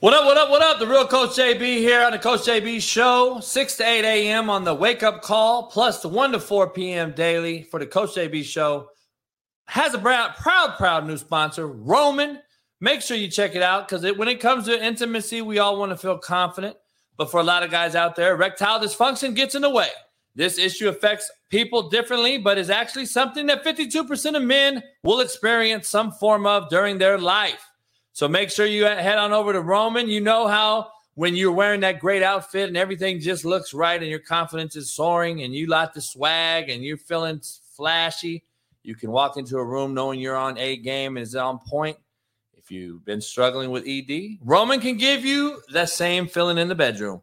What up, what up, what up? The real Coach JB here on the Coach JB show, 6 to 8 a.m. on the wake up call, plus the 1 to 4 p.m. daily for the Coach JB show. Has a proud, proud, proud new sponsor, Roman. Make sure you check it out because when it comes to intimacy, we all want to feel confident. But for a lot of guys out there, erectile dysfunction gets in the way. This issue affects people differently, but is actually something that 52% of men will experience some form of during their life. So make sure you head on over to Roman. You know how when you're wearing that great outfit and everything just looks right and your confidence is soaring and you like the swag and you're feeling flashy, you can walk into a room knowing you're on a game and is on point. If you've been struggling with ED, Roman can give you that same feeling in the bedroom.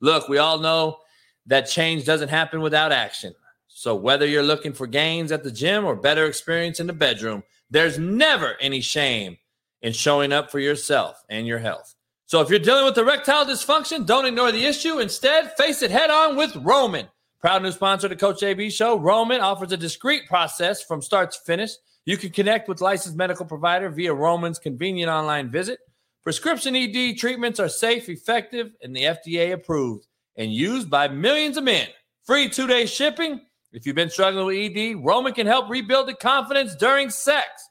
Look, we all know that change doesn't happen without action. So whether you're looking for gains at the gym or better experience in the bedroom, there's never any shame and showing up for yourself and your health. So if you're dealing with erectile dysfunction, don't ignore the issue. Instead, face it head on with Roman. Proud new sponsor the Coach JB show, Roman offers a discreet process from start to finish. You can connect with licensed medical provider via Roman's convenient online visit. Prescription ED treatments are safe, effective, and the FDA approved and used by millions of men. Free two-day shipping. If you've been struggling with ED, Roman can help rebuild the confidence during sex.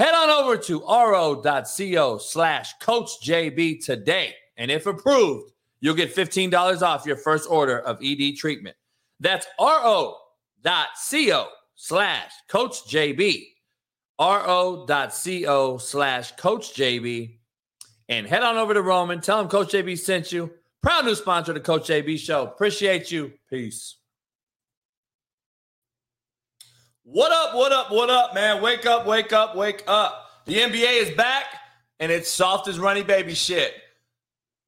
Head on over to ro.co slash coach JB today. And if approved, you'll get $15 off your first order of ED treatment. That's ro.co slash coach JB. ro.co slash coach JB. And head on over to Roman. Tell him Coach JB sent you. Proud new sponsor of the Coach JB show. Appreciate you. Peace. What up, what up, what up, man? Wake up, wake up, wake up. The NBA is back and it's soft as runny baby shit.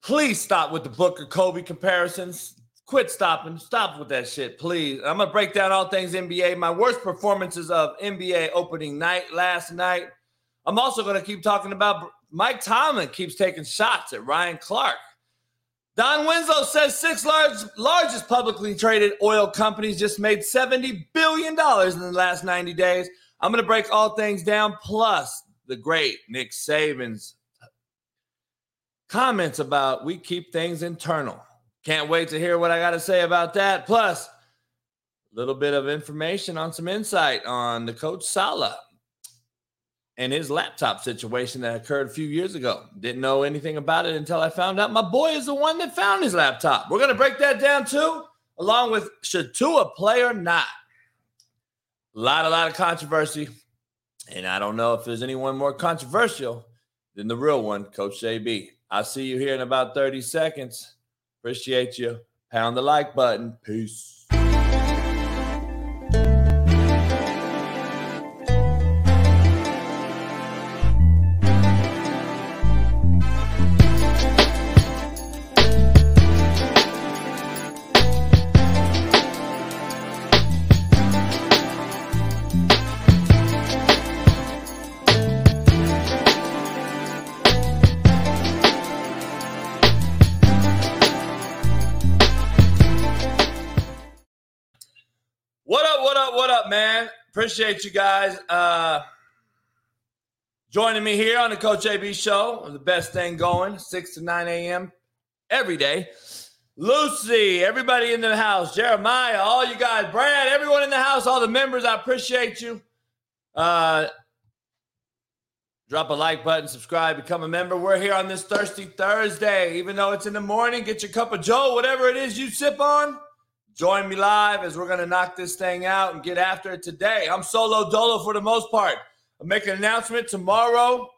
Please stop with the Booker Kobe comparisons. Quit stopping. Stop with that shit, please. I'm going to break down all things NBA. My worst performances of NBA opening night last night. I'm also going to keep talking about Mike Tomlin keeps taking shots at Ryan Clark. Don Winslow says six large, largest publicly traded oil companies just made $70 billion in the last 90 days. I'm going to break all things down, plus the great Nick Saban's comments about we keep things internal. Can't wait to hear what I got to say about that. Plus, a little bit of information on some insight on the coach Salah and his laptop situation that occurred a few years ago. Didn't know anything about it until I found out my boy is the one that found his laptop. We're going to break that down too, along with should Tua play or not. A lot, a lot of controversy. And I don't know if there's anyone more controversial than the real one, Coach JB. I'll see you here in about 30 seconds. Appreciate you. Pound the like button. Peace. Appreciate you guys uh, joining me here on the Coach JB show. The best thing going, 6 to 9 a.m. every day. Lucy, everybody in the house, Jeremiah, all you guys, Brad, everyone in the house, all the members, I appreciate you. Uh, drop a like button, subscribe, become a member. We're here on this Thirsty Thursday. Even though it's in the morning, get your cup of Joe, whatever it is you sip on. Join me live as we're going to knock this thing out and get after it today. I'm solo dolo for the most part. I'll make an announcement tomorrow,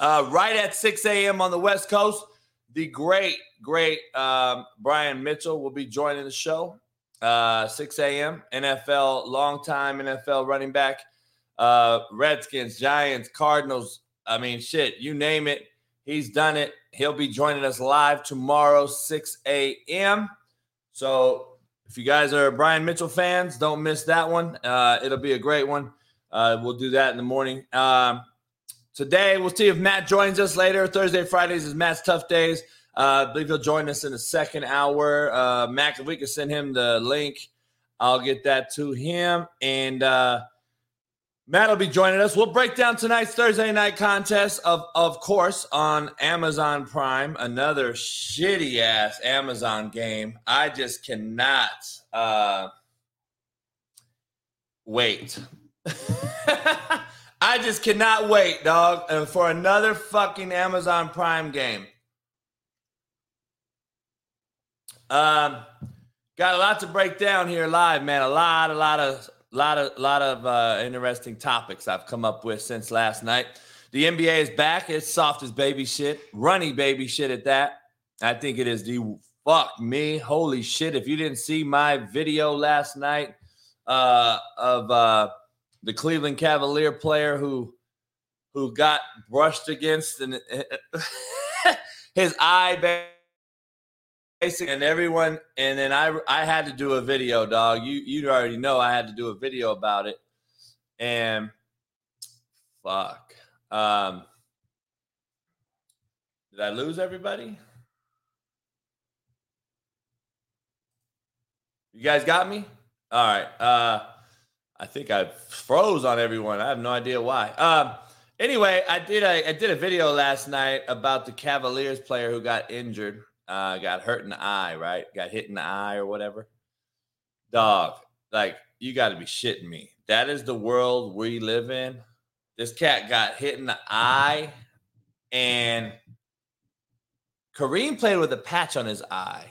uh, right at 6 a.m. on the West Coast. The great, great um, Brian Mitchell will be joining the show. Uh, 6 a.m. NFL, longtime NFL running back. Uh, Redskins, Giants, Cardinals. I mean, shit, you name it. He's done it. He'll be joining us live tomorrow, 6 a.m. So if you guys are Brian Mitchell fans, don't miss that one. Uh, it'll be a great one. Uh, we'll do that in the morning. Um, today, we'll see if Matt joins us later. Thursday, Fridays is Matt's tough days. Uh, I believe he'll join us in the second hour. Uh, Mac, if we could send him the link, I'll get that to him. And uh, Matt will be joining us. We'll break down tonight's Thursday night contest, of of course, on Amazon Prime. Another shitty ass Amazon game. I just cannot uh, wait. I just cannot wait, dog, for another fucking Amazon Prime game. Um, got a lot to break down here live, man. A lot, a lot of lot of lot of uh, interesting topics I've come up with since last night. The NBA is back. It's soft as baby shit, runny baby shit at that. I think it is the fuck me. Holy shit! If you didn't see my video last night uh, of uh, the Cleveland Cavalier player who who got brushed against and his eye basically and everyone and then I I had to do a video, dog. You you already know I had to do a video about it. And fuck. Um did I lose everybody? You guys got me? All right. Uh I think I froze on everyone. I have no idea why. Um anyway, I did a I did a video last night about the Cavaliers player who got injured uh, got hurt in the eye, right? Got hit in the eye or whatever. Dog, like you got to be shitting me. That is the world we live in. This cat got hit in the eye, and Kareem played with a patch on his eye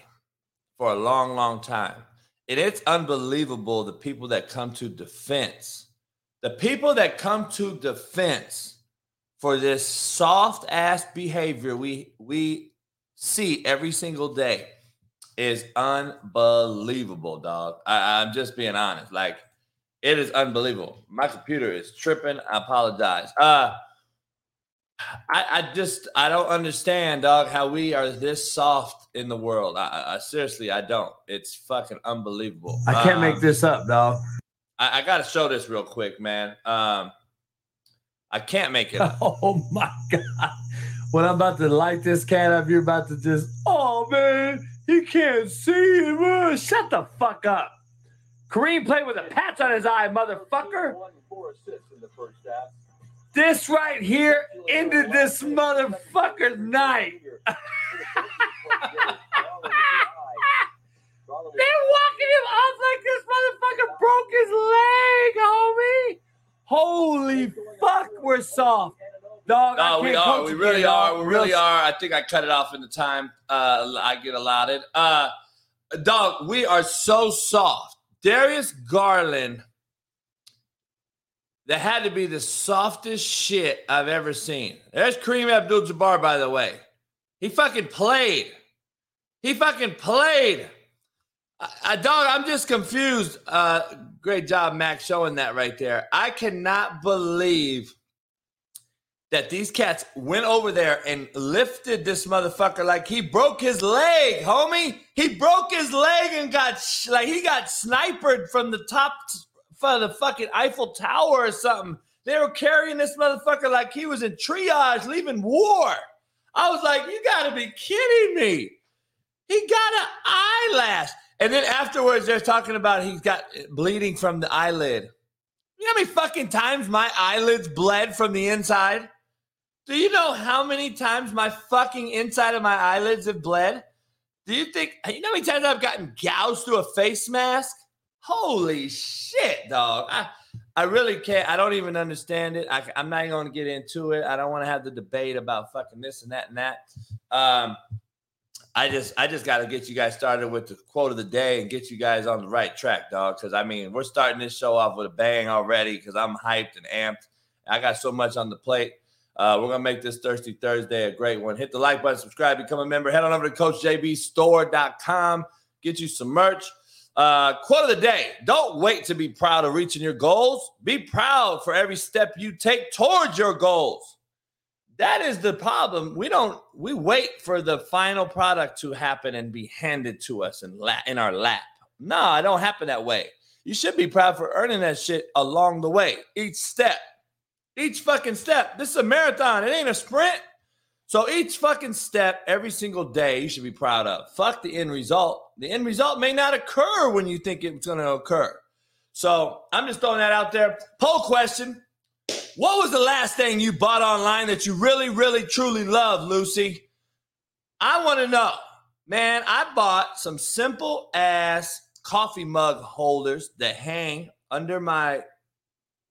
for a long, long time. And it's unbelievable the people that come to defense, the people that come to defense for this soft ass behavior we we see every single day is unbelievable, dog. I, I'm just being honest. Like, it is unbelievable. My computer is tripping. I apologize. Uh, I, I just I don't understand, dog, how we are this soft in the world. I, I seriously I don't. It's fucking unbelievable. I can't um, make this up, dog. I, I got to show this real quick, man. Um, I can't make it. Up. Oh my god! When I'm about to light this cat up, you're about to just, oh man, he can't see it. Shut the fuck up. Kareem played with a patch on his eye, motherfucker. This right here ended this motherfucker's night. They're walking him off like this motherfucker broke his leg, homie. Holy fuck, we're soft. Dog, no, we are. We really are. We really are. I think I cut it off in the time uh, I get allotted. Uh, dog, we are so soft. Darius Garland, that had to be the softest shit I've ever seen. There's Kareem Abdul Jabbar, by the way. He fucking played. He fucking played. I, dog, I'm just confused. Uh, great job, Max, showing that right there. I cannot believe that these cats went over there and lifted this motherfucker like he broke his leg, homie. He broke his leg and got sh- like he got sniped from the top of the fucking Eiffel Tower or something. They were carrying this motherfucker like he was in triage, leaving war. I was like, you gotta be kidding me. He got an eyelash. And then afterwards, they're talking about he's got bleeding from the eyelid. You know how many fucking times my eyelids bled from the inside? Do you know how many times my fucking inside of my eyelids have bled? Do you think you know how many times I've gotten gouged through a face mask? Holy shit, dog. I, I really can't. I don't even understand it. I, am not going to get into it. I don't want to have the debate about fucking this and that and that. Um, I just I just got to get you guys started with the quote of the day and get you guys on the right track, dog. Because I mean, we're starting this show off with a bang already. Because I'm hyped and amped. I got so much on the plate. Uh, we're gonna make this Thirsty Thursday a great one. Hit the like button, subscribe, become a member. Head on over to CoachJBStore.com. Get you some merch. Uh, quote of the day: Don't wait to be proud of reaching your goals. Be proud for every step you take towards your goals. That is the problem. We don't. We wait for the final product to happen and be handed to us in la- in our lap. No, it don't happen that way. You should be proud for earning that shit along the way, each step. Each fucking step. This is a marathon. It ain't a sprint. So each fucking step, every single day, you should be proud of. Fuck the end result. The end result may not occur when you think it's going to occur. So I'm just throwing that out there. Poll question What was the last thing you bought online that you really, really, truly love, Lucy? I want to know. Man, I bought some simple ass coffee mug holders that hang under my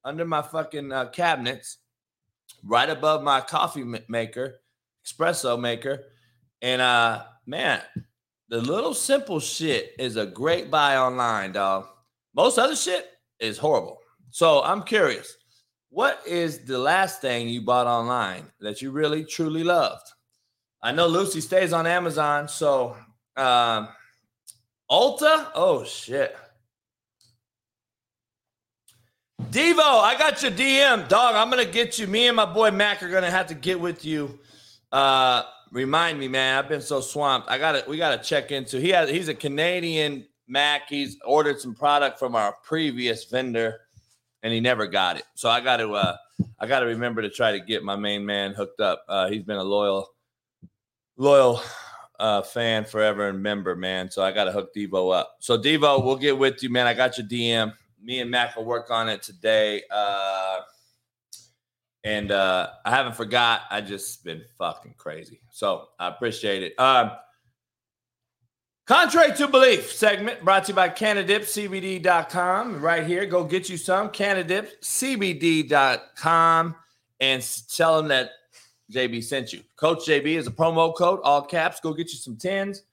under my fucking uh, cabinets, right above my coffee maker, espresso maker, and uh, man, the little simple shit is a great buy online, dog. Most other shit is horrible. So I'm curious, what is the last thing you bought online that you really truly loved? I know Lucy stays on Amazon, so um, Ulta. Oh shit. Devo, I got your DM, dog. I'm gonna get you. Me and my boy Mac are gonna have to get with you. Uh, remind me, man. I've been so swamped. I gotta. We gotta check into. He has. He's a Canadian Mac. He's ordered some product from our previous vendor, and he never got it. So I got to. Uh, I got to remember to try to get my main man hooked up. Uh, he's been a loyal, loyal uh, fan forever and member, man. So I got to hook Devo up. So Devo, we'll get with you, man. I got your DM. Me and Mac will work on it today. Uh, and uh, I haven't forgot. I just been fucking crazy. So I appreciate it. Um, Contrary to Belief segment brought to you by CanadipCBD.com. Right here, go get you some CanadipCBD.com and tell them that JB sent you. Coach JB is a promo code, all caps. Go get you some tens.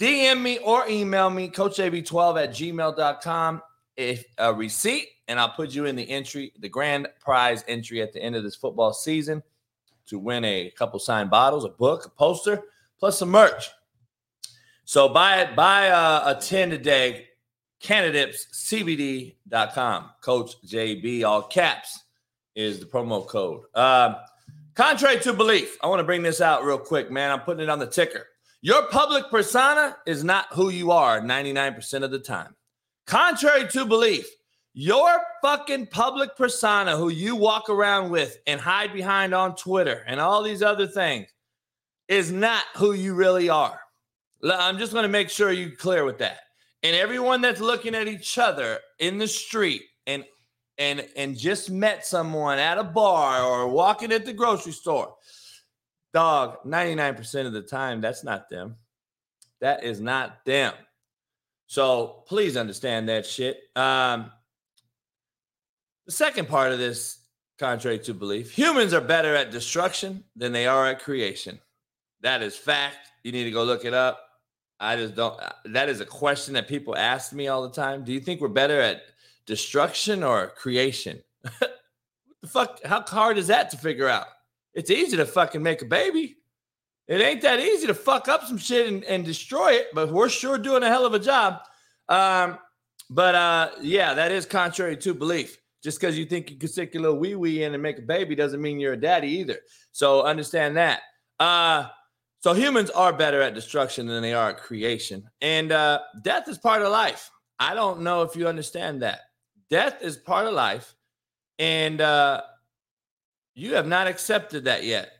DM me or email me, CoachJB12 at gmail.com. If a receipt, and I'll put you in the entry, the grand prize entry at the end of this football season to win a couple signed bottles, a book, a poster, plus some merch. So buy it, buy a, a 10 today, CanadipsCBD.com. Coach JB, all caps, is the promo code. Uh, contrary to belief, I want to bring this out real quick, man. I'm putting it on the ticker. Your public persona is not who you are 99% of the time. Contrary to belief, your fucking public persona who you walk around with and hide behind on Twitter and all these other things is not who you really are. I'm just going to make sure you're clear with that. And everyone that's looking at each other in the street and and and just met someone at a bar or walking at the grocery store, dog, 99% of the time that's not them. That is not them. So please understand that shit. Um, the second part of this, contrary to belief, humans are better at destruction than they are at creation. That is fact. You need to go look it up. I just don't. Uh, that is a question that people ask me all the time. Do you think we're better at destruction or creation? what the fuck? How hard is that to figure out? It's easy to fucking make a baby. It ain't that easy to fuck up some shit and, and destroy it, but we're sure doing a hell of a job. Um, but uh, yeah, that is contrary to belief. Just because you think you can stick your little wee wee in and make a baby doesn't mean you're a daddy either. So understand that. Uh, so humans are better at destruction than they are at creation. And uh, death is part of life. I don't know if you understand that. Death is part of life. And uh, you have not accepted that yet.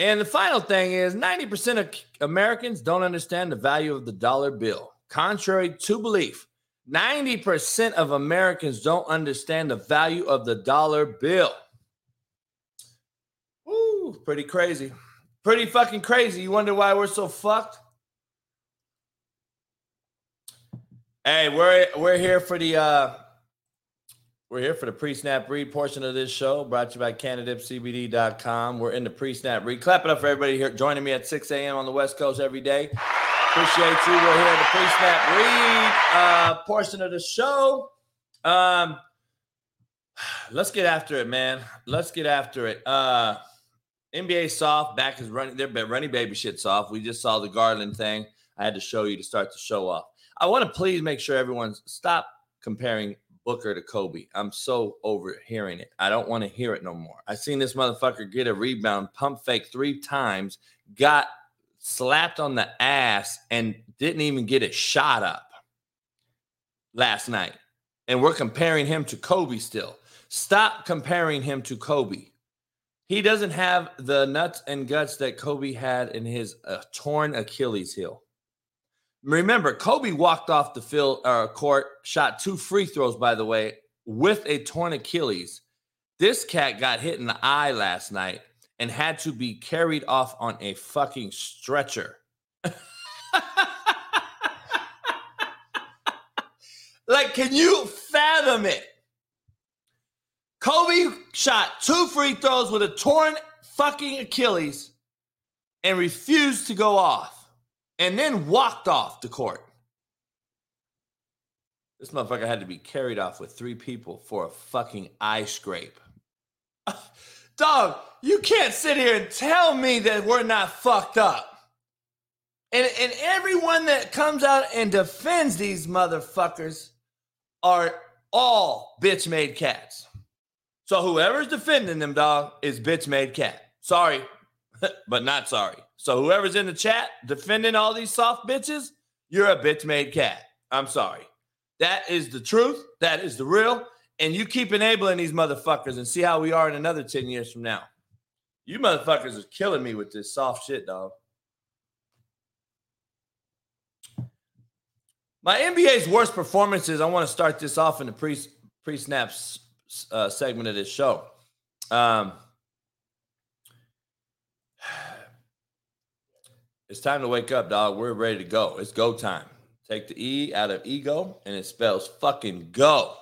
And the final thing is 90% of Americans don't understand the value of the dollar bill. Contrary to belief, 90% of Americans don't understand the value of the dollar bill. Ooh, pretty crazy. Pretty fucking crazy. You wonder why we're so fucked? Hey, we're we're here for the uh we're here for the pre-snap read portion of this show, brought to you by CanadipCBD.com. We're in the pre-snap read. Clap it up for everybody here joining me at 6 a.m. on the West Coast every day. Appreciate you. We're here in the pre-snap read uh, portion of the show. Um, let's get after it, man. Let's get after it. Uh, NBA soft back is running. They're running baby shit soft. We just saw the Garland thing. I had to show you to start the show off. I want to please make sure everyone stop comparing Booker to Kobe. I'm so over hearing it. I don't want to hear it no more. I seen this motherfucker get a rebound, pump fake three times, got slapped on the ass, and didn't even get a shot up last night. And we're comparing him to Kobe still. Stop comparing him to Kobe. He doesn't have the nuts and guts that Kobe had in his uh, torn Achilles heel. Remember, Kobe walked off the field uh, court, shot two free throws, by the way, with a torn Achilles. This cat got hit in the eye last night and had to be carried off on a fucking stretcher. like, can you fathom it? Kobe shot two free throws with a torn fucking Achilles and refused to go off and then walked off the court. This motherfucker had to be carried off with three people for a fucking eye scrape. Dog, you can't sit here and tell me that we're not fucked up. And, and everyone that comes out and defends these motherfuckers are all bitch made cats. So whoever's defending them, dog, is bitch made cat. Sorry, but not sorry. So whoever's in the chat defending all these soft bitches, you're a bitch made cat. I'm sorry. That is the truth. That is the real. And you keep enabling these motherfuckers and see how we are in another 10 years from now. You motherfuckers are killing me with this soft shit, dog. My NBA's worst performances. I want to start this off in the pre pre snaps uh, segment of this show. Um, it's time to wake up, dog. We're ready to go. It's go time. Take the E out of ego, and it spells fucking go.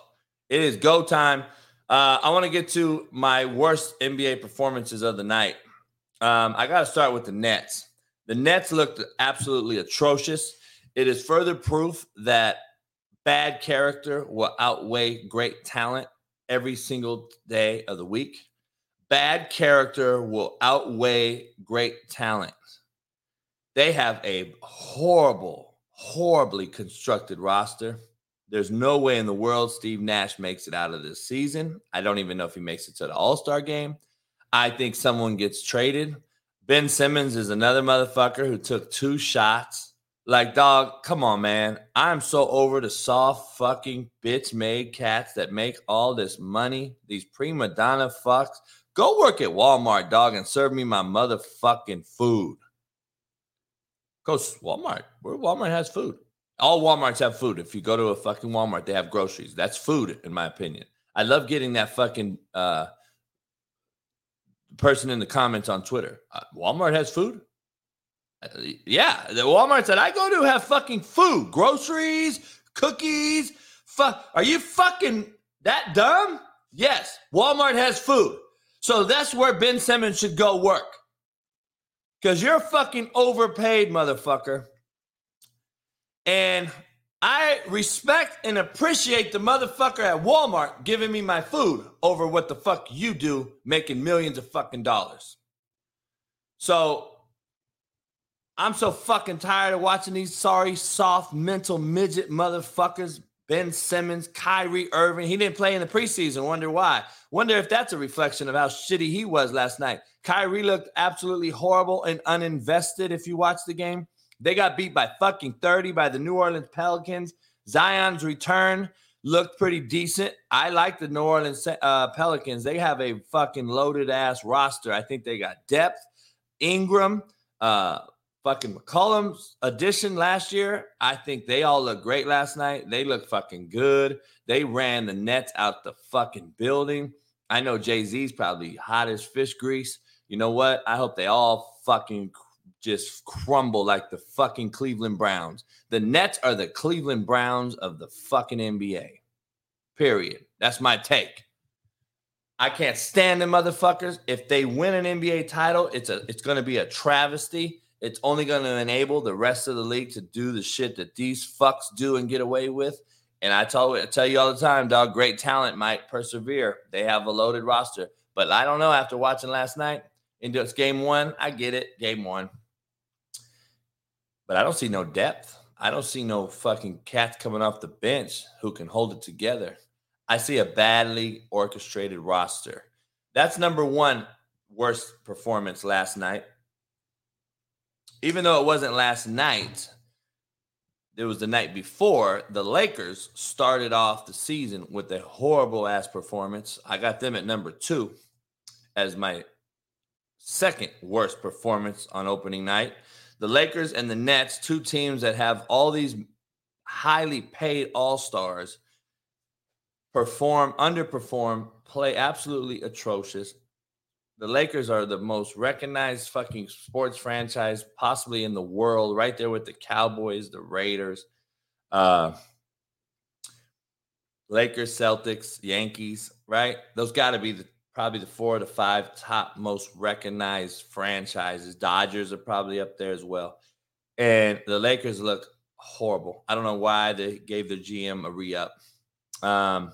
It is go time. Uh, I want to get to my worst NBA performances of the night. Um, I got to start with the Nets. The Nets looked absolutely atrocious. It is further proof that bad character will outweigh great talent every single day of the week. Bad character will outweigh great talent. They have a horrible horribly constructed roster. There's no way in the world Steve Nash makes it out of this season. I don't even know if he makes it to the All Star game. I think someone gets traded. Ben Simmons is another motherfucker who took two shots. Like, dog, come on, man. I'm so over the soft fucking bitch made cats that make all this money, these prima donna fucks. Go work at Walmart, dog, and serve me my motherfucking food. Go Walmart. Where Walmart has food. All Walmarts have food. If you go to a fucking Walmart, they have groceries. That's food, in my opinion. I love getting that fucking uh, person in the comments on Twitter. Uh, Walmart has food. Uh, yeah, the Walmarts that I go to have fucking food, groceries, cookies. Fuck, are you fucking that dumb? Yes, Walmart has food. So that's where Ben Simmons should go work because you're fucking overpaid, motherfucker. And I respect and appreciate the motherfucker at Walmart giving me my food over what the fuck you do making millions of fucking dollars. So I'm so fucking tired of watching these sorry, soft, mental midget motherfuckers. Ben Simmons, Kyrie Irving. He didn't play in the preseason. Wonder why. Wonder if that's a reflection of how shitty he was last night. Kyrie looked absolutely horrible and uninvested if you watch the game. They got beat by fucking 30 by the New Orleans Pelicans. Zion's return looked pretty decent. I like the New Orleans uh, Pelicans. They have a fucking loaded ass roster. I think they got depth. Ingram, uh, fucking McCollum's addition last year. I think they all look great last night. They look fucking good. They ran the Nets out the fucking building. I know Jay Z's probably hot as fish grease you know what? I hope they all fucking just crumble like the fucking Cleveland Browns. The Nets are the Cleveland Browns of the fucking NBA. Period. That's my take. I can't stand them motherfuckers. If they win an NBA title, it's a it's going to be a travesty. It's only going to enable the rest of the league to do the shit that these fucks do and get away with. And I tell I tell you all the time, dog. Great talent might persevere. They have a loaded roster, but I don't know. After watching last night, in just game one. I get it, game one. But I don't see no depth. I don't see no fucking cats coming off the bench who can hold it together. I see a badly orchestrated roster. That's number one worst performance last night. Even though it wasn't last night, it was the night before. The Lakers started off the season with a horrible ass performance. I got them at number two as my second worst performance on opening night. The Lakers and the Nets, two teams that have all these highly paid all stars, perform, underperform, play absolutely atrocious. The Lakers are the most recognized fucking sports franchise possibly in the world, right there with the Cowboys, the Raiders, uh, Lakers, Celtics, Yankees, right? Those got to be the, probably the four to five top most recognized franchises. Dodgers are probably up there as well. And the Lakers look horrible. I don't know why they gave their GM a re up. Um,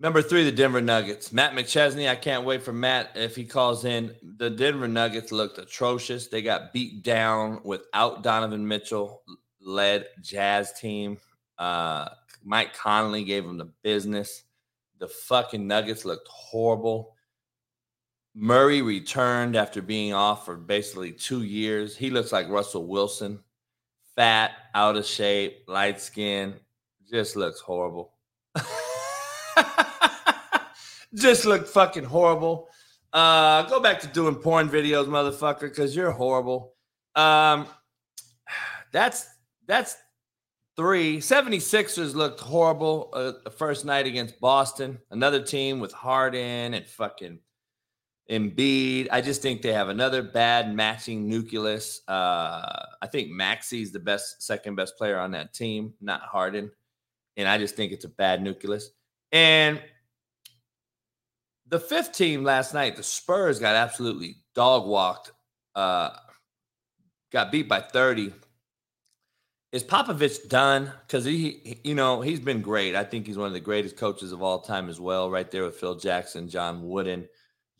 Number three, the Denver Nuggets. Matt McChesney. I can't wait for Matt if he calls in. The Denver Nuggets looked atrocious. They got beat down without Donovan Mitchell led Jazz team. Uh, Mike Conley gave them the business. The fucking Nuggets looked horrible. Murray returned after being off for basically two years. He looks like Russell Wilson, fat, out of shape, light skin, just looks horrible. just look fucking horrible. Uh, go back to doing porn videos, motherfucker, because you're horrible. Um, that's that's three. 76ers looked horrible uh, the first night against Boston. Another team with Harden and fucking Embiid. I just think they have another bad matching nucleus. Uh, I think Maxey's the best, second best player on that team, not Harden. And I just think it's a bad nucleus. And the fifth team last night, the Spurs got absolutely dog walked, uh, got beat by 30. Is Popovich done? Because he, you know, he's been great. I think he's one of the greatest coaches of all time as well, right there with Phil Jackson, John Wooden,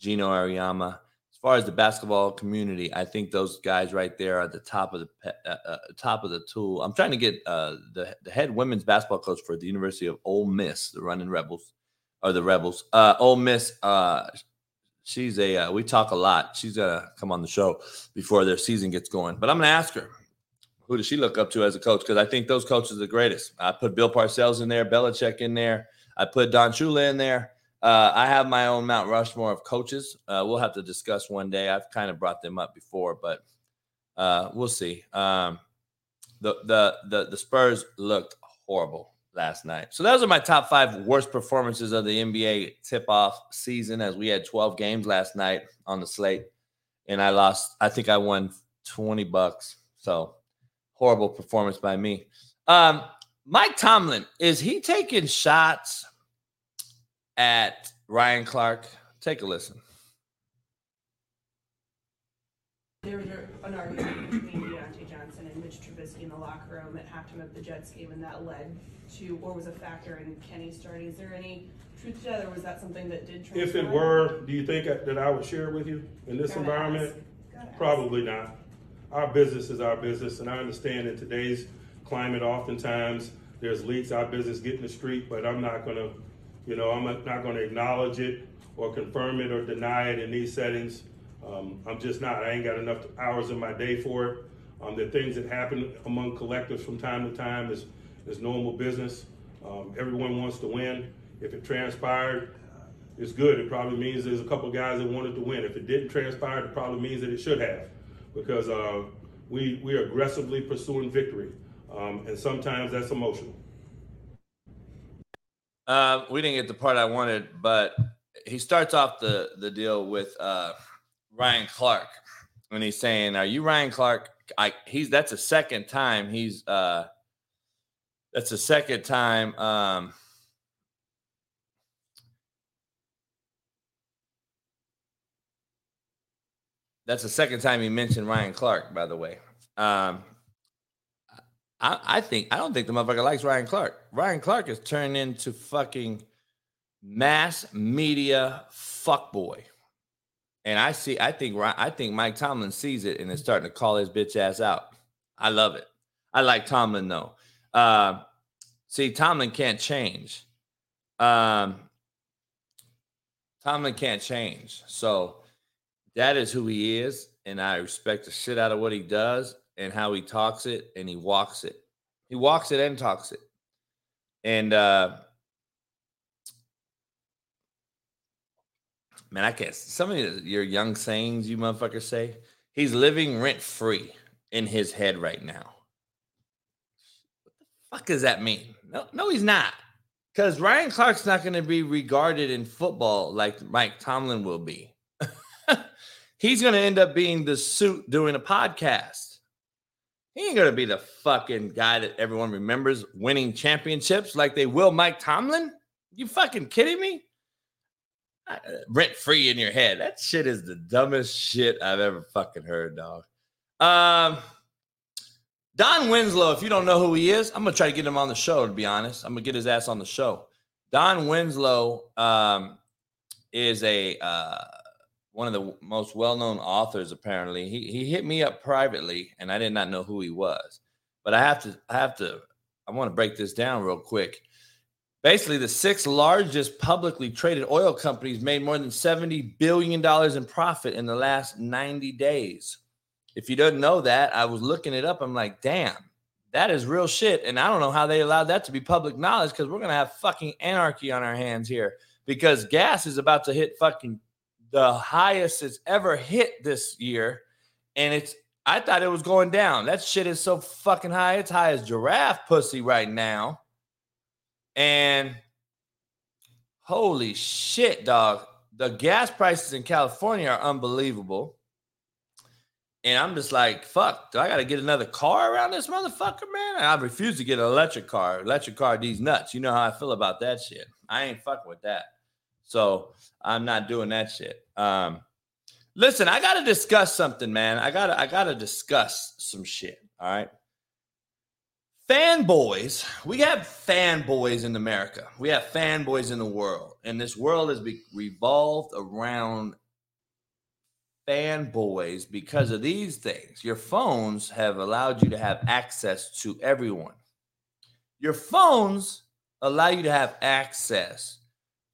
Geno Auriemma. As far as the basketball community, I think those guys right there are the top of the uh, uh, top of the tool. I'm trying to get uh, the the head women's basketball coach for the University of Ole Miss, the Running Rebels or the Rebels. Uh, Ole Miss, uh, she's a, uh, we talk a lot. She's going to come on the show before their season gets going. But I'm going to ask her, who does she look up to as a coach? Because I think those coaches are the greatest. I put Bill Parcells in there, Belichick in there. I put Don Shula in there. Uh, I have my own Mount Rushmore of coaches. Uh, we'll have to discuss one day. I've kind of brought them up before, but uh, we'll see. Um, the, the the the Spurs looked horrible last night. So those are my top five worst performances of the NBA tip off season as we had 12 games last night on the slate. And I lost, I think I won 20 bucks. So horrible performance by me. Um, Mike Tomlin, is he taking shots at Ryan Clark? Take a listen. There was an argument between Diontae Johnson and Mitch Trubisky in the locker room at halftime of the Jets game, and that led to, or was a factor in Kenny starting. Is there any truth to that, or was that something that did transpire? If it were, do you think that I would share with you in this Gotta environment? ask. Gotta ask. Probably not. Our business is our business, and I understand in today's climate, oftentimes there's leaks, our business get in the street, but I'm not gonna, you know, I'm not gonna acknowledge it or confirm it or deny it in these settings. Um, I'm just not. I ain't got enough hours in my day for it. Um, the things that happen among collectives from time to time is is normal business. Um, everyone wants to win. If it transpired, it's good. It probably means there's a couple guys that wanted to win. If it didn't transpire, it probably means that it should have, because uh, we we are aggressively pursuing victory, um, and sometimes that's emotional. Uh, we didn't get the part I wanted, but he starts off the the deal with uh, Ryan Clark when he's saying, "Are you Ryan Clark?" I he's that's a second time he's uh, that's the second time. Um, that's the second time he mentioned Ryan Clark, by the way. Um, I, I think I don't think the motherfucker likes Ryan Clark. Ryan Clark is turned into fucking mass media fuckboy. And I see, I think, I think Mike Tomlin sees it and is starting to call his bitch ass out. I love it. I like Tomlin though. Uh, see, Tomlin can't change. Um, Tomlin can't change. So that is who he is, and I respect the shit out of what he does and how he talks it and he walks it. He walks it and talks it. And uh man, I can't some of your young sayings you motherfuckers say, he's living rent free in his head right now. Fuck does that mean? No, no, he's not. Because Ryan Clark's not going to be regarded in football like Mike Tomlin will be. He's going to end up being the suit doing a podcast. He ain't going to be the fucking guy that everyone remembers winning championships like they will Mike Tomlin. You fucking kidding me? Uh, Rent free in your head. That shit is the dumbest shit I've ever fucking heard, dog. Um, Don Winslow, if you don't know who he is, I'm gonna try to get him on the show. To be honest, I'm gonna get his ass on the show. Don Winslow um, is a uh, one of the most well-known authors. Apparently, he he hit me up privately, and I did not know who he was. But I have to, I have to, I want to break this down real quick. Basically, the six largest publicly traded oil companies made more than seventy billion dollars in profit in the last ninety days. If you don't know that, I was looking it up. I'm like, damn, that is real shit. And I don't know how they allowed that to be public knowledge because we're gonna have fucking anarchy on our hands here because gas is about to hit fucking the highest it's ever hit this year. And it's I thought it was going down. That shit is so fucking high. It's high as giraffe pussy right now. And holy shit, dog. The gas prices in California are unbelievable. And I'm just like, fuck, do I got to get another car around this motherfucker, man? And I refuse to get an electric car. Electric car, these nuts. You know how I feel about that shit. I ain't fucking with that. So I'm not doing that shit. Um, listen, I got to discuss something, man. I got to, I got to discuss some shit. All right. Fanboys, we have fanboys in America. We have fanboys in the world. And this world has be- revolved around fanboys because mm-hmm. of these things. Your phones have allowed you to have access to everyone. Your phones allow you to have access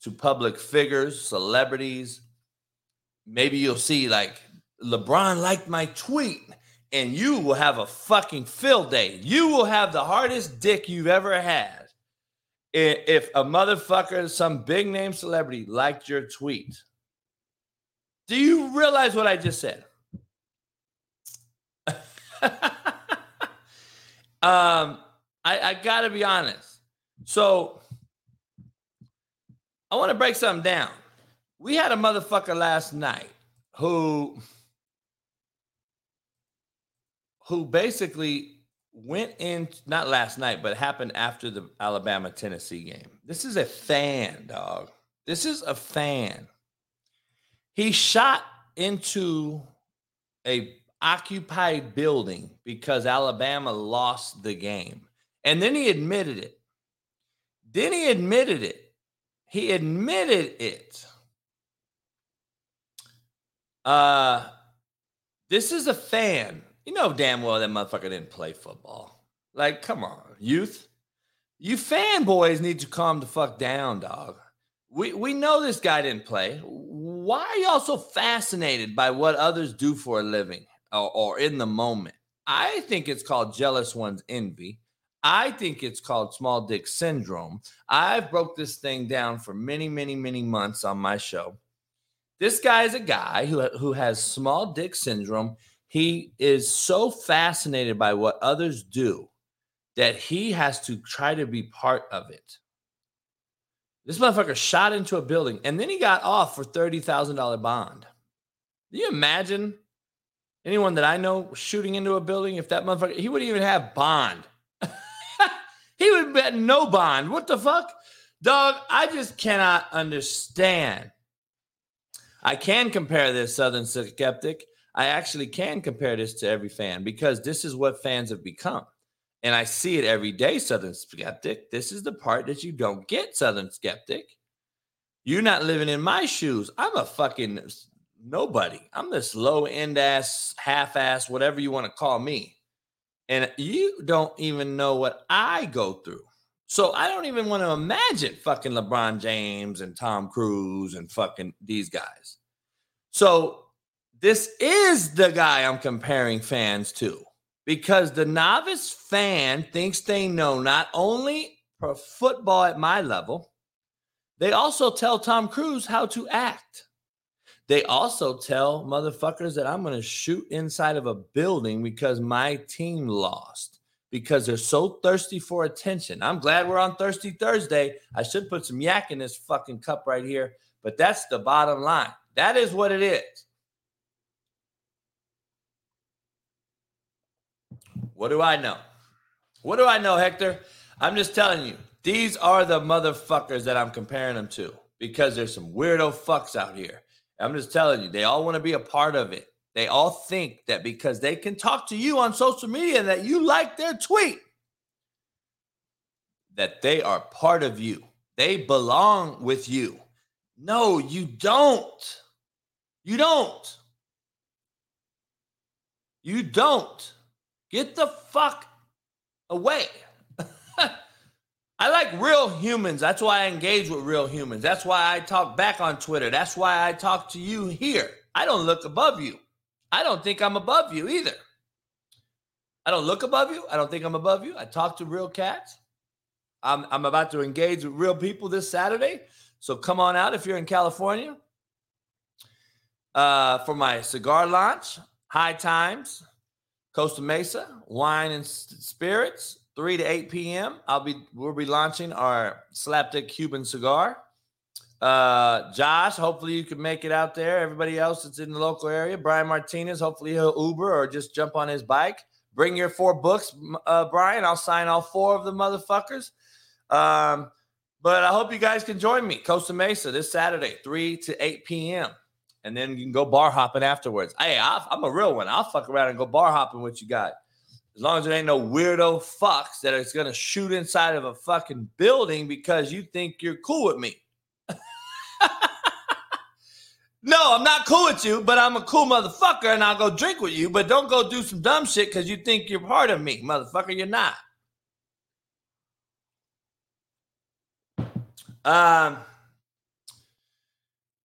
to public figures, celebrities. Maybe you'll see like LeBron liked my tweet and you will have a fucking fill day. You will have the hardest dick you've ever had if a motherfucker, some big name celebrity liked your tweet do you realize what I just said? um, I, I got to be honest. So I want to break something down. We had a motherfucker last night who who basically went in not last night but happened after the Alabama Tennessee game. This is a fan, dog. This is a fan he shot into a occupied building because Alabama lost the game. And then he admitted it. Then he admitted it. He admitted it. Uh this is a fan. You know damn well that motherfucker didn't play football. Like, come on, youth. You fanboys need to calm the fuck down, dog. We we know this guy didn't play why are y'all so fascinated by what others do for a living or, or in the moment? I think it's called jealous one's envy. I think it's called small dick syndrome. I've broke this thing down for many, many, many months on my show. This guy is a guy who, who has small dick syndrome. He is so fascinated by what others do that he has to try to be part of it. This motherfucker shot into a building and then he got off for $30,000 bond. Do you imagine anyone that I know shooting into a building? If that motherfucker, he wouldn't even have bond. he would bet no bond. What the fuck? Dog, I just cannot understand. I can compare this Southern Skeptic. I actually can compare this to every fan because this is what fans have become. And I see it every day, Southern Skeptic. This is the part that you don't get, Southern Skeptic. You're not living in my shoes. I'm a fucking nobody. I'm this low end ass, half ass, whatever you want to call me. And you don't even know what I go through. So I don't even want to imagine fucking LeBron James and Tom Cruise and fucking these guys. So this is the guy I'm comparing fans to because the novice fan thinks they know not only football at my level, they also tell Tom Cruise how to act. They also tell motherfuckers that I'm going to shoot inside of a building because my team lost. because they're so thirsty for attention. I'm glad we're on Thirsty Thursday. I should put some yak in this fucking cup right here, but that's the bottom line. That is what it is. What do I know? What do I know, Hector? I'm just telling you, these are the motherfuckers that I'm comparing them to because there's some weirdo fucks out here. I'm just telling you, they all want to be a part of it. They all think that because they can talk to you on social media and that you like their tweet, that they are part of you. They belong with you. No, you don't. You don't. You don't. Get the fuck away. I like real humans. That's why I engage with real humans. That's why I talk back on Twitter. That's why I talk to you here. I don't look above you. I don't think I'm above you either. I don't look above you. I don't think I'm above you. I talk to real cats. I'm, I'm about to engage with real people this Saturday. So come on out if you're in California uh, for my cigar launch, High Times, Costa Mesa, Wine and Spirits, 3 to 8 p.m. I'll be we'll be launching our slapdick Cuban cigar. Uh, Josh, hopefully you can make it out there. Everybody else that's in the local area, Brian Martinez, hopefully he'll Uber or just jump on his bike. Bring your four books, uh, Brian. I'll sign all four of the motherfuckers. Um, but I hope you guys can join me, Costa Mesa, this Saturday, 3 to 8 p.m. And then you can go bar hopping afterwards. Hey, i am a real one. I'll fuck around and go bar hopping with you guys. As long as there ain't no weirdo fucks that is going to shoot inside of a fucking building because you think you're cool with me. no, I'm not cool with you, but I'm a cool motherfucker and I'll go drink with you. But don't go do some dumb shit because you think you're part of me, motherfucker. You're not. Um,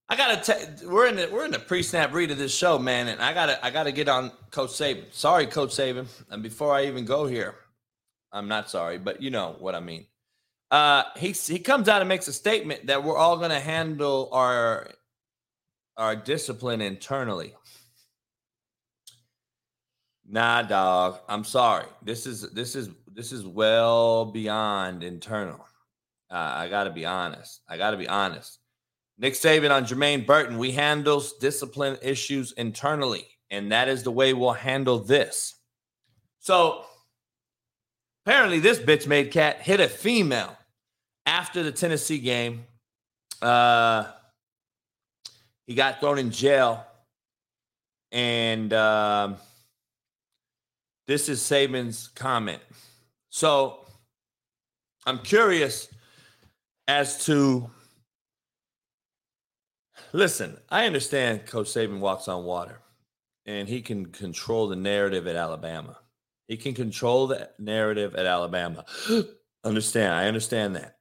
I gotta. T- we're in the we're in the pre-snap read of this show, man, and I gotta I gotta get on Coach Saban. Sorry, Coach Saban. And before I even go here, I'm not sorry, but you know what I mean. Uh, he he comes out and makes a statement that we're all gonna handle our our discipline internally. Nah, dog. I'm sorry. This is this is this is well beyond internal. Uh, I got to be honest. I got to be honest. Nick Saban on Jermaine Burton. We handles discipline issues internally, and that is the way we'll handle this. So apparently, this bitch made cat hit a female after the Tennessee game. Uh, he got thrown in jail, and um, this is Saban's comment. So I'm curious as to listen, I understand Coach Saban walks on water and he can control the narrative at Alabama. He can control the narrative at Alabama. understand. I understand that.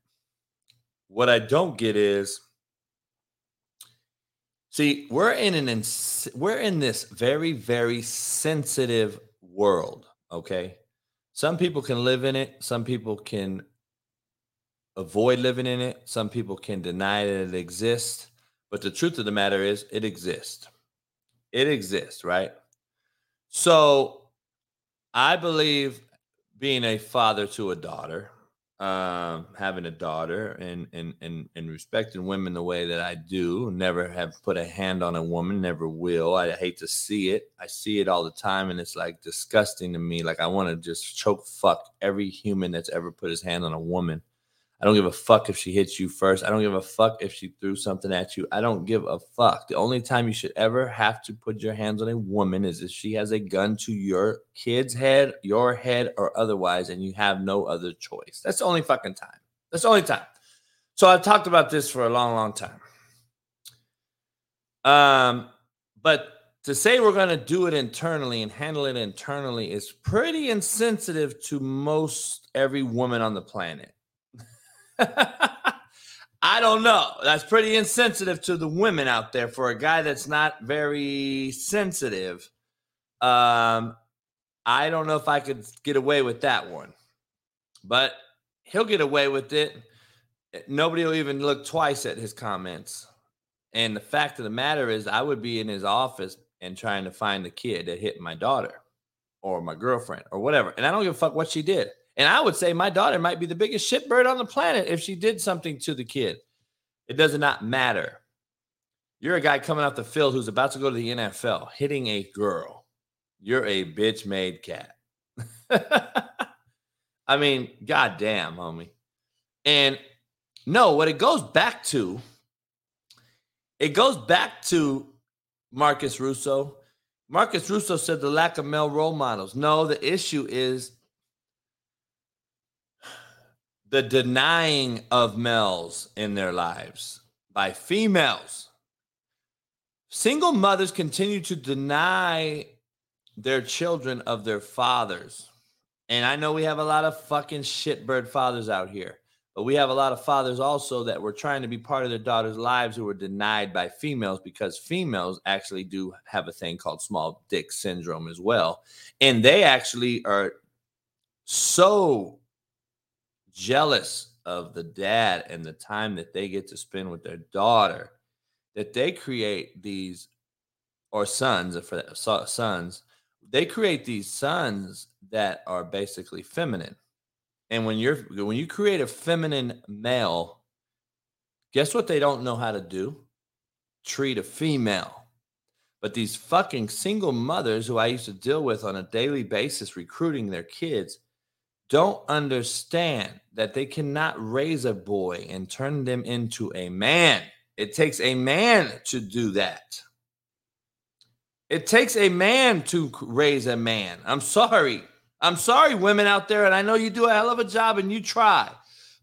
What I don't get is see, we're in an ins- we're in this very very sensitive world, okay? Some people can live in it, some people can avoid living in it. Some people can deny that it exists. But the truth of the matter is, it exists. It exists, right? So I believe being a father to a daughter, um, having a daughter and, and and and respecting women the way that I do, never have put a hand on a woman, never will. I hate to see it. I see it all the time and it's like disgusting to me. Like I want to just choke fuck every human that's ever put his hand on a woman I don't give a fuck if she hits you first. I don't give a fuck if she threw something at you. I don't give a fuck. The only time you should ever have to put your hands on a woman is if she has a gun to your kid's head, your head, or otherwise, and you have no other choice. That's the only fucking time. That's the only time. So I've talked about this for a long, long time. Um, but to say we're going to do it internally and handle it internally is pretty insensitive to most every woman on the planet. I don't know. That's pretty insensitive to the women out there for a guy that's not very sensitive. Um, I don't know if I could get away with that one, but he'll get away with it. Nobody will even look twice at his comments. And the fact of the matter is, I would be in his office and trying to find the kid that hit my daughter or my girlfriend or whatever. And I don't give a fuck what she did. And I would say my daughter might be the biggest shitbird on the planet if she did something to the kid. It does not matter. You're a guy coming off the field who's about to go to the NFL, hitting a girl. You're a bitch made cat. I mean, goddamn, homie. And no, what it goes back to, it goes back to Marcus Russo. Marcus Russo said the lack of male role models. No, the issue is the denying of males in their lives by females. Single mothers continue to deny their children of their fathers. And I know we have a lot of fucking shitbird fathers out here, but we have a lot of fathers also that were trying to be part of their daughters' lives who were denied by females because females actually do have a thing called small dick syndrome as well. And they actually are so jealous of the dad and the time that they get to spend with their daughter that they create these or sons for uh, sons they create these sons that are basically feminine. And when you're when you create a feminine male guess what they don't know how to do? Treat a female. But these fucking single mothers who i used to deal with on a daily basis recruiting their kids don't understand that they cannot raise a boy and turn them into a man. It takes a man to do that. It takes a man to raise a man. I'm sorry. I'm sorry, women out there. And I know you do a hell of a job and you try,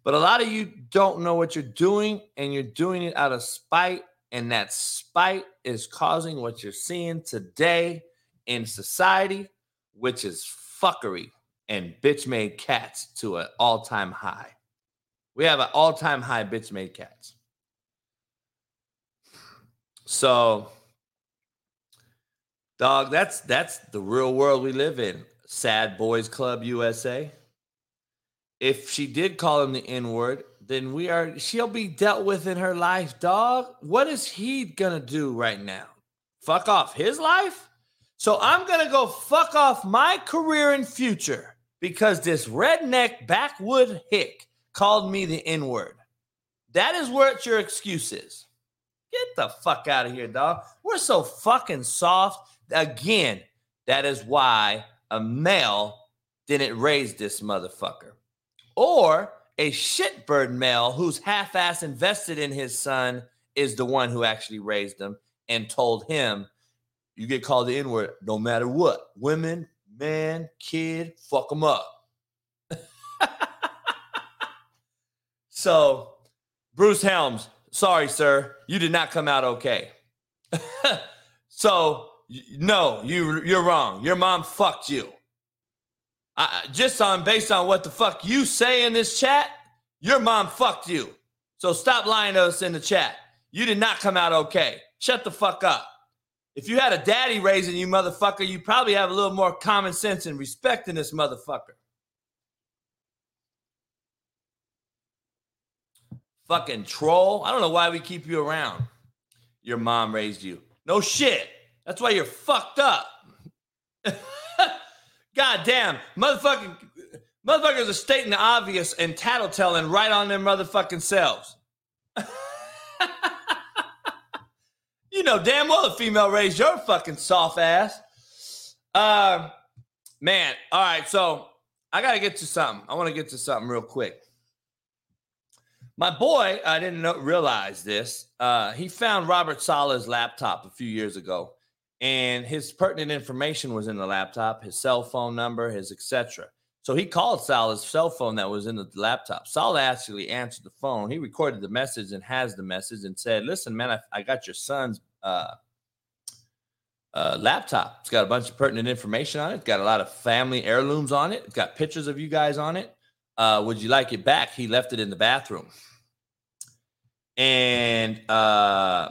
but a lot of you don't know what you're doing and you're doing it out of spite. And that spite is causing what you're seeing today in society, which is fuckery and bitch made cats to an all time high. We have an all time high bitch made cats. So, dog, that's that's the real world we live in. Sad Boys Club USA. If she did call him the N word, then we are she'll be dealt with in her life, dog. What is he gonna do right now? Fuck off his life? So I'm gonna go fuck off my career and future because this redneck backwood hick called me the N word. That is what your excuse is. Get the fuck out of here, dog. We're so fucking soft. Again, that is why a male didn't raise this motherfucker. Or a shitbird male who's half ass invested in his son is the one who actually raised him and told him, you get called the N word no matter what. Women, man, kid, fuck them up. so, Bruce Helms, sorry, sir, you did not come out okay. so, no, you you're wrong. Your mom fucked you. I, just on based on what the fuck you say in this chat, your mom fucked you. So stop lying to us in the chat. You did not come out okay. Shut the fuck up. If you had a daddy raising you, motherfucker, you probably have a little more common sense and respect in this motherfucker. Fucking troll. I don't know why we keep you around. Your mom raised you. No shit. That's why you're fucked up. God damn. Motherfucking motherfuckers are stating the obvious and tattletelling right on their motherfucking selves. You know damn well a female raised your fucking soft ass. Uh, man. All right. So I got to get to something. I want to get to something real quick. My boy, I didn't know, realize this. Uh, he found Robert Saleh's laptop a few years ago, and his pertinent information was in the laptop, his cell phone number, his etc. So he called Saleh's cell phone that was in the laptop. Saleh actually answered the phone. He recorded the message and has the message and said, "Listen, man, I, I got your son's uh, uh, laptop. It's got a bunch of pertinent information on it. It's got a lot of family heirlooms on it. It's got pictures of you guys on it. Uh, would you like it back? He left it in the bathroom. And uh,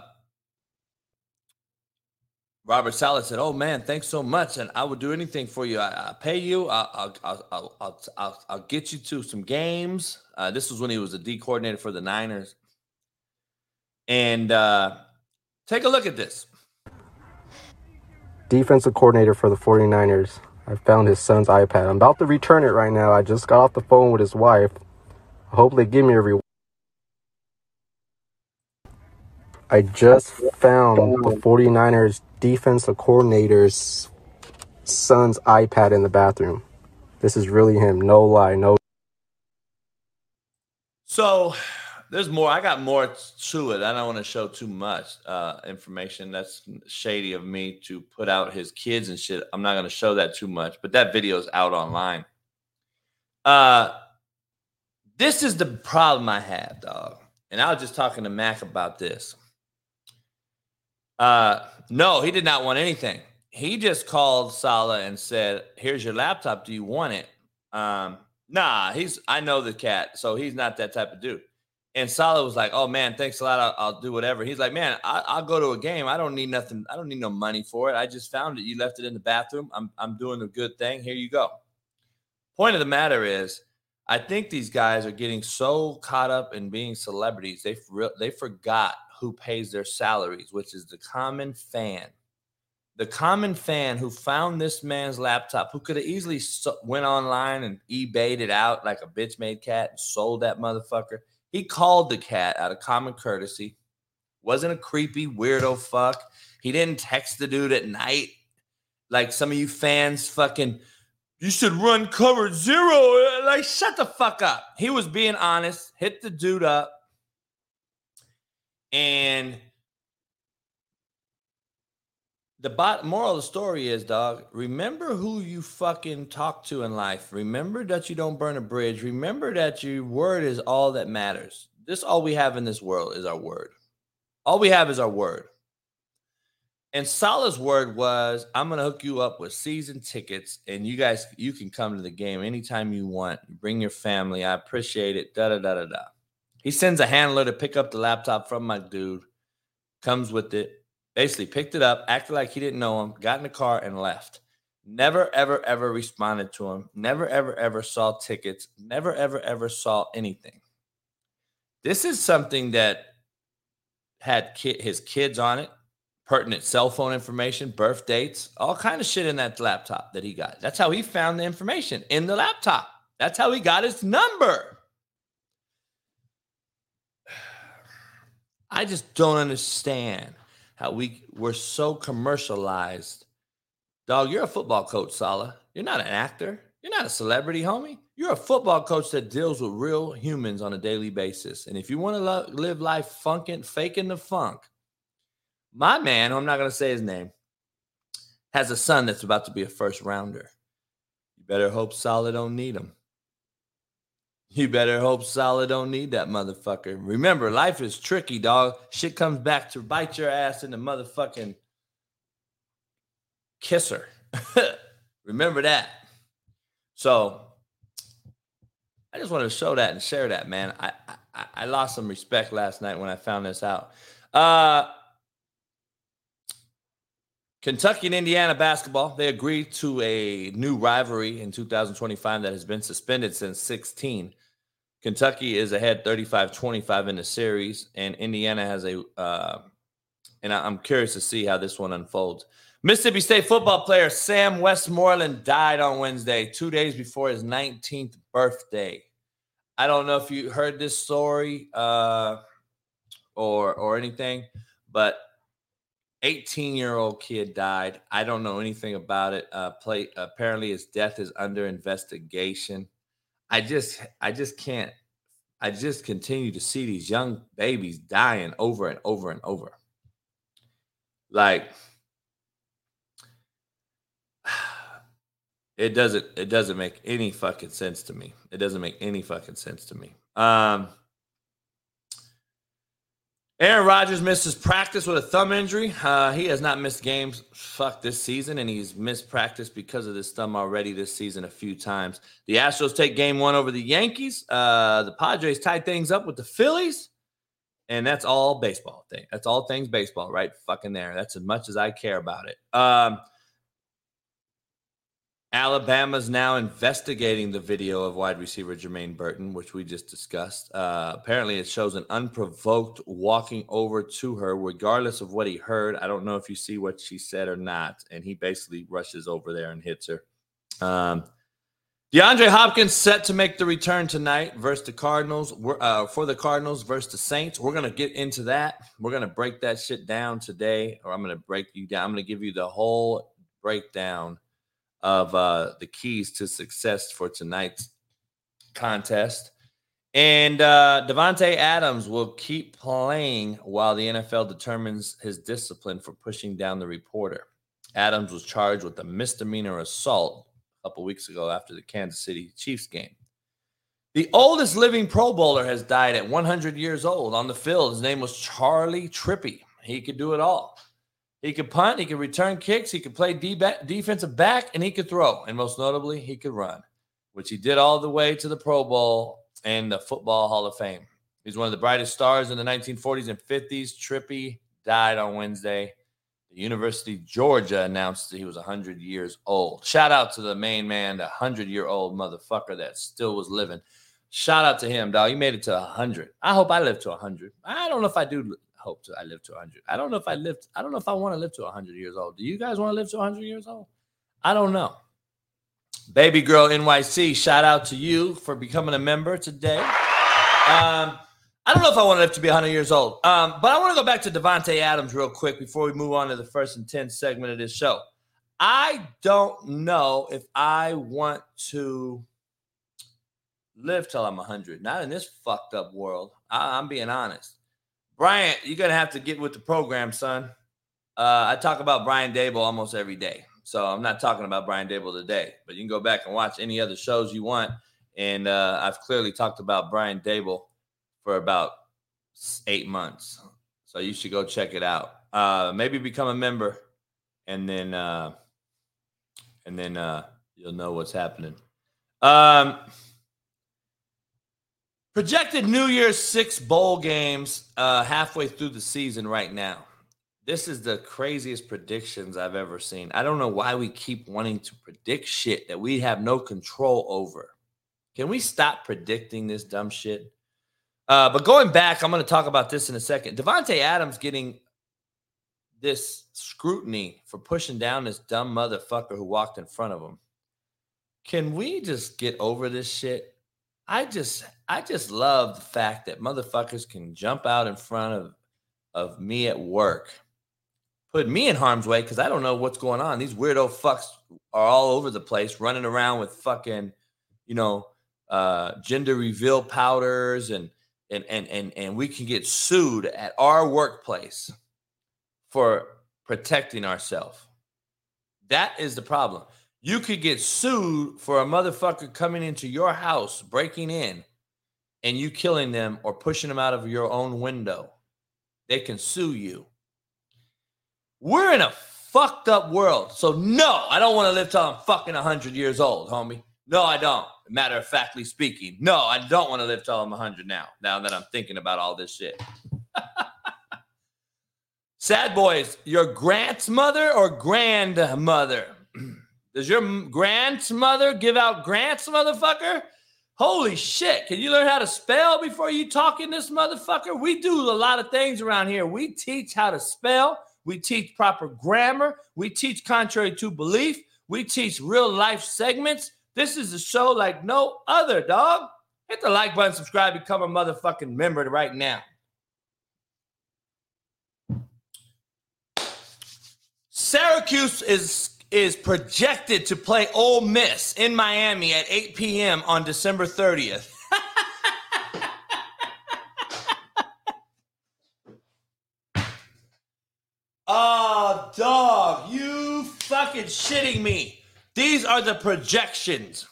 Robert Saleh said, "Oh man, thanks so much, and I would do anything for you. I, will pay you. I'll, I'll, I'll, I'll, I'll, I'll get you to some games." Uh, this was when he was a D coordinator for the Niners, and uh, take a look at this. Defensive coordinator for the 49ers. I found his son's iPad. I'm about to return it right now. I just got off the phone with his wife. I hope they give me a reward. I just found the 49ers defensive coordinator's son's iPad in the bathroom. This is really him. No lie. No. So there's more. I got more to it. I don't want to show too much uh, information. That's shady of me to put out his kids and shit. I'm not going to show that too much, but that video is out online. Uh, this is the problem I have, dog. And I was just talking to Mac about this. Uh, no, he did not want anything. He just called Saleh and said, "Here's your laptop. Do you want it?" Um, nah, he's. I know the cat, so he's not that type of dude. And Saleh was like, "Oh man, thanks a lot. I'll, I'll do whatever." He's like, "Man, I, will go to a game. I don't need nothing. I don't need no money for it. I just found it. You left it in the bathroom. I'm I'm doing a good thing. Here you go." Point of the matter is, I think these guys are getting so caught up in being celebrities, they they forgot who pays their salaries, which is the common fan. The common fan who found this man's laptop, who could have easily went online and eBayed it out like a bitch made cat and sold that motherfucker he called the cat out of common courtesy. Wasn't a creepy weirdo fuck. He didn't text the dude at night like some of you fans fucking you should run cover zero. Like, shut the fuck up. He was being honest, hit the dude up, and the bot moral of the story is, dog, remember who you fucking talk to in life. Remember that you don't burn a bridge. Remember that your word is all that matters. This all we have in this world is our word. All we have is our word. And Saleh's word was, I'm gonna hook you up with season tickets, and you guys you can come to the game anytime you want. Bring your family. I appreciate it. Da da da da da. He sends a handler to pick up the laptop from my dude, comes with it basically picked it up, acted like he didn't know him, got in the car, and left. Never, ever, ever responded to him. Never, ever, ever saw tickets. Never, ever, ever saw anything. This is something that had his kids on it, pertinent cell phone information, birth dates, all kind of shit in that laptop that he got. That's how he found the information in the laptop. That's how he got his number. I just don't understand how we we're so commercialized. Dog, you're a football coach, Saleh. You're not an actor. You're not a celebrity, homie. You're a football coach that deals with real humans on a daily basis. And if you want to lo- live life funking, faking the funk, my man, I'm not going to say his name, has a son that's about to be a first rounder. You better hope Saleh don't need him. You better hope Saleh don't need that motherfucker. Remember, life is tricky, dog. Shit comes back to bite your ass in the motherfucking kisser. Remember that. So I just wanted to show that and share that, man. I, I, I lost some respect last night when I found this out. Uh Kentucky and Indiana basketball, they agreed to a new rivalry in 2025 that has been suspended since 16. Kentucky is ahead 35 25 in the series, and Indiana has a, uh, and I'm curious to see how this one unfolds. Mississippi State football player Sam Westmoreland died on Wednesday, two days before his 19th birthday. I don't know if you heard this story uh, or or anything, but 18 year old kid died. I don't know anything about it. Uh, play apparently his death is under investigation. I just I just can't. I just continue to see these young babies dying over and over and over. Like it doesn't it doesn't make any fucking sense to me. It doesn't make any fucking sense to me. Um Aaron Rodgers misses practice with a thumb injury. Uh, he has not missed games, fuck, this season, and he's missed practice because of this thumb already this season a few times. The Astros take game one over the Yankees. Uh, the Padres tie things up with the Phillies, and that's all baseball thing. That's all things baseball, right? Fucking there. That's as much as I care about it. Um, Alabama's now investigating the video of wide receiver Jermaine Burton, which we just discussed. Uh, apparently, it shows an unprovoked walking over to her, regardless of what he heard. I don't know if you see what she said or not. And he basically rushes over there and hits her. Um, DeAndre Hopkins set to make the return tonight versus the Cardinals. Uh, for the Cardinals versus the Saints, we're gonna get into that. We're gonna break that shit down today, or I'm gonna break you down. I'm gonna give you the whole breakdown of uh, the keys to success for tonight's contest. And uh, Davante Adams will keep playing while the NFL determines his discipline for pushing down the reporter. Adams was charged with a misdemeanor assault a couple weeks ago after the Kansas City Chiefs game. The oldest living Pro Bowler has died at 100 years old on the field. His name was Charley Trippi. He could do it all. He could punt, he could return kicks, he could play defensive back, and he could throw. And most notably, he could run, which he did all the way to the Pro Bowl and the Football Hall of Fame. He's one of the brightest stars in the 1940s and 50s. Trippi died on Wednesday. The University of Georgia announced that he was 100 years old. Shout out to the main man, the 100 year old motherfucker that still was living. Shout out to him, dog. You made it to 100. I hope I live to 100. I don't know if I do hope to I live to 100. I don't know if I lived I don't know if I want to live to 100 years old. Do you guys want to live to 100 years old? I don't know. Baby Girl NYC, shout out to you for becoming a member today. Um, I don't know if I want to live to be 100 years old, um, but I want to go back to Davante Adams real quick before we move on to the first and 10 segment of this show. I don't know if I want to live till I'm 100. Not in this fucked up world. I, am being honest. Bryant, you're to have to get with the program, son. Uh, I talk about Brian Daboll almost every day. So I'm not talking about Brian Daboll today, but you can go back and watch any other shows you want. And uh, I've clearly talked about Brian Daboll for about eight months. So you should go check it out. Uh, maybe become a member, and then uh, and then uh, you'll know what's happening. Um, projected New Year's Six bowl games uh, halfway through the season right now. This is the craziest predictions I've ever seen. I don't know why we keep wanting to predict shit that we have no control over. Can we stop predicting this dumb shit? Uh, but going back, I'm going to talk about this in a second. Davante Adams getting this scrutiny for pushing down this dumb motherfucker who walked in front of him. Can we just get over this shit? I just I just love the fact that motherfuckers can jump out in front of of me at work put me in harm's way because I don't know what's going on. These weirdo fucks are all over the place, running around with fucking, you know, uh, gender reveal powders, and and and and and we can get sued at our workplace for protecting ourselves. That is the problem. You could get sued for a motherfucker coming into your house, breaking in, and you killing them or pushing them out of your own window. They can sue you we're in a fucked up world. So no, I don't want to live till I'm fucking 100 years old, homie. No, I don't. Matter of factly speaking, no, I don't want to live till I'm 100 now. Now that I'm thinking about all this shit. Sad boys, your grandmother or grandmother? Does your grandmother give out grants, motherfucker? Holy shit. Can you learn how to spell before you talk in this motherfucker? We do a lot of things around here. We teach how to spell. We teach proper grammar. We teach contrary to belief. We teach real life segments. This is a show like no other, dog. Hit the like button, subscribe, become a motherfucking member right now. Syracuse is is projected to play Ole Miss in Miami at 8 p.m. on December 30th. Oh, ah, dog, you fucking shitting me. These are the projections.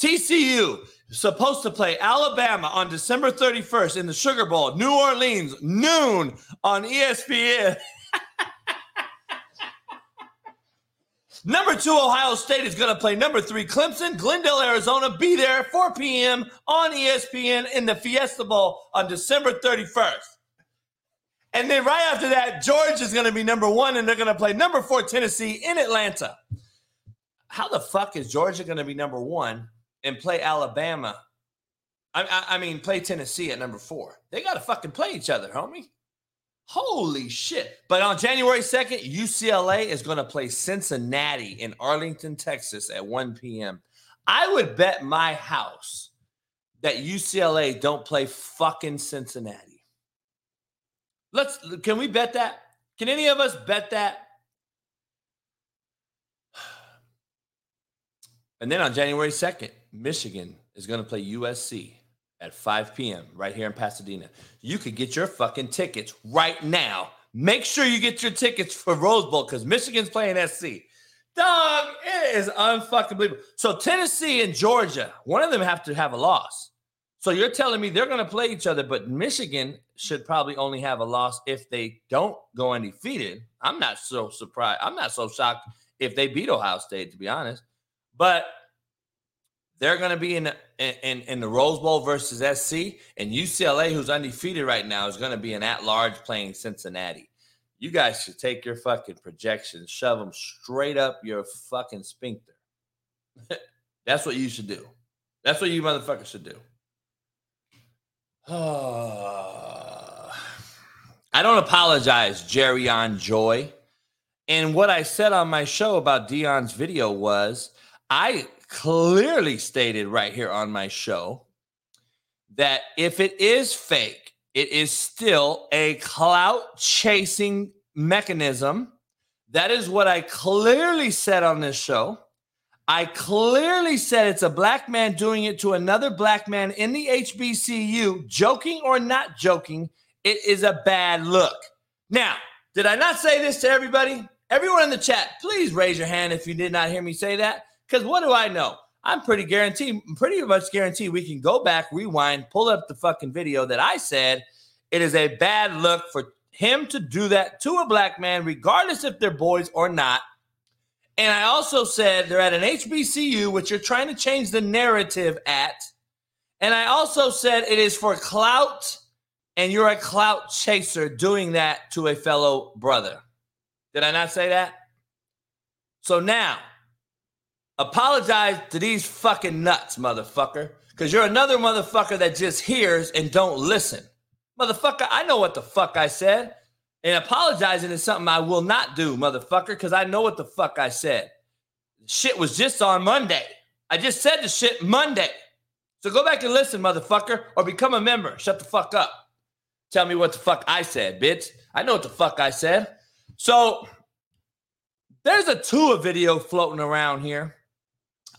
TCU supposed to play Alabama on December 31st in the Sugar Bowl, New Orleans, noon on ESPN. number two, Ohio State is going to play number three, Clemson, Glendale, Arizona. Be there 4 p.m. on ESPN in the Fiesta Bowl on December 31st. And then right after that, Georgia is going to be number one, and they're going to play number four Tennessee in Atlanta. How the fuck is Georgia going to be number one and play Alabama? I, I, I mean, play Tennessee at number four. They got to fucking play each other, homie. Holy shit. But on January 2nd, UCLA is going to play Cincinnati in Arlington, Texas at 1 p.m. I would bet my house that UCLA don't play fucking Cincinnati. Let's can we bet that? Can any of us bet that? And then on January 2nd, Michigan is going to play USC at 5 p.m. right here in Pasadena. You could get your fucking tickets right now. Make sure you get your tickets for Rose Bowl because Michigan's playing SC. Dog, it is unfucking believable. So Tennessee and Georgia, one of them have to have a loss. So you're telling me they're going to play each other, but Michigan should probably only have a loss if they don't go undefeated. I'm not so surprised. I'm not so shocked if they beat Ohio State, to be honest. But they're going to be in, in in the Rose Bowl versus SC, and UCLA, who's undefeated right now, is going to be an at large playing Cincinnati. You guys should take your fucking projections, shove them straight up your fucking sphincter. That's what you should do. That's what you motherfuckers should do. I don't apologize, Jerry on Joy. And what I said on my show about Dion's video was I clearly stated right here on my show that if it is fake, it is still a clout chasing mechanism. That is what I clearly said on this show. I clearly said it's a black man doing it to another black man in the HBCU, joking or not joking, it is a bad look. Now, did I not say this to everybody? Everyone in the chat, please raise your hand if you did not hear me say that. Because what do I know? I'm pretty guaranteed, pretty much guaranteed we can go back, rewind, pull up the fucking video that I said it is a bad look for him to do that to a black man, regardless if they're boys or not. And I also said they're at an HBCU, which you're trying to change the narrative at. And I also said it is for clout, and you're a clout chaser doing that to a fellow brother. Did I not say that? So now Apologize to these fucking nuts, motherfucker. Because you're another motherfucker that just hears and don't listen. Motherfucker, I know what the fuck I said. And apologizing is something I will not do, motherfucker, because I know what the fuck I said. Shit was just on Monday. I just said the shit Monday. So go back and listen, motherfucker, or become a member. Shut the fuck up. Tell me what the fuck I said, bitch. I know what the fuck I said. So there's a Tua video floating around here.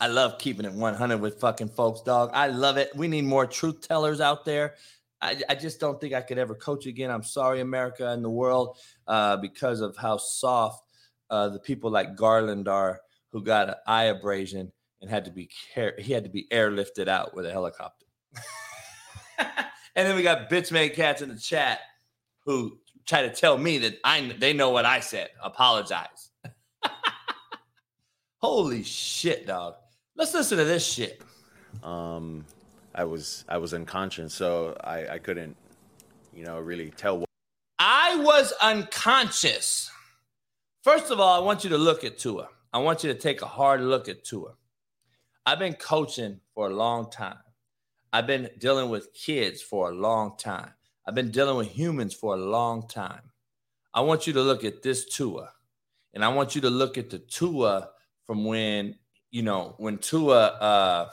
I love keeping it 100 with fucking folks, dog. I love it. We need more truth tellers out there. I, I just don't think I could ever coach again. I'm sorry, America and the world, uh, because of how soft uh, the people like Garland are, who got an eye abrasion and had to be care- he had to be airlifted out with a helicopter. and then we got bitch made cats in the chat who try to tell me that I they know what I said. Apologize. Holy shit, dog. Let's listen to this shit. Um, I was I was unconscious, so I I couldn't, you know, really tell. What- I was unconscious. First of all, I want you to look at Tua. I want you to take a hard look at Tua. I've been coaching for a long time. I've been dealing with kids for a long time. I've been dealing with humans for a long time. I want you to look at this Tua, and I want you to look at the Tua from when you know, when Tua uh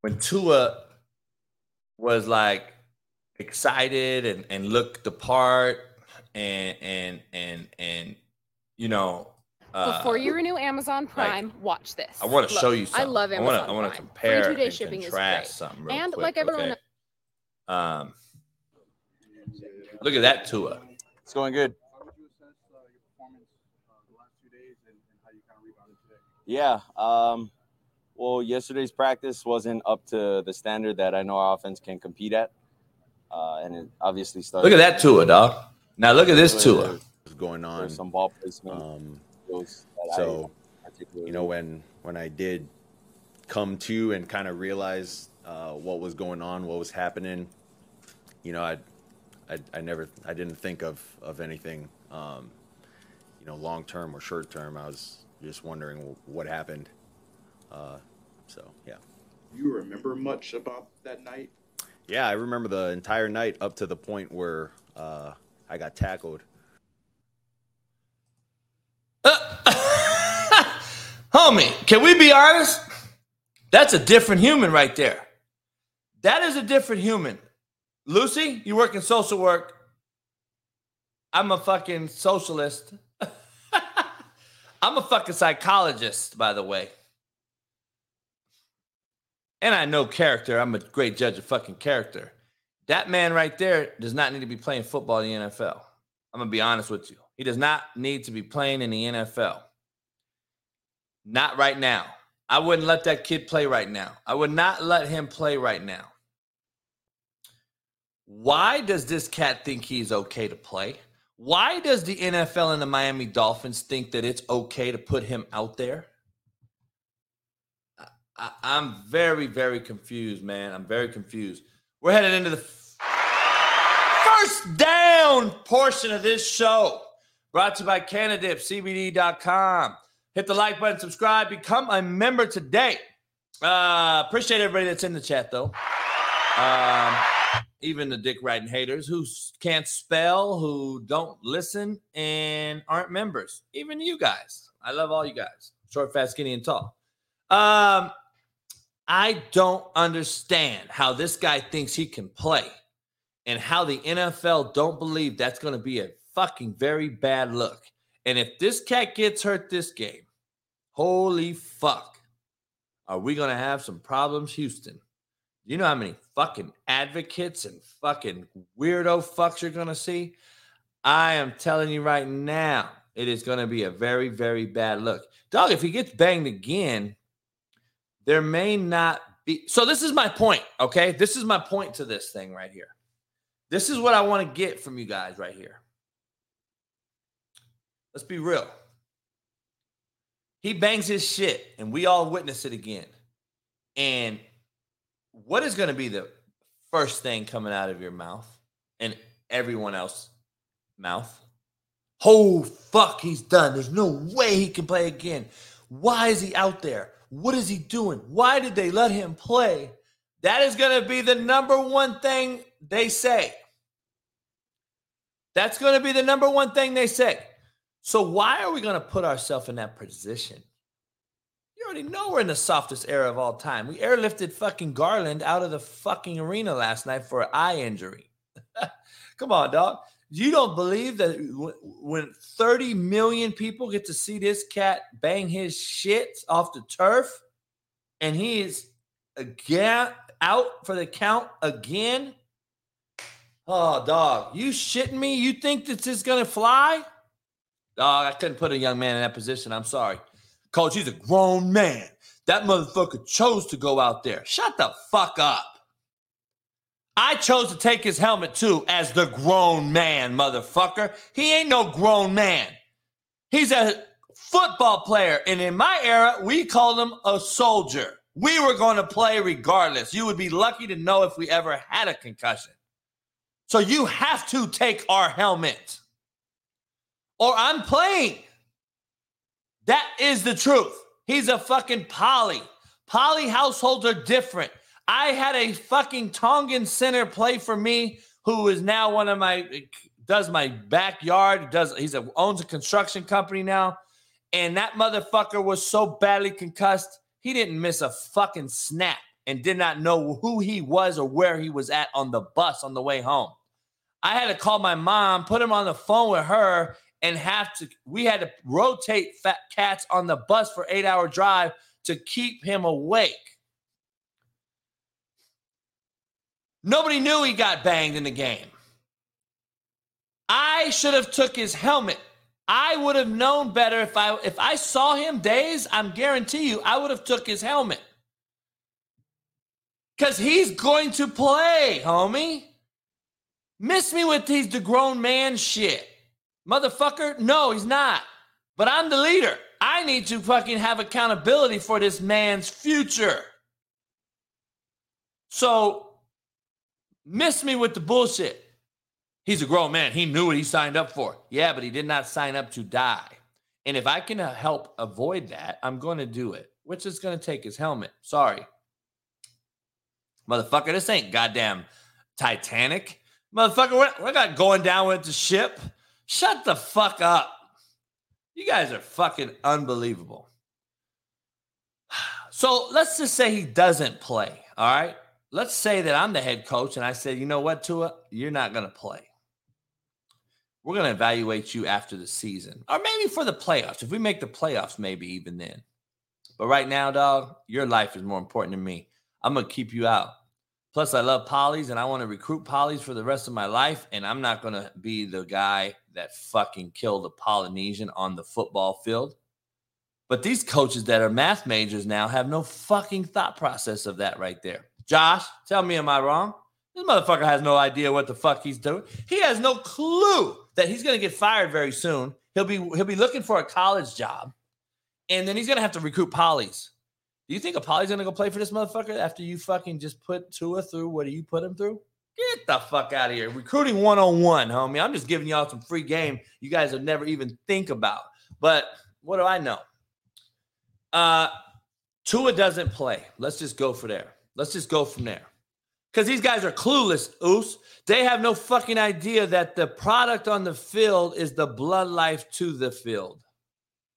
when Tua was like excited and, and looked the part and and and and you know uh, Before you renew Amazon Prime, like, watch this. I want to show you something. I love Amazon I wanna, Prime. I want to compare Free two-day and shipping contrast is something and quick, like everyone okay? Um, look at that Tua. It's going good. Yeah. Um, well, yesterday's practice wasn't up to the standard that I know our offense can compete at, uh, and it obviously started. Look at that Tua, dog. Now look at this Tua. What's going on? Some ball placement. Um, so, you know, when when I did come to and kind of realize uh, what was going on, what was happening, you know, I, I, I never, I didn't think of of anything, um, you know, long term or short term. I was just wondering what happened. Uh, so yeah. You remember much about that night? yeah, I remember the entire night up to the point where uh, I got tackled. Homie, can we be honest? That's a different human right there. That is a different human. Lucy, you work in social work. I'm a fucking socialist. I'm a fucking psychologist, by the way. And I know character. I'm a great judge of fucking character. That man right there does not need to be playing football in the NFL. I'm going to be honest with you. He does not need to be playing in the NFL. Not right now. I wouldn't let that kid play right now. I would not let him play right now. Why does this cat think he's okay to play? Why does the NFL and the Miami Dolphins think that it's okay to put him out there? I, am very, very confused, man. I'm very confused. We're headed into the first down portion of this show. Brought to you by CanadipCBD.com. Hit the like button, subscribe, become a member today. Uh, appreciate everybody that's in the chat, though. Um, even the dick riding haters who can't spell, who don't listen, and aren't members. Even you guys. I love all you guys. Short, fat, skinny, and tall. Um, I don't understand how this guy thinks he can play and how the NFL don't believe that's going to be a fucking very bad look. And if this cat gets hurt this game, holy fuck, are we going to have some problems, Houston? You know how many fucking advocates and fucking weirdo fucks you're going to see? I am telling you right now, it is going to be a very, very bad look. Dog, if he gets banged again, there may not be. So, this is my point, okay? This is my point to this thing right here. This is what I want to get from you guys right here. Let's be real. He bangs his shit, and we all witness it again. And what is going to be the first thing coming out of your mouth and everyone else's mouth? Oh, fuck, he's done. There's no way he can play again. Why is he out there? What is he doing? Why did they let him play? That is going to be the number one thing they say. That's going to be the number one thing they say. So, why are we going to put ourselves in that position? Already know we're in the softest era of all time. We airlifted fucking Garland out of the fucking arena last night for an eye injury. Come on, dog. You don't believe that when 30 million people get to see this cat bang his shit off the turf and he is again out for the count again? Oh, dog, you shitting me? You think this is going to fly? Dog, I couldn't put a young man in that position. I'm sorry. Coach, he's a grown man. That motherfucker chose to go out there. Shut the fuck up. I chose to take his helmet too as the grown man, motherfucker. He ain't no grown man. He's a football player. And in my era, we called him a soldier. We were going to play regardless. You would be lucky to know if we ever had a concussion. So you have to take our helmet or I'm playing. That is the truth. He's a fucking poly. Poly households are different. I had a fucking Tongan center play for me who is now one of my does my backyard, does he's a, owns a construction company now. And that motherfucker was so badly concussed, he didn't miss a fucking snap and did not know who he was or where he was at on the bus on the way home. I had to call my mom, put him on the phone with her, and have to we had to rotate fat cats on the bus for eight hour drive to keep him awake. Nobody knew he got banged in the game. I should have took his helmet. I would have known better if I if I saw him days, I'm guarantee you I would have took his helmet. Cuz he's going to play, homie. Miss me with these the grown man shit. Motherfucker, no, he's not. But I'm the leader. I need to fucking have accountability for this man's future. So, miss me with the bullshit. He's a grown man. He knew what he signed up for. Yeah, but he did not sign up to die. And if I can uh, help avoid that, I'm going to do it, which is going to take his helmet. Sorry. Motherfucker, this ain't goddamn Titanic. Motherfucker, we're not going down with the ship. Shut the fuck up. You guys are fucking unbelievable. So let's just say he doesn't play. All right. Let's say that I'm the head coach and I said, you know what, Tua, you're not going to play. We're going to evaluate you after the season or maybe for the playoffs. If we make the playoffs, maybe even then. But right now, dog, your life is more important to me. I'm going to keep you out. Plus, I love polys and I want to recruit polys for the rest of my life. And I'm not going to be the guy that fucking killed a Polynesian on the football field. But these coaches that are math majors now have no fucking thought process of that right there. Josh, tell me, am I wrong? This motherfucker has no idea what the fuck he's doing. He has no clue that he's going to get fired very soon. He'll be he'll be looking for a college job, and then he's going to have to recruit polys. Do you think a poly's going to go play for this motherfucker after you fucking just put Tua through what do you put him through? Get the fuck out of here. Recruiting one on one, homie. I'm just giving y'all some free game you guys would never even think about. But what do I know? Uh, Tua doesn't play. Let's just go for there. Let's just go from there. Because these guys are clueless, Oos. They have no fucking idea that the product on the field is the blood life to the field.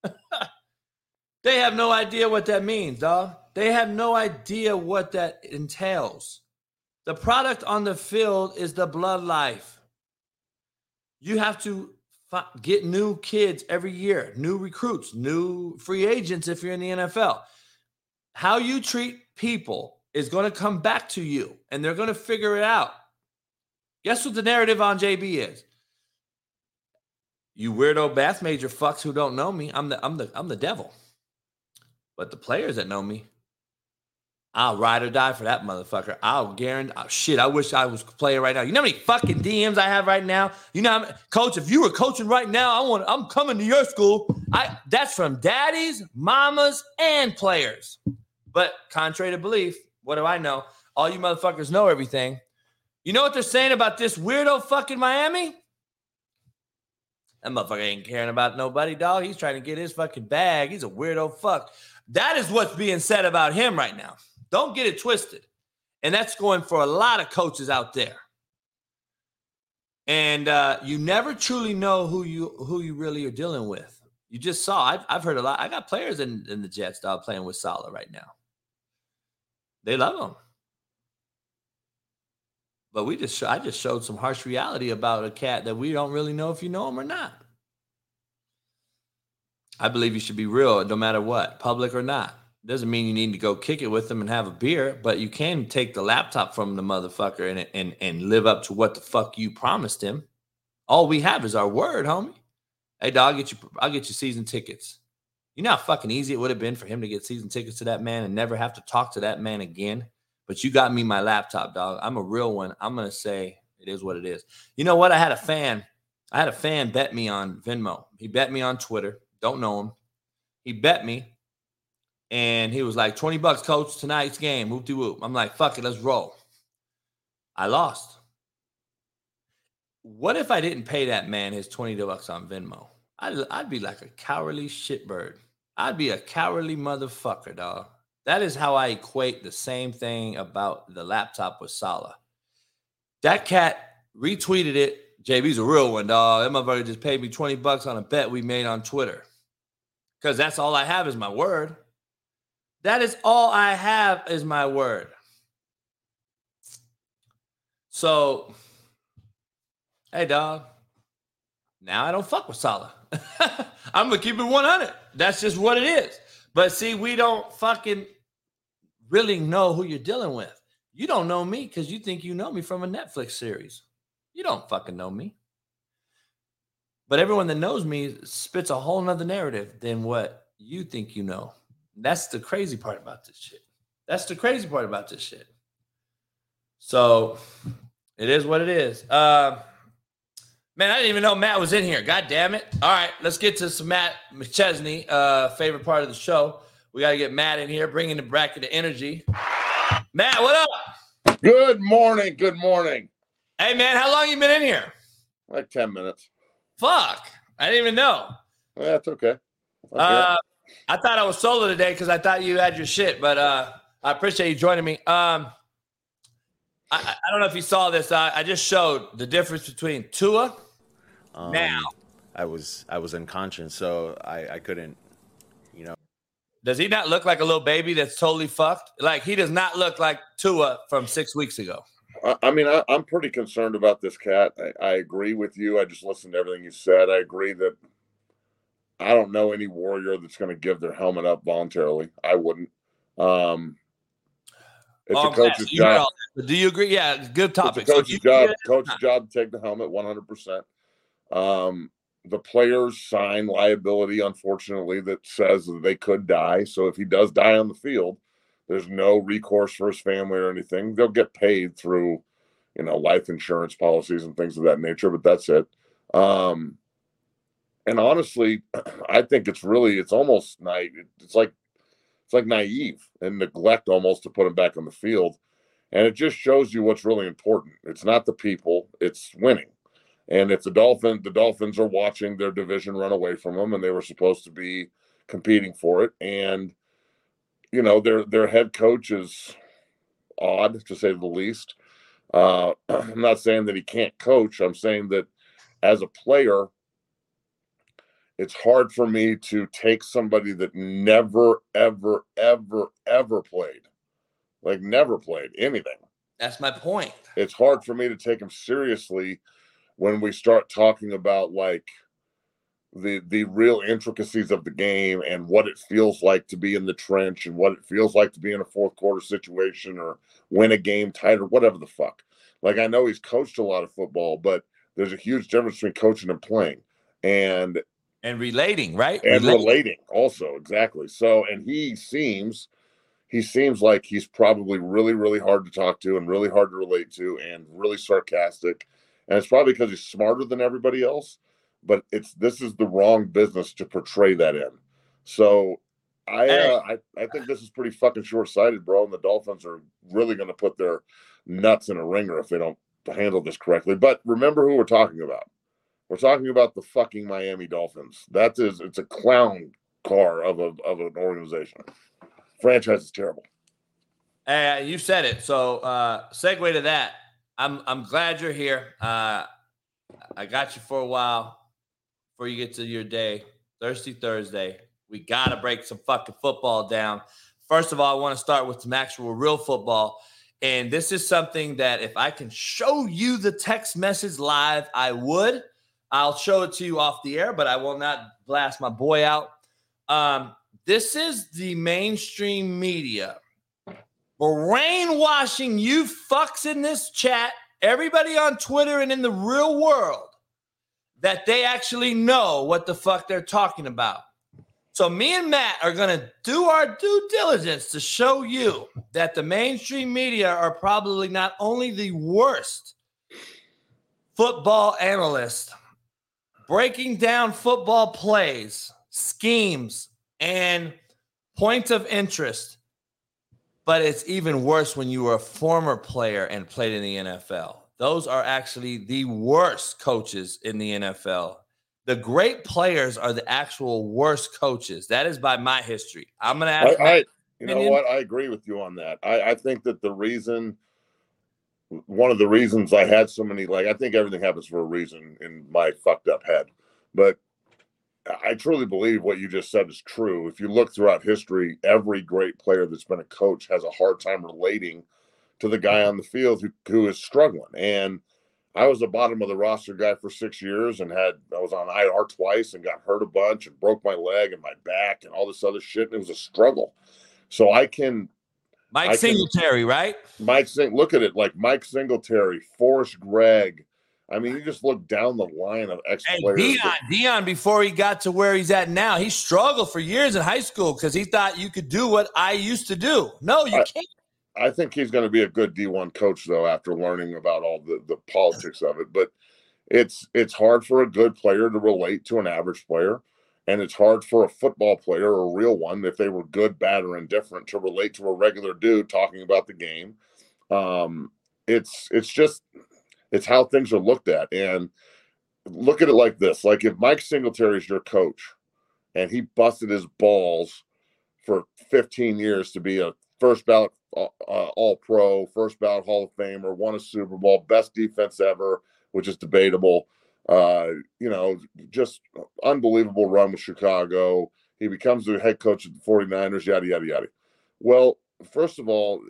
they have no idea what that means, dog. They have no idea what that entails. The product on the field is the blood life. You have to get new kids every year, new recruits, new free agents if you're in the NFL. How you treat people is going to come back to you and they're going to figure it out. Guess what the narrative on JB is? You weirdo bath major fucks who don't know me. I'm the I'm the I'm the devil. But the players that know me, I'll ride or die for that motherfucker. I'll guarantee. Oh, shit, I wish I was playing right now. You know how many fucking DMs I have right now? You know, coach, if you were coaching right now, I want. I'm coming to your school. I that's from daddies, mamas, and players. But contrary to belief, what do I know? All you motherfuckers know everything. You know what they're saying about this weirdo fucking Miami? That motherfucker ain't caring about nobody, dog. He's trying to get his fucking bag. He's a weirdo fuck. That is what's being said about him right now. Don't get it twisted. And that's going for a lot of coaches out there. And uh, you never truly know who you who you really are dealing with. You just saw. I've, I've heard a lot. I got players in, in the Jets dog playing with Saleh right now. They love him. But we just I just showed some harsh reality about a cat that we don't really know if you know him or not. I believe you should be real no matter what, public or not. Doesn't mean you need to go kick it with them and have a beer, but you can take the laptop from the motherfucker and and and live up to what the fuck you promised him. All we have is our word, homie. Hey, dog, I'll get you. I'll get you season tickets. You know how fucking easy it would have been for him to get season tickets to that man and never have to talk to that man again. But you got me my laptop, dog. I'm a real one. I'm gonna say it is what it is. You know what? I had a fan. I had a fan bet me on Venmo. He bet me on Twitter. Don't know him. He bet me and he was like, 20 bucks, coach, tonight's game. Whoop de whoop. I'm like, fuck it, let's roll. I lost. What if I didn't pay that man his 20 bucks on Venmo? I'd, I'd be like a cowardly shitbird. I'd be a cowardly motherfucker, dog. That is how I equate the same thing about the laptop with Saleh. That cat retweeted it. JB's a real one, dog. That motherfucker just paid me 20 bucks on a bet we made on Twitter. Because that's all I have is my word. That is all I have is my word. So, hey, dog. Now I don't fuck with Saleh. I'm gonna keep it 100. That's just what it is. But see, we don't fucking really know who you're dealing with. You don't know me because you think you know me from a Netflix series. You don't fucking know me. But everyone that knows me spits a whole nother narrative than what you think you know. That's the crazy part about this shit. That's the crazy part about this shit. So it is what it is. Uh, man, I didn't even know Matt was in here. God damn it. All right, let's get to some Matt McChesney, uh, favorite part of the show. We got to get Matt in here, bringing the bracket of energy. Matt, what up? Good morning. Good morning. Hey, man, how long you been in here? Like 10 minutes. Fuck. I didn't even know. That's okay. okay. Uh, I thought I was solo today because I thought you had your shit, but uh, I appreciate you joining me. Um, I, I don't know if you saw this. I, I just showed the difference between Tua Um, now. I was I was unconscious, so I I couldn't. You know, Does he not look like a little baby that's totally fucked? Like he does not look like Tua from six weeks ago. I, I mean, I, I'm pretty concerned about this cat. I, I agree with you. I just listened to everything you said. I agree that I don't know any warrior that's going to give their helmet up voluntarily. I wouldn't. Um, it's a coach's job. Do you agree? Yeah, good topic. It's a coach's you- job. Coach's job to take the helmet 100%. Um, the players sign liability, unfortunately, that says that they could die. So if he does die on the field, there's no recourse for his family or anything. They'll get paid through, you know, life insurance policies and things of that nature, but that's it. Um, and honestly, I think it's really, it's almost night. It's like, it's like naive and neglect almost to put him back on the field. And it just shows you what's really important. It's not the people, it's winning. And if the Dolphins, the Dolphins are watching their division run away from them, and they were supposed to be competing for it, and you know their their head coach is odd to say the least. Uh, I'm not saying that he can't coach. I'm saying that as a player, it's hard for me to take somebody that never, ever, ever, ever played, like never played anything That's my point. it's hard for me to take him seriously when we start talking about like the the real intricacies of the game and what it feels like to be in the trench and what it feels like to be in a fourth quarter situation or win a game tight or whatever the fuck. Like I know he's coached a lot of football, but there's a huge difference between coaching and playing. And And relating, right? and Relating. relating also exactly. So and he seems he seems like he's probably really really hard to talk to and really hard to relate to and really sarcastic. And it's probably because he's smarter than everybody else but it's this is the wrong business to portray that in. So i uh, I, I think this is pretty fucking short-sighted bro and the dolphins are really going to put their nuts in a ringer if they don't handle this correctly. But remember who we're talking about we're talking about the fucking Miami Dolphins. That is, it's a clown car of a of an organization. Franchise is terrible. Hey, you said it. So uh segue to that. I'm I'm glad you're here. Uh I got you for a while before you get to your day. Thirsty Thursday. We gotta break some fucking football down. First of all, I want to start with some actual real football. And this is something that if I can show you the text message live, I would. I'll show it to you off the air, but I will not blast my boy out. Um, this is the mainstream media brainwashing you fucks in this chat, everybody on Twitter and in the real world, that they actually know what the fuck they're talking about. So, me and Matt are going to do our due diligence to show you that the mainstream media are probably not only the worst football analysts breaking down football plays, schemes, and points of interest but it's even worse when you were a former player and played in the NFL. Those are actually the worst coaches in the NFL. The great players are the actual worst coaches. That is by my history. I'm going to ask. I you know what? I agree with you on that. I, I think that the reason, one of the reasons I had so many, like I think everything happens for a reason in my fucked up head, but I truly believe what you just said is true. If you look throughout history, every great player that's been a coach has a hard time relating to the guy on the field who, who is struggling. And I was a bottom of the roster guy for six years and had I was on IR twice and got hurt a bunch and broke my leg and my back and all this other shit. And it was a struggle. So I can Mike I can- Singletary, right? Mike Sing look at it like Mike Singletary, Forrest Gregg. I mean, you just look down the line of ex Hey, players. Deion, Deion, before he got to where he's at now, he struggled for years in high school because he thought you could do what I used to do. No, you I- can't. I think he's going to be a good D1 coach though after learning about all the, the politics of it. But it's it's hard for a good player to relate to an average player, and it's hard for a football player, a real one, if they were good, bad, or indifferent, to relate to a regular dude talking about the game. Um, it's it's just it's how things are looked at, and look at it like this: like if Mike Singletary is your coach, and he busted his balls for 15 years to be a first ballot uh, All Pro, first ballot Hall of Famer, won a Super Bowl, best defense ever, which is debatable. Uh, you know, just unbelievable run with Chicago. He becomes the head coach of the 49ers, yada, yada, yada. Well, first of all,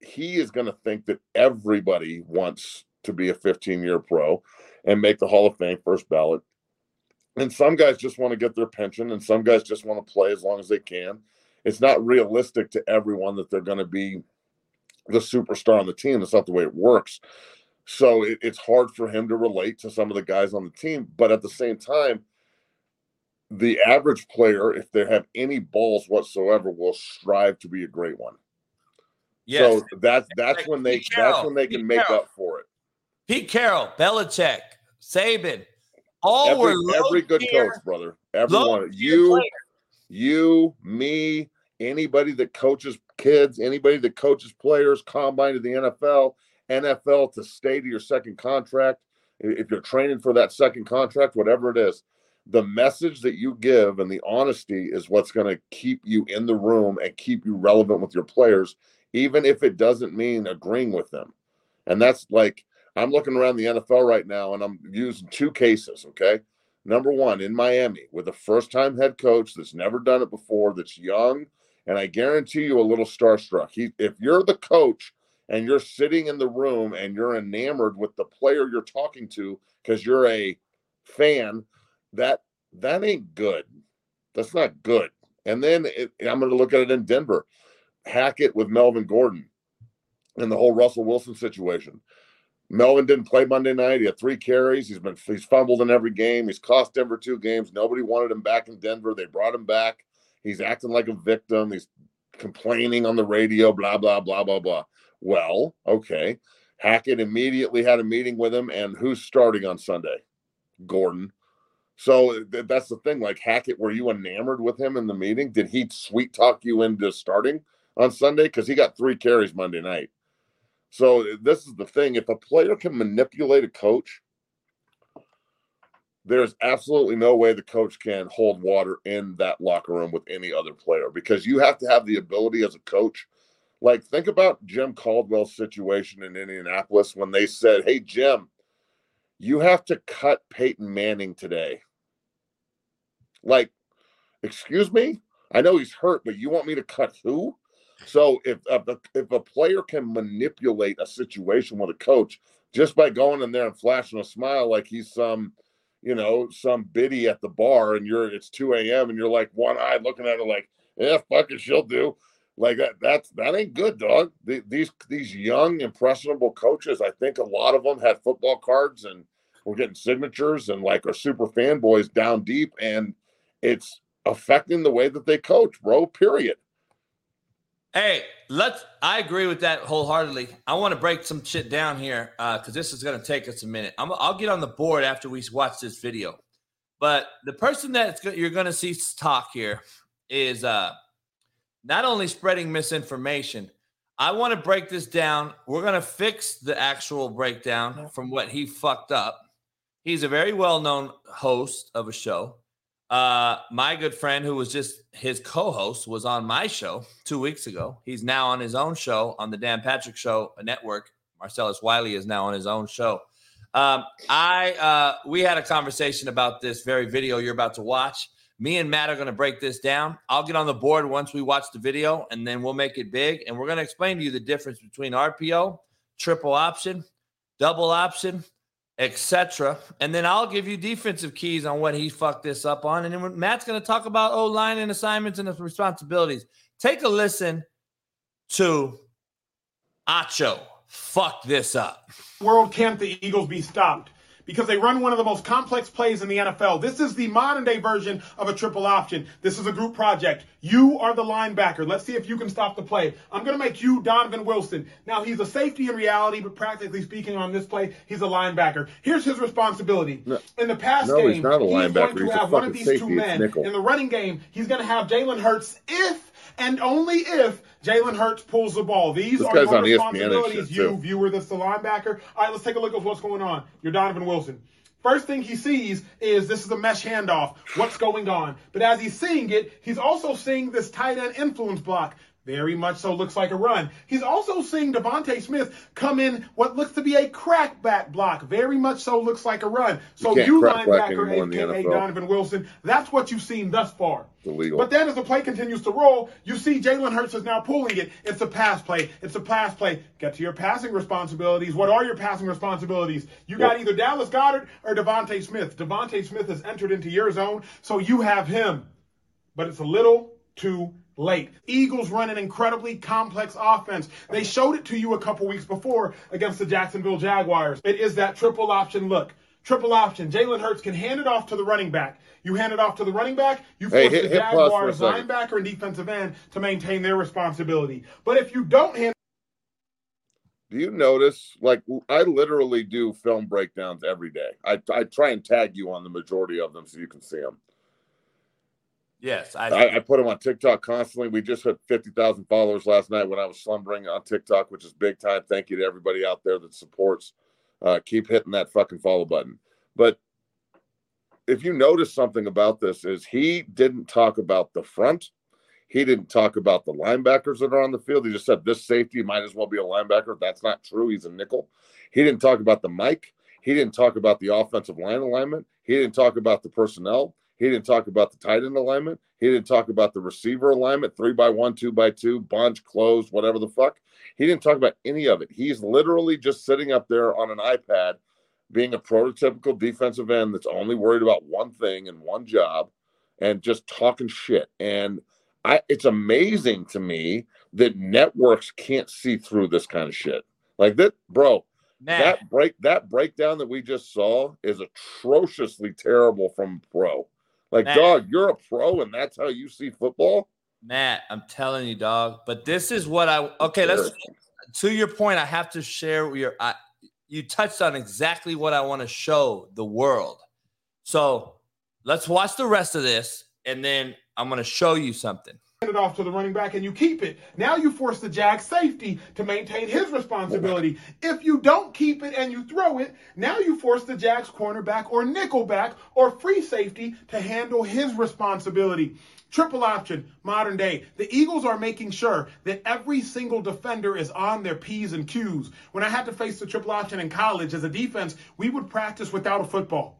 he is going to think that everybody wants to be a 15 year pro and make the Hall of Fame first ballot. And some guys just want to get their pension, and some guys just want to play as long as they can. It's not realistic to everyone that they're going to be the superstar on the team. That's not the way it works. So it, it's hard for him to relate to some of the guys on the team. But at the same time, the average player, if they have any balls whatsoever, will strive to be a great one. Yes. So that's that's when they that's when they can Pete make Carroll. up for it. Pete Carroll, Belichick, Saban, all every, were every good tier, coach, brother. Everyone, you, you, me, anybody that coaches kids, anybody that coaches players, combine to the NFL, NFL to stay to your second contract. If you're training for that second contract, whatever it is, the message that you give and the honesty is what's going to keep you in the room and keep you relevant with your players even if it doesn't mean agreeing with them. And that's like, I'm looking around the NFL right now and I'm using two cases. Okay. Number one, in Miami, with a first time head coach that's never done it before, that's young. And I guarantee you a little starstruck. He, if you're the coach and you're sitting in the room and you're enamored with the player you're talking to because you're a fan, that that ain't good. That's not good. And then it, I'm going to look at it in Denver. Hackett with Melvin Gordon and the whole Russell Wilson situation. Melvin didn't play Monday night. He had three carries. He's been he's fumbled in every game. He's cost Denver two games. Nobody wanted him back in Denver. They brought him back. He's acting like a victim. He's complaining on the radio, blah, blah, blah, blah, blah. Well, okay. Hackett immediately had a meeting with him, and who's starting on Sunday? Gordon. So th- that's the thing. Like Hackett, were you enamored with him in the meeting? Did he sweet talk you into starting? on Sunday because he got three carries Monday night. So this is the thing: if a player can manipulate a coach, there's absolutely no way the coach can hold water in that locker room with any other player because you have to have the ability as a coach. Like think about Jim Caldwell's situation in Indianapolis when they said, "Hey Jim, you have to cut Peyton Manning today." Like, excuse me, I know he's hurt, but you want me to cut who? So if a, if a player can manipulate a situation with a coach just by going in there and flashing a smile like he's some, you know, some biddy at the bar, and you're it's two a.m. and you're like one eyed looking at her like, yeah, fuck it, she'll do. Like that, that's that ain't good, dog. The, these these young impressionable coaches, I think a lot of them had football cards and were getting signatures and like are super fanboys down deep, and it's affecting the way that they coach, bro. Period. Hey, let's. I agree with that wholeheartedly. I want to break some shit down here because uh, this is going to take us a minute. i will get on the board after we watch this video. But the person that you're going to see talk here is uh, not only spreading misinformation. I want to break this down. We're going to fix the actual breakdown from what he fucked up. He's a very well known host of a show. Uh, my good friend, who was just his co-host, was on my show two weeks ago. He's now on his own show on the Dan Patrick Show network. Marcellus Wiley is now on his own show. Um, I uh, we had a conversation about this very video you're about to watch. Me and Matt are going to break this down. I'll get on the board once we watch the video, and then we'll make it big. And we're going to explain to you the difference between RPO, triple option, double option, etc. And then I'll give you defensive keys on what he fucked this up on. And then Matt's going to talk about oh, O line and assignments and responsibilities. Take a listen to Acho. Fuck this up. World can't the Eagles be stopped? Because they run one of the most complex plays in the NFL. This is the modern day version of a triple option. This is a group project. You are the linebacker. Let's see if you can stop the play. I'm going to make you Donovan Wilson. Now, he's a safety in reality, but practically speaking on this play, he's a linebacker. Here's his responsibility. No, in the pass no, game, he's, not a linebacker. he's going to have one of these two men. In the running game, he's going to have Jalen Hurts if and only if Jalen Hurts pulls the ball. These this are your responsibilities, you viewer that's the linebacker. All right, let's take a look at what's going on. You're Donovan Wilson. First thing he sees is this is a mesh handoff. What's going on? But as he's seeing it, he's also seeing this tight end influence block. Very much so looks like a run. He's also seeing DeVonta Smith come in what looks to be a crackback block. Very much so looks like a run. So You you, linebacker, anymore in the aka Donovan Wilson, that's what you've seen thus far. But then as the play continues to roll, you see Jalen Hurts is now pulling it. It's a pass play. It's a pass play. Get to your passing responsibilities. What are your passing responsibilities? You got either Dallas Goedert or DeVonta Smith. DeVonta Smith has entered into your zone, so you have him. But it's a little too late. Eagles run an incredibly complex offense. They showed it to you a couple weeks before against the Jacksonville Jaguars. It is that triple option look. Triple option. Jalen Hurts can hand it off to the running back. You hand it off to the running back, you Hey, force hit- the hit a Jaguars linebacker and defensive end to maintain their responsibility. But if you don't hand Do you notice? Like, I literally do film breakdowns every day. I, I try and tag you on the majority of them so you can see them. Yes, I, I, I put them on TikTok constantly. We just hit 50,000 followers last night when I was slumbering on TikTok, which is big time. Thank you to everybody out there that supports. Uh, keep hitting that fucking follow button. But if you notice something about this, is he didn't talk about the front. He didn't talk about the linebackers that are on the field. He just said this safety might as well be a linebacker. That's not true. He's a nickel. He didn't talk about the mic. He didn't talk about the offensive line alignment. He didn't talk about the personnel. He didn't talk about the tight end alignment. He didn't talk about the receiver alignment, three by one, two by two, bunch, closed, whatever the fuck. He didn't talk about any of it. He's literally just sitting up there on an iPad, being a prototypical defensive end that's only worried about one thing and one job and just talking shit. And I it's amazing to me that networks can't see through this kind of shit. Like that, bro. man, That break that breakdown that we just saw is atrociously terrible from pro. Like, Man. dog, you're a pro and that's how you see football. Matt, I'm telling you, dog. But this is what I okay. Let's to your point. I have to share your. I, you touched on exactly what I want to show the world. So let's watch the rest of this, and then I'm going to show you something. It off to the running back and you keep it. Now you force the Jag safety to maintain his responsibility. If you don't keep it and you throw it, now you force the Jags cornerback or nickelback or free safety to handle his responsibility. Triple option, modern day. The Eagles are making sure that every single defender is on their P's and Q's. When I had to face the triple option in college as a defense, we would practice without a football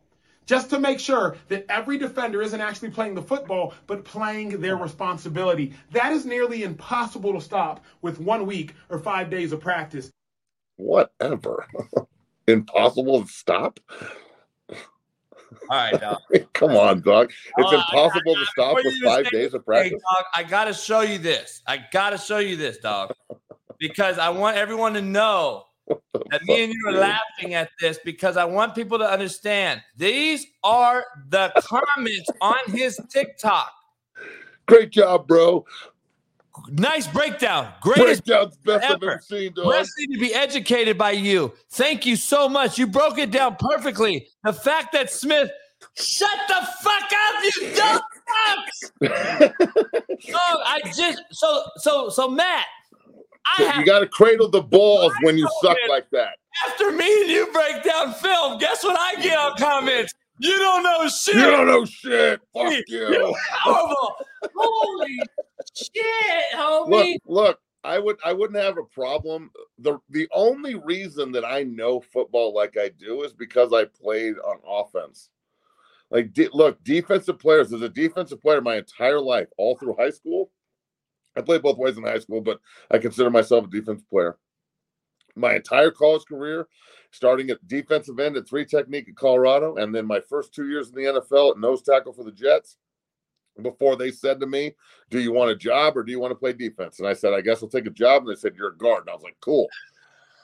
just to make sure that every defender isn't actually playing the football, but playing their responsibility. That is nearly impossible to stop with one week or five days of practice. Whatever. Impossible to stop. All right, dog. Come on, dog. It's uh, I- impossible to stop with five say- days of Hey, practice. dog, I got to show you this. I got to show you this, dog, because I want everyone to know that me and you are laughing at this because I want people to understand these are the comments on his TikTok. Great job, bro. Nice breakdown. Greatest Breakdown's best I've ever. ever seen, dog. To be educated by you. Thank you so much. You broke it down perfectly. The fact that Smith, shut the fuck up, you dumb fucks. oh, I just so so so Matt. You got to cradle the balls when you suck like that. after me and you break down film. Guess what I get on comments? You don't know shit. You don't know shit. Fuck You're you. horrible. Holy shit, homie. Look, look. I would, I wouldn't have a problem. the The only reason that I know football like I do is because I played on offense. Like, de- look, defensive players. As a defensive player, my entire life, all through high school, I played both ways in high school, but I consider myself a defense player. My entire college career, starting at defensive end at three technique at Colorado, and then my first two years in the NFL at nose tackle for the Jets. Before they said to me, Do you want a job or do you want to play defense? And I said, I guess I'll take a job. And they said, You're a guard. And I was like, Cool.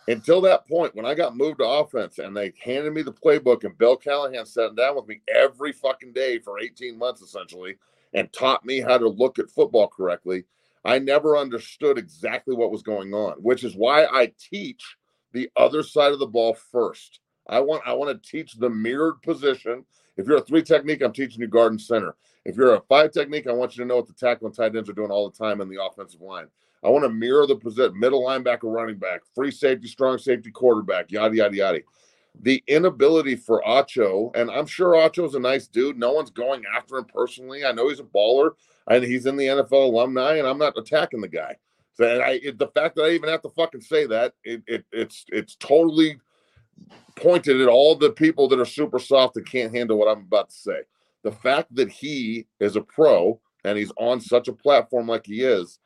Until that point, when I got moved to offense and they handed me the playbook, and Bill Callahan sat down with me every fucking day for 18 months essentially and taught me how to look at football correctly, I never understood exactly what was going on, which is why I teach the other side of the ball first. I want I want to teach the mirrored position. If you're a three technique, I'm teaching you guard and center. If you're a five technique, I want you to know what the tackle and tight ends are doing all the time in the offensive line. I want to mirror the position, middle linebacker, running back, free safety, strong safety, quarterback, yada yada yada. The inability for Acho, and I'm sure Acho's a nice dude. No one's going after him personally. I know he's a baller and he's in the NFL alumni, and I'm not attacking the guy. So and I it, the fact that I even have to fucking say that it, it it's it's totally pointed at all the people that are super soft and can't handle what I'm about to say. The fact that he is a pro and he's on such a platform like he is,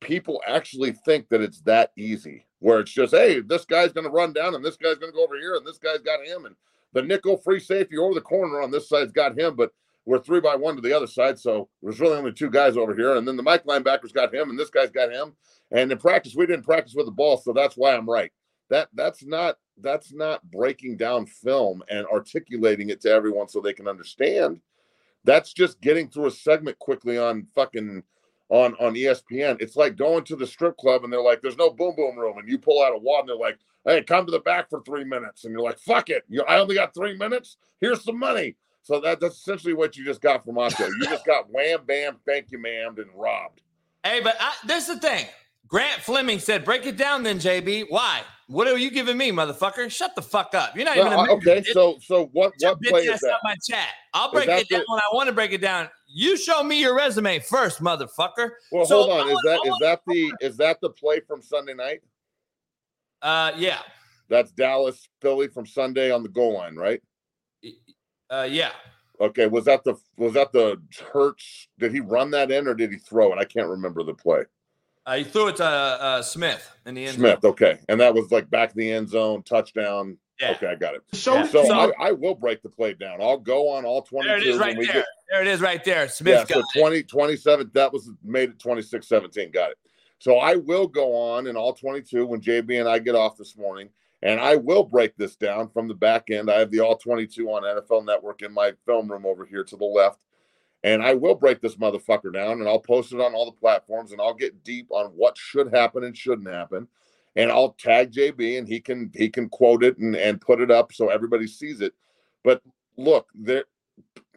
people actually think that it's that easy. Where it's just, hey, this guy's going to run down and this guy's going to go over here and this guy's got him and the nickel free safety over the corner on this side's got him, but we're three by one to the other side. So there's really only two guys over here. And then the Mike linebacker's got him and this guy's got him. And in practice, we didn't practice with the ball. So that's why I'm right. That that's not that's not breaking down film and articulating it to everyone so they can understand. That's just getting through a segment quickly on fucking on on ESPN. It's like going to the strip club and they're like, "There's no boom boom room," and you pull out a wad and they're like, "Hey, come to the back for three minutes," and you're like, "Fuck it, you, I only got three minutes. Here's some money." So that, that's essentially what you just got from Acho. You just got wham bam, thank you, ma'am, and robbed. Hey, but I, this is the thing. Grant Fleming said, "Break it down, then, JB. Why? What are you giving me, motherfucker? Shut the fuck up. You're not even uh, okay. So, so what? What play is that? My chat. I'll break it down the, when I want to break it down. You show me your resume first, motherfucker. Well, so hold on. Is that is that the is that the play from Sunday night? Uh, yeah. That's Dallas Philly from Sunday on the goal line, right? Uh, yeah. Okay. Was that the was that the Hurts? Did he run that in or did he throw it? I can't remember the play. Uh, he threw it to uh, Smith in the end. Smith, zone. okay, and that was like back in the end zone, touchdown. Yeah. Okay, I got it. So, yeah. so, I, I, will break the play down. I'll go on all 22. There it is right there. Get, there it is right there. Smith yeah, so 20, 27, that was made it 26 17. Got it. So I will go on in all 22 when JB and I get off this morning, and I will break this down from the back end. I have the all 22 on NFL Network in my film room over here to the left. And I will break this motherfucker down and I'll post it on all the platforms and I'll get deep on what should happen and shouldn't happen. And I'll tag JB and he can he can quote it and, and put it up so everybody sees it. But look, there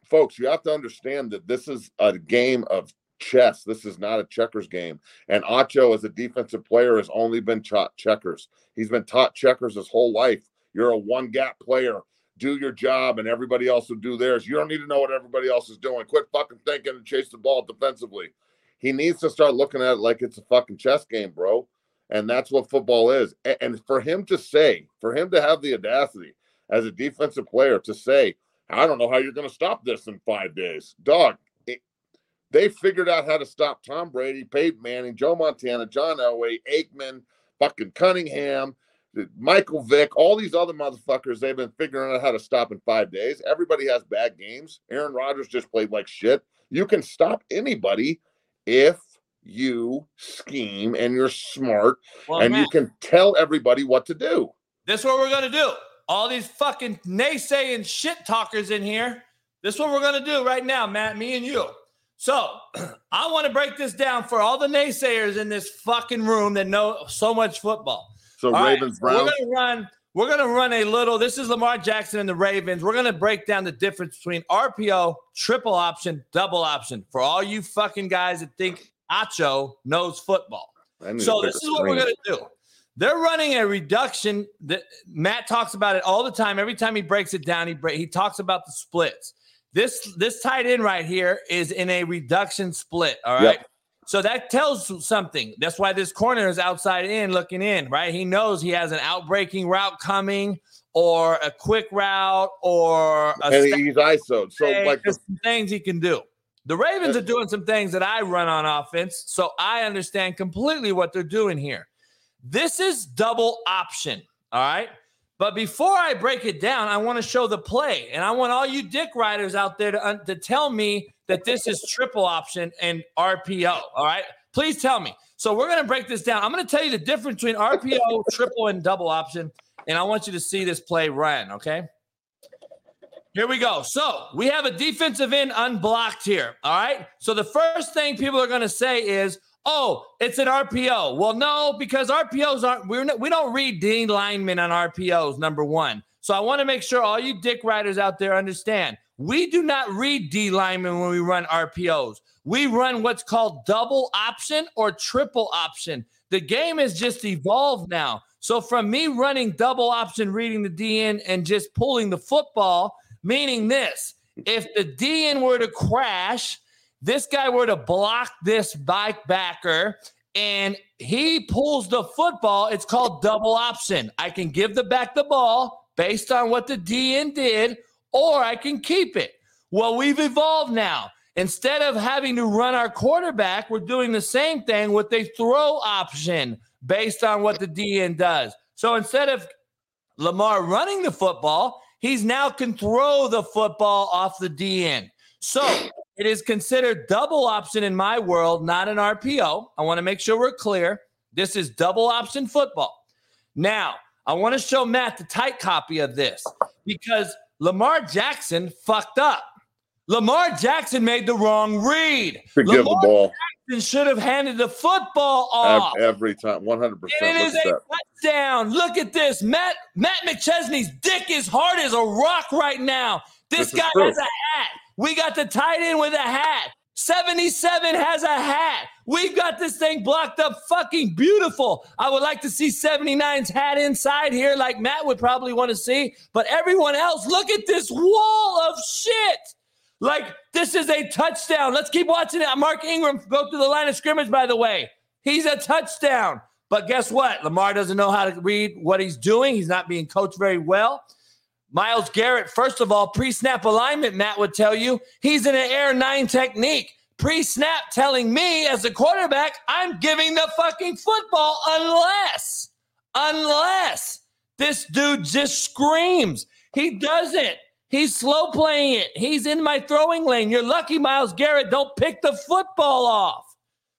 folks, you have to understand that this is a game of chess. This is not a checkers game. And Acho, as a defensive player, has only been taught checkers. He's been taught checkers his whole life. You're a one gap player do your job and everybody else will do theirs. You don't need to know what everybody else is doing. Quit fucking thinking and chase the ball defensively. He needs to start looking at it like it's a fucking chess game, bro. And that's what football is. And for him to say, for him to have the audacity as a defensive player to say, I don't know how you're going to stop this in five days. Dog, it, they figured out how to stop Tom Brady, Peyton Manning, Joe Montana, John Elway, Aikman, fucking Cunningham, Michael Vick, all these other motherfuckers, they've been figuring out how to stop in five days. Everybody has bad games. Aaron Rodgers just played like shit. You can stop anybody if you scheme and you're smart well, and you can tell everybody what to do. This is what we're gonna do. All these fucking naysaying shit talkers in here. This is what we're gonna do right now, Matt, me and you. So I want to break this down for all the naysayers in this fucking room that know so much football. So All Ravens right, Browns. We're gonna run. We're gonna run a little. This is Lamar Jackson and the Ravens. We're gonna break down the difference between RPO, triple option, double option for all you fucking guys that think Acho knows football. So this is what we're gonna do. They're running a reduction that Matt talks about it all the time. Every time he breaks it down, he he talks about the splits. This this tight end right here is in a reduction split. All right. Yep. So that tells something. That's why this corner is outside in looking in, right? He knows he has an outbreaking route coming or a quick route or a and he's ISO. So like the, things he can do. The Ravens are doing some things that I run on offense, so I understand completely what they're doing here. This is double option, all right? But before I break it down, I want to show the play, and I want all you dick riders out there to, to tell me that this is triple option and RPO. All right. Please tell me. So we're going to break this down. I'm going to tell you the difference between RPO, triple, and double option. And I want you to see this play run. Okay. Here we go. So we have a defensive end unblocked here. All right. So the first thing people are going to say is, oh, it's an RPO. Well, no, because RPOs aren't, we're not, we don't read D linemen on RPOs, number one. So I want to make sure all you dick riders out there understand we do not read D linemen when we run RPOs. We run what's called double option or triple option. The game has just evolved now. So from me running double option, reading the DN and just pulling the football, meaning this if the DN were to crash, this guy were to block this Mike backer, and he pulls the football. It's called double option. I can give the back the ball based on what the DN did, or I can keep it. Well, we've evolved now. Instead of having to run our quarterback, we're doing the same thing with a throw option based on what the DN does. So instead of Lamar running the football, he's now can throw the football off the DN. So it is considered double option in my world, not an RPO. I want to make sure we're clear. This is double option football. Now, I want to show Matt the tight copy of this because Lamar Jackson fucked up. Lamar Jackson made the wrong read. Forgive Lamar the ball. Jackson should have handed the football off. Every, time, one hundred percent. And it is a touchdown. Look at this. Matt Matt McChesney's dick is hard as a rock right now. This, This guy has a hat. We got the tight end with a hat. 77 has a hat. We've got this thing blocked up fucking beautiful. I would like to see 79's hat inside here, like Matt would probably want to see. But everyone else, look at this wall of shit. Like, this is a touchdown. Let's keep watching it. Mark Ingram go through the line of scrimmage, by the way. He's a touchdown. But guess what? Lamar doesn't know how to read what he's doing. He's not being coached very well. Myles Garrett, first of all, pre snap alignment, Matt would tell you, he's in an air nine technique. Pre snap telling me as a quarterback, I'm giving the fucking football unless, unless this dude just screams. He doesn't. He's slow playing it. He's in my throwing lane. You're lucky, Myles Garrett, don't pick the football off.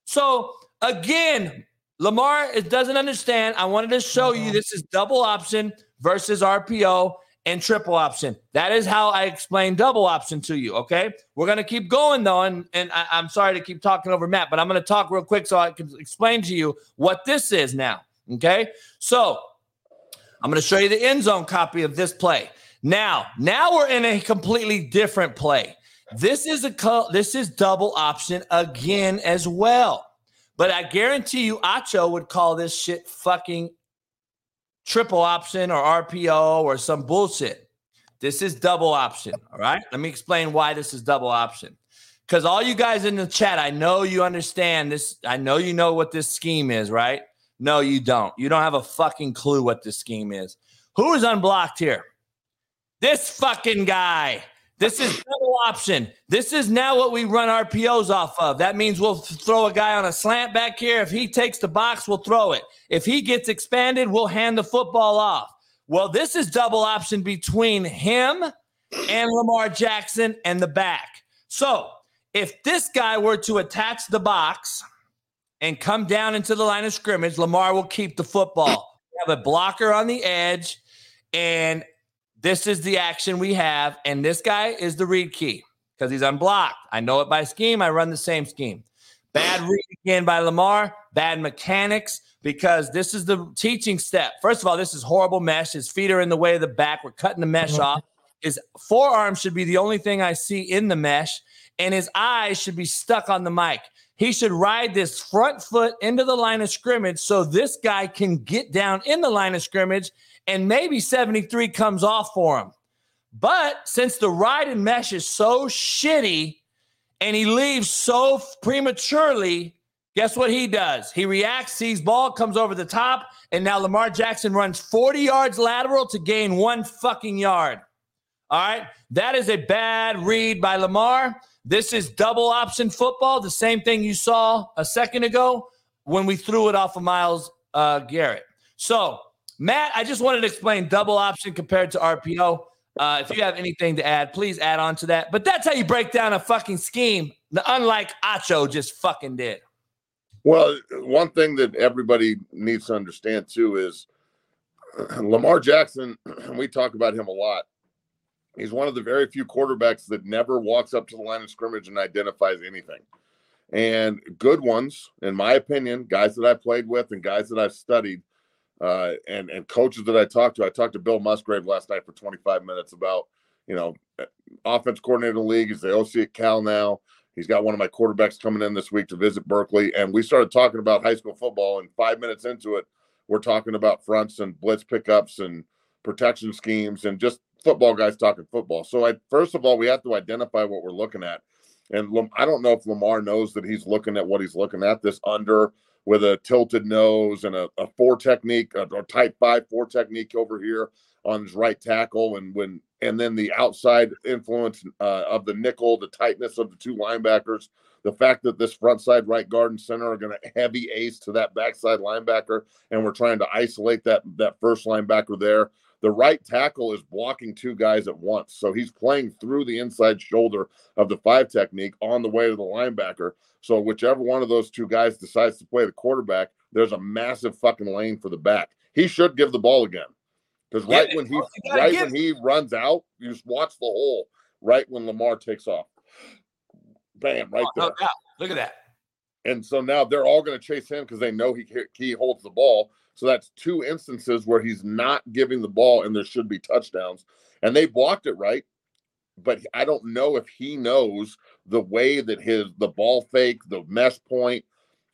So again, Lamar doesn't understand. I wanted to show you uh-huh. this is double option versus RPO and triple option. That is how I explain double option to you. Okay. We're going to keep going though. And, and I, I'm sorry to keep talking over Matt, but I'm going to talk real quick so I can explain to you what this is now. Okay. So I'm going to show you the end zone copy of this play. Now, now we're in a completely different play. This is a this is double option again as well. But I guarantee you, Acho would call this shit fucking triple option or RPO or some bullshit. This is double option. All right. Let me explain why this is double option. Because all you guys in the chat, I know you understand this. I know you know what this scheme is, right? No, you don't. You don't have a fucking clue what this scheme is. Who is unblocked here? This fucking guy. This is double option. This is now what we run RPOs off of. That means we'll throw a guy on a slant back here. If he takes the box, we'll throw it. If he gets expanded, we'll hand the football off. Well, this is double option between him and Lamar Jackson and the back. So if this guy were to attach the box and come down into the line of scrimmage, Lamar will keep the football. We have a blocker on the edge, and this is the action we have. And this guy is the read key because he's unblocked. I know it by scheme. I run the same scheme. Bad read again by Lamar, bad mechanics because this is the teaching step. First of all, this is horrible mesh. His feet are in the way of the back. We're cutting the mesh off. His forearm should be the only thing I see in the mesh, and his eyes should be stuck on the mic. He should ride this front foot into the line of scrimmage so this guy can get down in the line of scrimmage and maybe 73 comes off for him. But since the ride and mesh is so shitty and he leaves so prematurely, guess what he does? He reacts, sees ball, comes over the top, and now Lamar Jackson runs 40 yards lateral to gain one fucking yard. All right. That is a bad read by Lamar. This is double option football, the same thing you saw a second ago when we threw it off of Myles uh, Garrett. So, Matt, I just wanted to explain double option compared to RPO. Uh, if you have anything to add, please add on to that. But that's how you break down a fucking scheme, unlike Acho just fucking did. Well, one thing that everybody needs to understand too is Lamar Jackson, we talk about him a lot. He's one of the very few quarterbacks that never walks up to the line of scrimmage and identifies anything. And good ones, in my opinion, guys that I played with and guys that I've studied, uh, and and coaches that I talked to. I talked to Bill Musgrave last night for 25 minutes about you know offense coordinator in the league. He's the OC at Cal now. He's got one of my quarterbacks coming in this week to visit Berkeley, and we started talking about high school football. And five minutes into it, we're talking about fronts and blitz pickups and protection schemes and just football guys talking football. So, I first of all, we have to identify what we're looking at. And I don't know if Lamar knows that he's looking at what he's looking at this under with a tilted nose and a, a four technique a, a type five four technique over here on his right tackle, and when and then the outside influence uh, of the nickel, the tightness of the two linebackers, the fact that this front side right guard and center are going to heavy ace to that backside linebacker, and we're trying to isolate that that first linebacker there. The right tackle is blocking two guys at once, so he's playing through the inside shoulder of the five technique on the way to the linebacker. So whichever one of those two guys decides to play the quarterback, there's a massive fucking lane for the back. He should give the ball again. Because right Yeah, when he right when he runs out, you just watch the hole right when Lamar takes off. Bam, right oh, No there. Look at that. And so now they're all going to chase him because they know he he holds the ball. So that's two instances where he's not giving the ball, and there should be touchdowns. And they blocked it right, but I don't know if he knows the way that his the ball fake, the mesh point,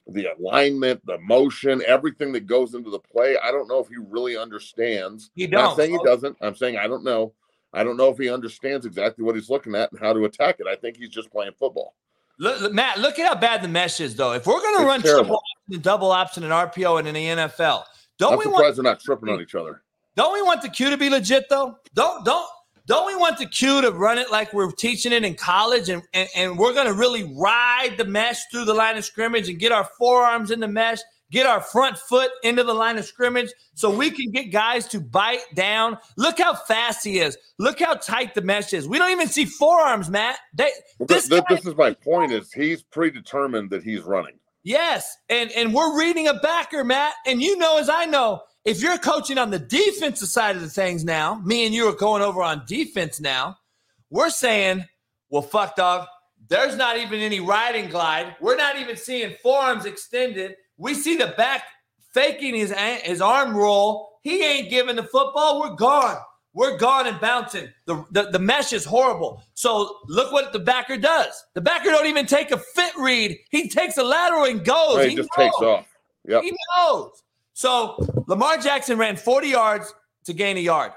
the alignment, the motion, everything that goes into the play. I don't know if he really understands. He Not don't, saying he doesn't. I'm saying I don't know. I don't know if he understands exactly what he's looking at and how to attack it. I think he's just playing football. Look, look, Matt, look at how bad the mesh is, though. If we're going to run terrible. triple option double option and RPO and in the NFL, don't I'm we surprised want they're not tripping on each other. don't we want the Q to be legit though? Don't don't don't we want the Q to run it like we're teaching it in college and and, and we're going to really ride the mesh through the line of scrimmage and get our forearms in the mesh, get our front foot into the line of scrimmage so we can get guys to bite down. Look how fast he is. Look how tight the mesh is. We don't even see forearms, Matt. They, Well, this th- guy- this is my point: is he's predetermined that he's running. Yes, and and we're reading a backer, Matt, and you know as I know, if you're coaching on the defensive side of the things now, me and you are going over on defense now. We're saying, well, fuck, dog. There's not even any riding glide. We're not even seeing forearms extended. We see the back faking his his arm roll. He ain't giving the football. We're gone. We're gone and bouncing. The, the the mesh is horrible. So look what the backer does. The backer don't even take a fit read. He takes a lateral and goes. Right, he just takes off. Yep. He knows. So Lamar Jackson ran 40 yards to gain a yard.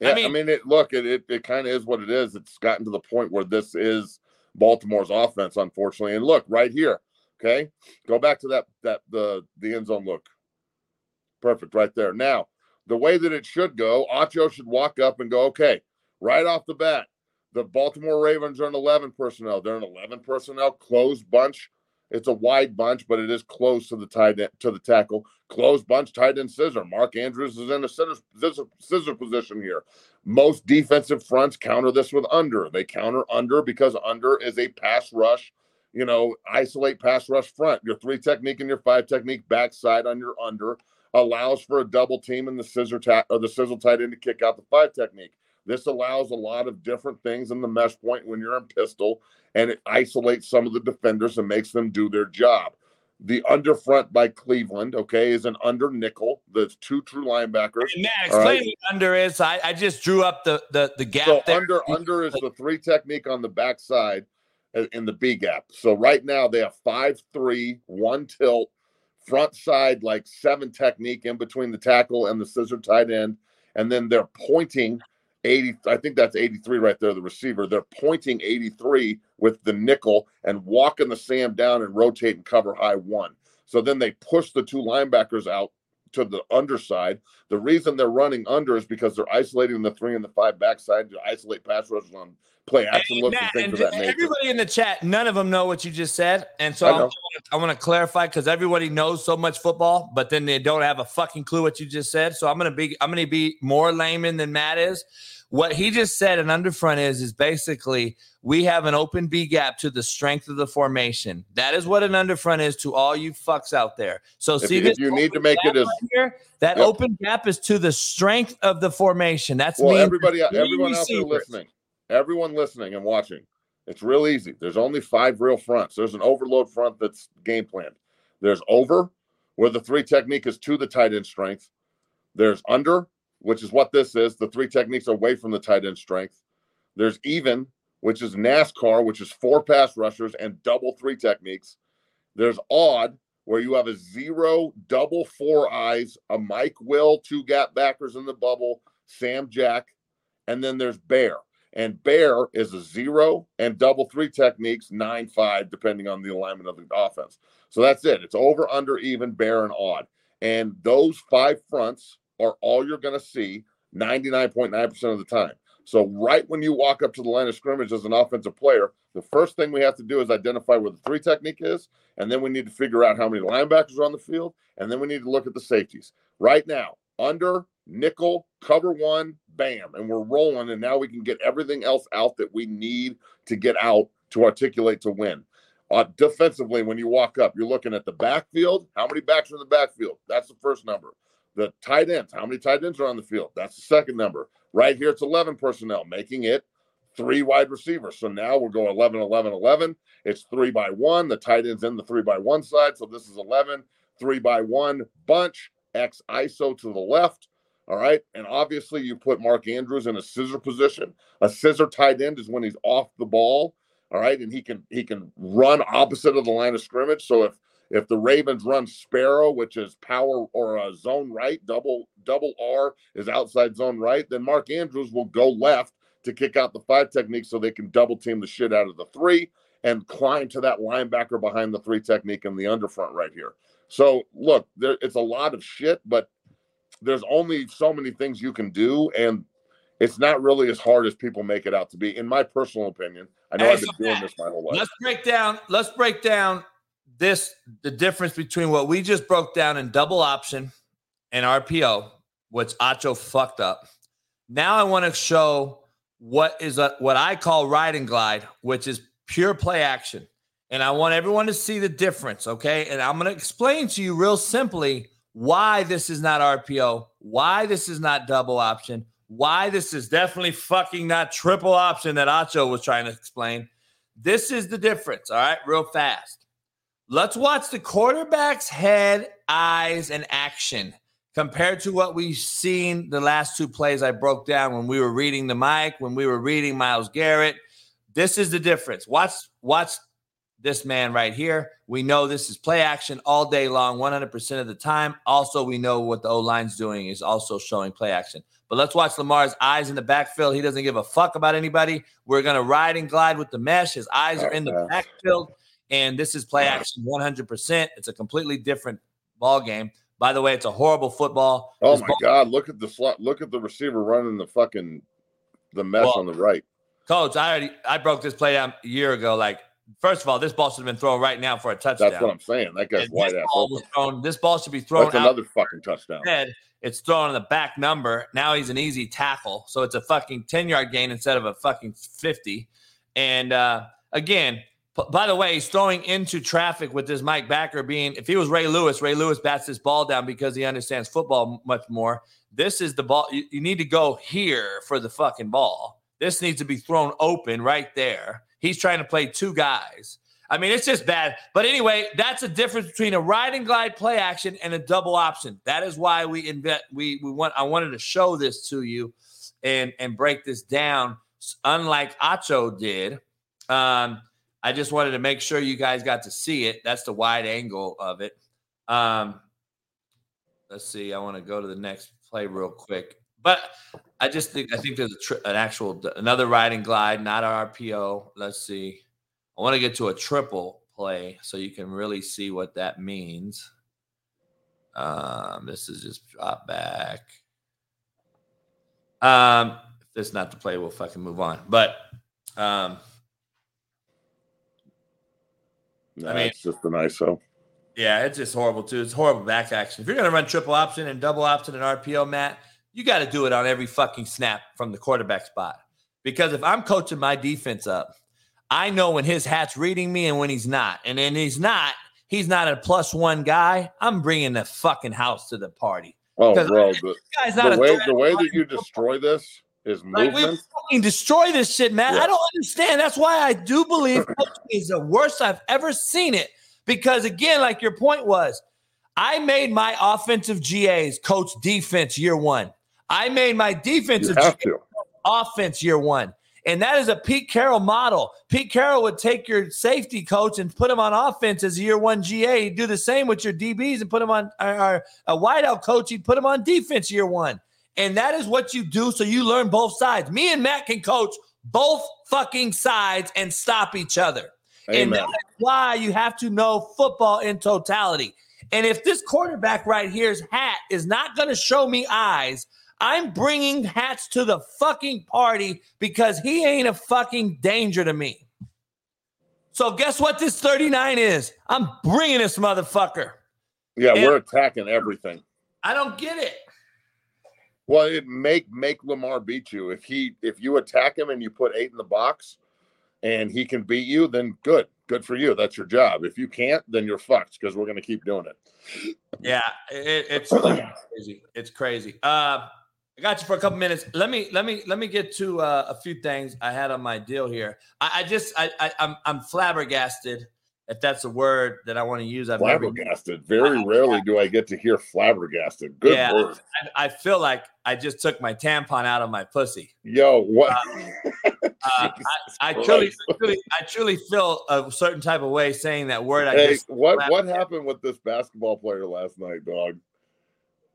Yeah, I mean- I mean, it. Look, it it, it kind of is what it is. It's gotten to the point where this is Baltimore's offense, unfortunately. And look, right here, okay, go back to that that the the end zone look. Perfect, right there. Now, the way that it should go, Acho should walk up and go, okay, right off the bat, the Baltimore Ravens are an 11 personnel. They're an 11 personnel, closed bunch. It's a wide bunch, but it is close to the tight end, to the tackle. Closed bunch, tight end scissor. Mark Andrews is in a scissor, scissor, scissor position here. Most defensive fronts counter this with under. They counter under because under is a pass rush, you know, isolate pass rush front. Your three technique and your five technique backside on your under allows for a double team in the scissor ta- or the sizzle tight end to kick out the five technique. This allows a lot of different things in the mesh point when you're in pistol, and it isolates some of the defenders and makes them do their job. The under front by Cleveland, okay, is an under nickel. That's two true linebackers. And Matt, right? explain what under is. I, I just drew up the the, the gap So there. under under is the three technique on the backside uh, in the B gap. So right now they have five three, one tilt, front side like seven technique in between the tackle and the scissor tight end, and then they're pointing 80. I think that's 83 right there, the receiver. They're pointing 83 with the nickel and walking the Sam down and rotate and cover high one. So then they push the two linebackers out to the underside. The reason they're running under is because they're isolating the three and the five backside to isolate pass rushers on play action Hey, looks Matt, and things and of that nature. everybody in the chat, none of them know what you just said, and so I I. I want to clarify because everybody knows so much football, but then they don't have a fucking clue what you just said. So I'm gonna be I'm gonna be more layman than Matt is. What he just said an underfront is is basically we have an open B gap to the strength of the formation. That is what an underfront is to all you fucks out there. So If see if you need to make it as- right here, that Yep. open gap is to the strength of the formation. That's well, me. everybody, everyone out there listening, everyone listening and watching, it's real easy. There's only five real fronts. There's an overload front that's game planned. There's over, where the three technique is to the tight end strength. There's under, which is what this is. The three techniques away from the tight end strength. There's even, which is NASCAR, which is four pass rushers and double three techniques. There's odd, where you have a zero, double four eyes, a Mike Will, two gap backers in the bubble, Sam Jack, and then there's Bear. And bear is a zero and double three techniques, nine, five, depending on the alignment of the offense. So that's it. It's over, under, even, bear, and odd. And those five fronts are all you're going to see 99.9% of the time. So, right when you walk up to the line of scrimmage as an offensive player, the first thing we have to do is identify where the three technique is. And then we need to figure out how many linebackers are on the field. And then we need to look at the safeties. Right now, under, nickel, cover one, bam. And we're rolling. And now we can get everything else out that we need to get out to articulate to win. Uh, defensively, when you walk up, you're looking at the backfield. How many backs are in the backfield? That's the first number. The tight ends, how many tight ends are on the field? That's the second number. Right here, it's 11 personnel, making it three wide receivers. So now we'll go 11, 11, 11. It's three by one. The tight end's in the three by one side. So this is 11, three by one bunch, X ISO to the left. All right. And obviously, you put Mark Andrews in a scissor position. A scissor tight end is when he's off the ball. All right. And he can he can run opposite of the line of scrimmage. So if if the Ravens run Sparrow, which is power or a zone right, double double R is outside zone right, then Mark Andrews will go left to kick out the five technique so they can double team the shit out of the three and climb to that linebacker behind the three technique in the underfront right here. So look, there, it's a lot of shit, but there's only so many things you can do, and it's not really as hard as people make it out to be, in my personal opinion. I know Hey, I've been so doing Matt, this my whole life. Let's break down. Let's break down this the difference between what we just broke down in double option and RPO, which Acho fucked up. Now I want to show what is a, what I call ride and glide, which is pure play action. And I want everyone to see the difference, okay? And I'm going to explain to you real simply why this is not RPO, why this is not double option, why this is definitely fucking not triple option that Acho was trying to explain. This is the difference, all right? Real fast. Let's watch the quarterback's head, eyes, and action compared to what we've seen the last two plays I broke down when we were reading the Mike, when we were reading Myles Garrett. This is the difference. Watch, watch this man right here. We know this is play action all day long, 100% of the time. Also, we know what the O line's doing is also showing play action. But let's watch Lamar's eyes in the backfield. He doesn't give a fuck about anybody. We're going to ride and glide with the mesh. His eyes are in the backfield, and this is play action 100%. It's a completely different ball game. By the way, it's a horrible football. Oh This my ball- god! Look at the slot. Look at the receiver running the fucking the mess Well, on the right. Coach, I already I broke this play down a year ago. Like, first of all, this ball should have been thrown right now for a touchdown. That's what I'm saying. That guy's wide this ass ball was thrown. This ball should be thrown That's another fucking touchdown. head. It's thrown on the back number. Now he's an easy tackle. So it's a fucking 10 yard gain instead of a fucking 50. And uh, again, by the way, he's throwing into traffic with this Mike Backer being, if he was Ray Lewis, Ray Lewis bats this ball down because he understands football much more. This is the ball. You, you need to go here for the fucking ball. This needs to be thrown open right there. He's trying to play two guys. I mean, it's just bad. But anyway, that's a difference between a ride and glide play action and a double option. That is why we invent. We we want. I wanted to show this to you, and and break this down. Unlike Acho did, um, I just wanted to make sure you guys got to see it. That's the wide angle of it. Um, let's see. I want to go to the next play real quick, but I just think I think there's tri- an actual another ride and glide, not an RPO. Let's see. I want to get to a triple play so you can really see what that means. Um, this is just drop back. Um, if this is not the play, we'll fucking move on. But um, Nah, I mean- it's just an ISO. yeah, it's just horrible too. It's horrible back action. If you're gonna run triple option and double option and RPO, Matt, you got to do it on every fucking snap from the quarterback spot. Because if I'm coaching my defense up, I know when his hat's reading me and when he's not. And then he's not, he's not a plus one guy. I'm bringing the fucking house to the party. Oh, bro, the, the way the way that you destroy this is Like we fucking destroy this shit, man. Yeah. I don't understand. That's why I do believe coaching is the worst I've ever seen it. Because again, like your point was, I made my offensive GAs coach defense year one. I made my defensive GAs offense year one. And that is a Pete Carroll model. Pete Carroll would take your safety coach and put him on offense as a year one GA. He'd do the same with your DBs and put him on our, or a wideout coach. He'd put him on defense year one. And that is what you do. So you learn both sides. Me and Matt can coach both fucking sides and stop each other. And that's why you have to know football in totality. And if this quarterback right here's hat is not going to show me eyes, I'm bringing hats to the fucking party because he ain't a fucking danger to me. So guess what this 39 is? I'm bringing this motherfucker. Yeah, And- we're attacking everything. I don't get it. Well, it make make Lamar beat you. If he if you attack him and you put eight in the box and he can beat you, then good. Good for you. That's your job. If you can't, then you're fucked because we're gonna keep doing it. Yeah, it, it's crazy. It's crazy. Uh, I got you for a couple minutes. Let me let me let me get to uh, a few things I had on my deal here. I, I just I, I I'm I'm flabbergasted, if that's a word that I want to use. I've never Flabbergasted. Very rarely do I get to hear flabbergasted. Good yeah, word. I, I feel like I just took my tampon out of my pussy. Yo, what? Uh, I, I truly, I truly, I truly feel a certain type of way saying that word. I hey, just what what happened with this basketball player last night, dog?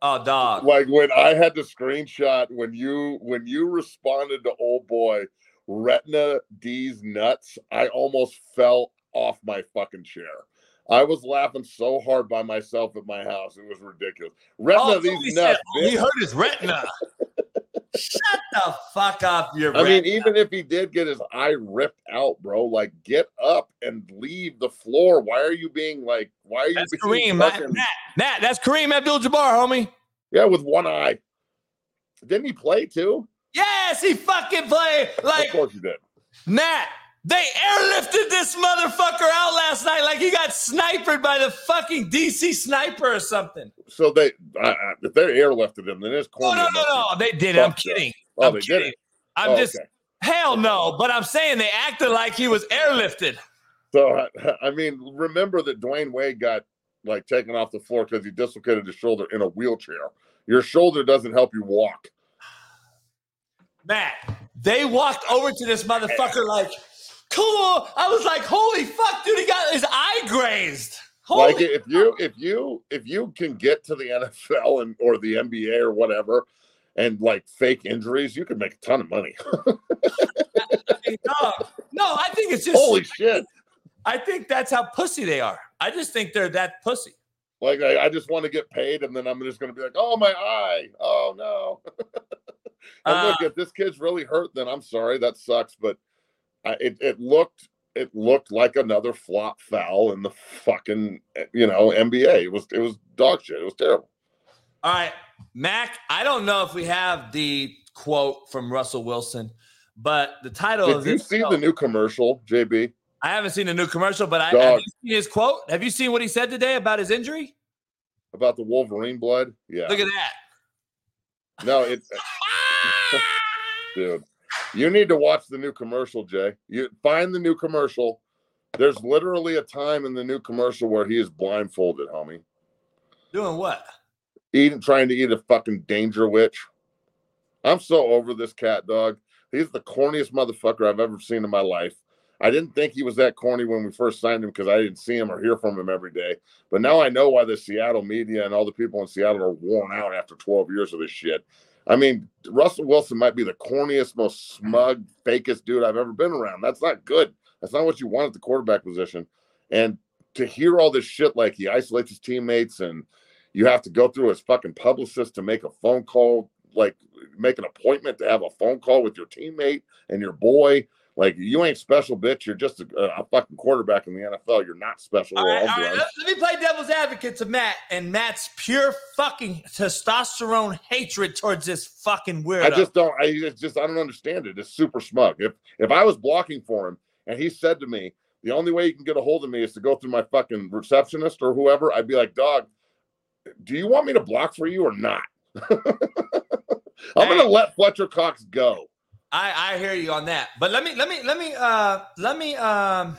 oh dog. Like when I had to screenshot when you when you responded to old boy Retina D's nuts, I almost fell off my fucking chair. I was laughing so hard by myself at my house. It was ridiculous. Retina Oh, these oh, he nuts. said- he hurt his retina. Shut the fuck up, your I mean, even if he did get his eye ripped out, bro, like get up and leave the floor. Why are you being like? Why are you That's being Kareem, Matt, fucking- Matt, Matt, that's Kareem Abdul-Jabbar, homie. Yeah, with one eye. Didn't he play too? Yes, he fucking played. Like, Of course he did. Matt, they airlifted this motherfucker out last night like he got sniped by the fucking DC sniper or something. So they, uh, if they airlifted him, then it's No, corny. no, no, no. They did. it. I'm kidding. Oh, I'm they did it? I'm Oh, just okay. hell no. But I'm saying they acted like he was airlifted. So I- I mean, remember that Dwyane Wade got like taken off the floor because he dislocated his shoulder in a wheelchair. Your shoulder doesn't help you walk. Matt, they walked over to this motherfucker like, cool. I was like, holy fuck, dude, he got his eye grazed. Holy like if you if you if you can get to the NFL and or the NBA or whatever and like fake injuries, you can make a ton of money. no, no, I think it's just Holy shit. I think that's how pussy they are. I just think they're that pussy. Like I, I just want to get paid, and then I'm just going to be like, "Oh my eye! Oh no!" and look, Uh, if this kid's really hurt, then I'm sorry, that sucks. But I, it it looked it looked like another flop foul in the fucking you know NBA. It was it was dog shit. It was terrible. All right, Mac. I don't know if we have the quote from Russell Wilson, but the title of Did you this see the new commercial, JB? I haven't seen the new commercial, but I have you seen his quote. Have you seen what he said today about his injury? About the Wolverine blood? Yeah. Look at that. No, it, dude. You need to watch the new commercial, Jay. You find the new commercial. There's literally a time in the new commercial where he is blindfolded, homie, Doing what? eating, trying to eat a fucking danger witch. I'm so over this cat dog. He's the corniest motherfucker I've ever seen in my life. I didn't think he was that corny when we first signed him because I didn't see him or hear from him every day. But now I know why the Seattle media and all the people in Seattle are worn out after 12 years of this shit. I mean, Russell Wilson might be the corniest, most smug, fakest dude I've ever been around. That's not good. That's not what you want at the quarterback position. And to hear all this shit, like he isolates his teammates and you have to go through his fucking publicist to make a phone call, like make an appointment to have a phone call with your teammate and your boy. Like you ain't special, bitch. You're just a, a fucking quarterback in the NFL. You're not special. All right, all right. Let, let me play devil's advocate to Matt and Matt's pure fucking testosterone hatred towards this fucking weirdo. I just don't. I it's just I don't understand it. It's super smug. If if I was blocking for him and he said to me, the only way you can get a hold of me is to go through my fucking receptionist or whoever, I'd be like, dog, do you want me to block for you or not? I'm gonna let Fletcher Cox go. I I hear you on that. But let me let me let me uh let me um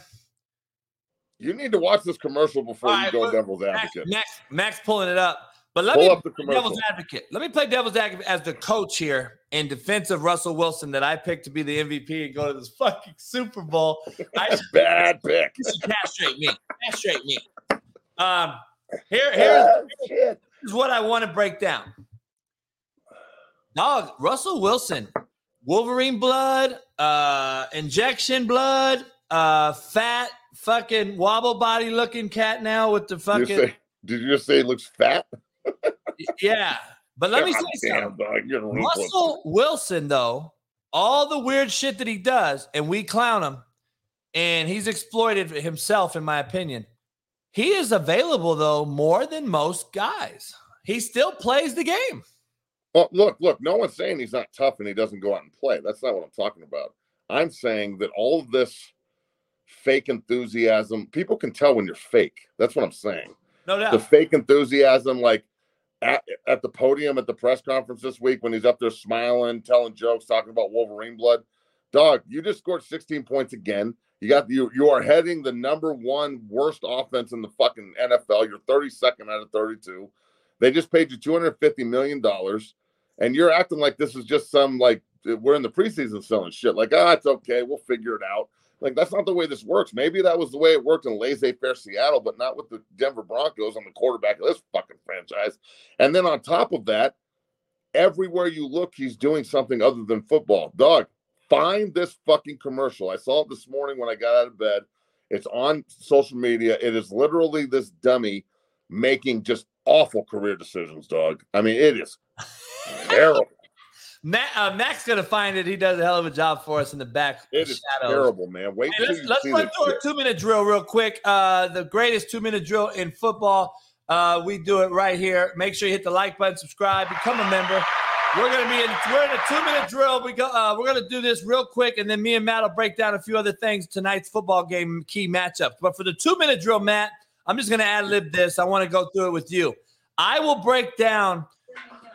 You need to watch this commercial before All you go devil's advocate. Max Max pulling it up. But let Pull me up the play devil's advocate. Let me play devil's advocate as the coach here in defense of Russell Wilson that I picked to be the MVP and go to this fucking Super Bowl. I Bad pick. You should castrate me. Castrate me. Um, here, Ah, here's, here's what I want to break down. Dog, Russell Wilson Wolverine blood, uh, injection blood, uh, fat, fucking wobble body looking cat now with the fucking you say, did you just say he looks fat? yeah. But let me God say damn, something. dog. Russell Wilson, though, all the weird shit that he does, and we clown him, and he's exploited himself, in my opinion. He is available though more than most guys. He still plays the game. Well, look, look, no one's saying he's not tough and he doesn't go out and play. That's not what I'm talking about. I'm saying that all of this fake enthusiasm, people can tell when you're fake. That's what I'm saying. No doubt. The fake enthusiasm, like at, at the podium at the press conference this week when he's up there smiling, telling jokes, talking about Wolverine blood. Dog, you just scored 16 points again. You got you you are heading the number one worst offense in the fucking NFL. You're 32nd out of 32. They just paid you 250 million dollars, and you're acting like this is just some like we're in the preseason selling shit. Like, ah, it's okay, we'll figure it out. Like that's not the way this works. Maybe that was the way it worked in laissez-faire Seattle, but not with the Denver Broncos on the quarterback of this fucking franchise. And then on top of that, everywhere you look, he's doing something other than football. Dog, find this fucking commercial. I saw it this morning when I got out of bed. It's on social media. It is literally this dummy making just awful career decisions, dog. I mean, it is terrible. Matt, uh, Mac's gonna find it. He does a hell of a job for us in the back It is shadows. terrible, man. Wait Hey, let's let's run through a two minute drill real quick. Uh, the greatest two minute drill in football. Uh, we do it right here. Make sure you hit the like button, subscribe, become a member. We're gonna be in we're in a two minute drill. We go. Uh, we're gonna do this real quick, and then me and Matt will break down a few other things tonight's football game key matchups. But for the two minute drill, Matt, I'm just gonna ad lib this. I want to go through it with you. I will break down.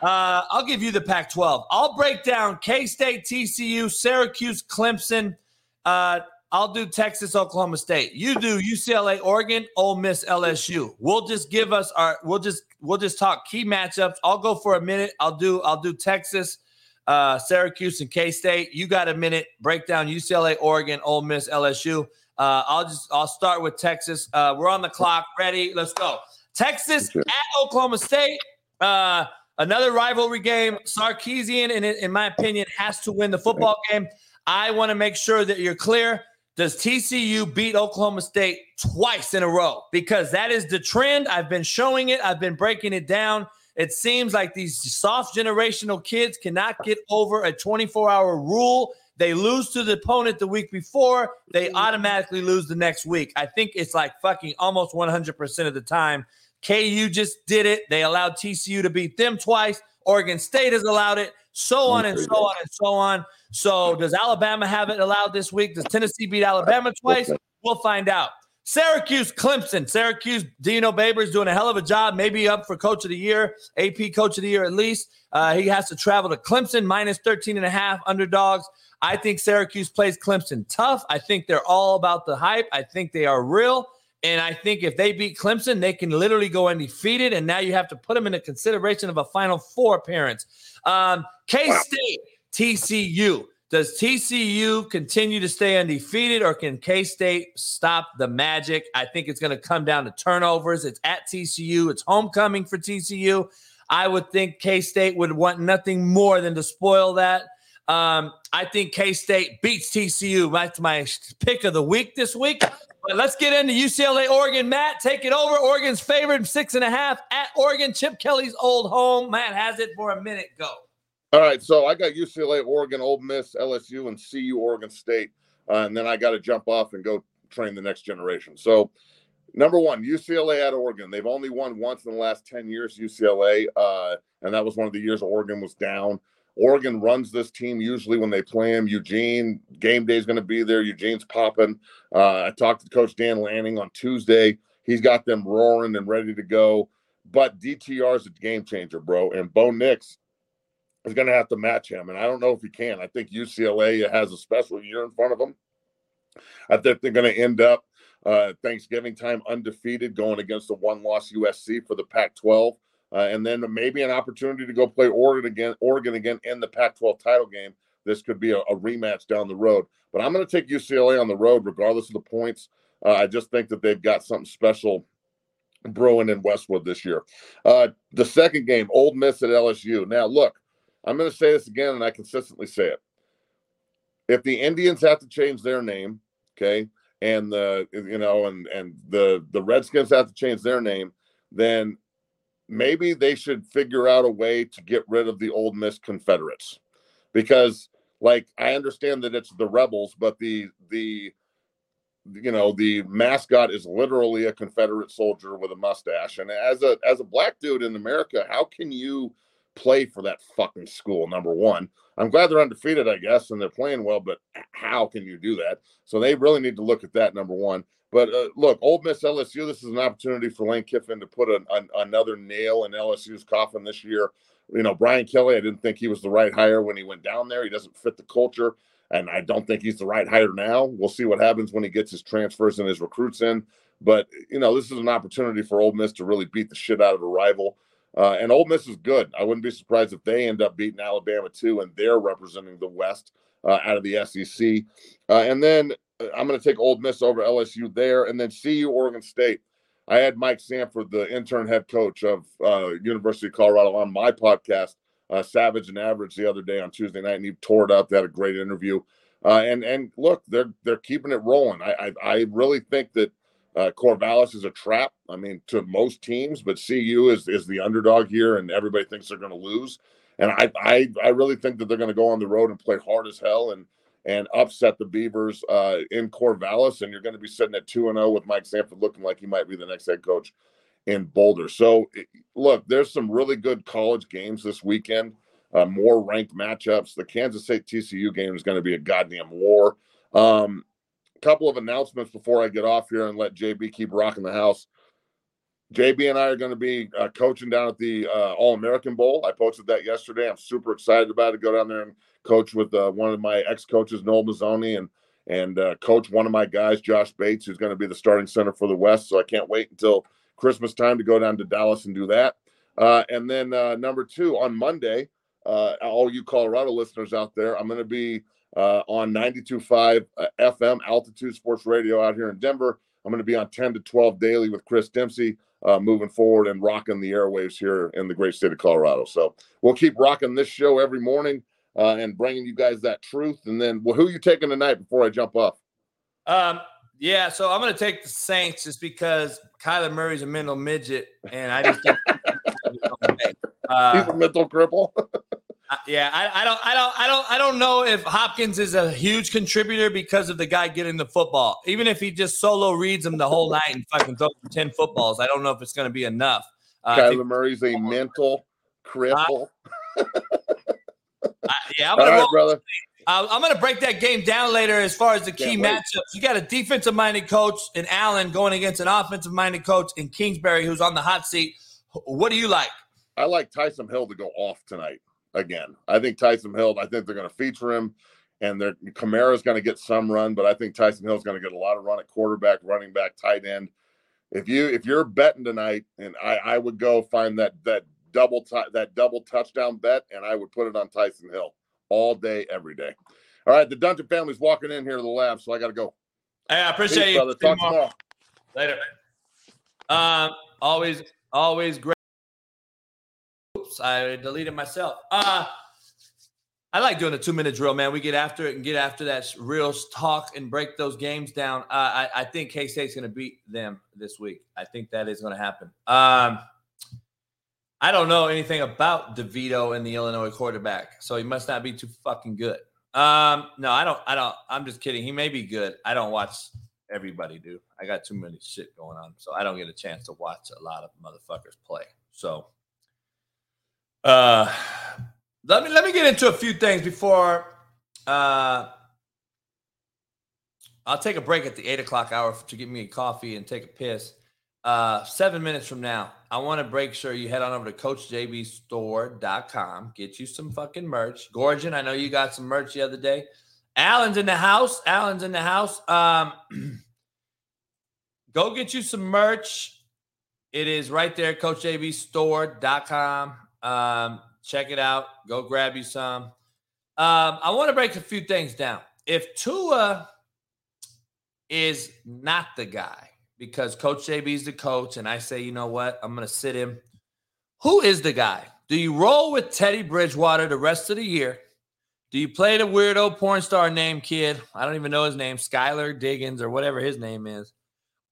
Uh, I'll give you the Pac 12. I'll break down K State, TCU, Syracuse, Clemson. Uh, I'll do Texas, Oklahoma State. You do UCLA, Oregon, Ole Miss, LSU. We'll just give us our. We'll just we'll just talk key matchups. I'll go for a minute. I'll do I'll do Texas, uh, Syracuse, and K State. You got a minute. Break down UCLA, Oregon, Ole Miss, LSU. Uh, I'll just I'll start with Texas. Uh, we're on the clock. Ready? Let's go. Texas at Oklahoma State. Uh, another rivalry game. Sarkisian, in, in my opinion, has to win the football game. I want to make sure that you're clear. Does TCU beat Oklahoma State twice in a row? Because that is the trend. I've been showing it, I've been breaking it down. It seems like these soft generational kids cannot get over a 24 hour rule. They lose to the opponent the week before, they automatically lose the next week. I think it's like fucking almost 100% of the time. KU just did it. They allowed TCU to beat them twice. Oregon State has allowed it, so on and so on and so on. So, does Alabama have it allowed this week? Does Tennessee beat Alabama twice? We'll find out. Syracuse, Clemson. Syracuse, Dino Baber is doing a hell of a job, maybe up for coach of the year, AP coach of the year at least. Uh, he has to travel to Clemson, minus 13 and a half underdogs. I think Syracuse plays Clemson tough. I think they're all about the hype. I think they are real. And I think if they beat Clemson, they can literally go undefeated. And now you have to put them in a consideration of a Final Four appearance. Um, K State, TCU. Does TCU continue to stay undefeated or can K State stop the magic? I think it's going to come down to turnovers. It's at TCU, it's homecoming for TCU. I would think K State would want nothing more than to spoil that. Um, I think K State beats TCU. That's my pick of the week this week. But let's get into UCLA, Oregon. Matt, take it over. Oregon's favored six and a half at Oregon, Chip Kelly's old home. Matt has it for a minute. Go. All right, so I got UCLA, Oregon, Ole Miss, LSU, and CU, Oregon State, uh, and then I got to jump off and go train the next generation. So, number one, UCLA at Oregon. They've only won once in the last ten years. UCLA, uh, and that was one of the years Oregon was down. Oregon runs this team usually when they play him. Eugene, game day is going to be there. Eugene's popping. Uh, I talked to Coach Dan Lanning on Tuesday. He's got them roaring and ready to go. But DTR is a game changer, bro. And Bo Nix is going to have to match him. And I don't know if he can. I think UCLA has a special year in front of them. I think they're going to end up uh, Thanksgiving time undefeated, going against the one loss USC for the Pac 12. Uh, and then maybe an opportunity to go play Oregon again, Oregon again in the Pac-12 title game. This could be a, a rematch down the road. But I'm going to take UCLA on the road, regardless of the points. Uh, I just think that they've got something special brewing in Westwood this year. Uh, the second game, Old Miss at LSU. Now, look, I'm going to say this again, and I consistently say it. if the Indians have to change their name, okay, and the you know, and and the the Redskins have to change their name, then maybe they should figure out a way to get rid of the old Miss Confederates, because like I understand that it's the rebels, but the the you know the mascot is literally a Confederate soldier with a mustache, and as a as a black dude in America, how can you play for that fucking school? Number one, I'm glad they're undefeated, I guess, and they're playing well, but how can you do that? So they really need to look at that. Number one. But uh, look, Ole Miss LSU. This is an opportunity for Lane Kiffin to put an, an, another nail in LSU's coffin this year. You know, Brian Kelly. I didn't think he was the right hire when he went down there. He doesn't fit the culture, and I don't think he's the right hire now. We'll see what happens when he gets his transfers and his recruits in. But you know, this is an opportunity for Ole Miss to really beat the shit out of a rival. Uh, and Ole Miss is good. I wouldn't be surprised if they end up beating Alabama too, and they're representing the West uh, out of the SEC. Uh, and then I'm going to take Old Miss over LSU there, and then CU Oregon State. I had Mike Sanford, the intern head coach of uh, University of Colorado, on my podcast, uh, Savage and Average, the other day on Tuesday night, and he tore it up. They had a great interview. Uh, and and look, they're they're keeping it rolling. I I, I really think that uh, Corvallis is a trap. I mean, to most teams, but CU is is the underdog here, and everybody thinks they're going to lose. And I, I I really think that they're going to go on the road and play hard as hell and and upset the Beavers uh, in Corvallis, and you're going to be sitting at two and zero oh with Mike Sanford looking like he might be the next head coach in Boulder. So look, there's some really good college games this weekend. Uh, more ranked matchups. The Kansas State TCU game is going to be a goddamn war. Um, couple of announcements before I get off here and let JB keep rocking the house. JB and I are going to be uh, coaching down at the uh, All American Bowl. I posted that yesterday. I'm super excited about it. Go down there and coach with uh, one of my ex coaches, Noel Mazzone, and and uh, coach one of my guys, Josh Bates, who's going to be the starting center for the West. So I can't wait until Christmas time to go down to Dallas and do that. Uh, and then uh, number two on Monday, all you Colorado listeners out there, I'm going to be uh, on 92.5 uh, FM Altitude Sports Radio out here in Denver. I'm going to be on 10 to 12 daily with Chris Dempsey uh, moving forward and rocking the airwaves here in the great state of Colorado. So we'll keep rocking this show every morning uh, and bringing you guys that truth. And then, well, who are you taking tonight before I jump off? Um, yeah, so I'm going to take the Saints just because Kyler Murray's a mental midget, and I just uh, he's a mental cripple. yeah, I, I, don't, I don't, I don't, I don't know if Hopkins is a huge contributor because of the guy getting the football. Even if he just solo reads him the whole night and fucking throws ten footballs, I don't know if it's going to be enough. Uh, Kyler Murray's a mental cripple. Uh, yeah, I'm gonna right, brother. Uh, I'm going to break that game down later as far as the key matchups. You got a defensive minded coach in Allen going against an offensive minded coach in Kingsbury who's on the hot seat. What do you like? I like Taysom Hill to go off tonight again. I think Taysom Hill, I think they're going to feature him and their Kamara's going to get some run, but I think Taysom Hill's going to get a lot of run at quarterback, running back, tight end. If you if you're betting tonight, and I, I would go find that that double t- that double touchdown bet, and I would put it on Taysom Hill all day, every day. All right, the Dungeon family's walking in here to the lab, so I got to go. Hey, I appreciate Peace, you. Brother. Talk tomorrow. Later. Um, always, always great. Oops, I deleted myself. Uh I like doing a two minute drill, man. We get after it and get after that real talk and break those games down. Uh, I, I think K State's going to beat them this week. I think that is going to happen. Um, I don't know anything about DeVito and the Illinois quarterback, so he must not be too fucking good. Um, no, I don't. I don't. I'm just kidding. He may be good. I don't watch everybody do. I got too many shit going on, so I don't get a chance to watch a lot of motherfuckers play. So uh, let me let me get into a few things before uh, I'll take a break at the eight o'clock hour to get me a coffee and take a piss. Uh, seven minutes from now, I want to break sure you head on over to CoachJBStore.com. Get you some fucking merch. Gorgon, I know you got some merch the other day. Alan's in the house. Alan's in the house. Um, go get you some merch. It is right there, CoachJBStore.com. Um, check it out. Go grab you some. Um, I want to break a few things down. If Tua is not the guy, because Coach JB is the coach, and I say, you know what, I'm going to sit him. Who is the guy? Do you roll with Teddy Bridgewater the rest of the year? Do you play the weirdo porn star name kid? I don't even know his name, Skylar Diggins or whatever his name is.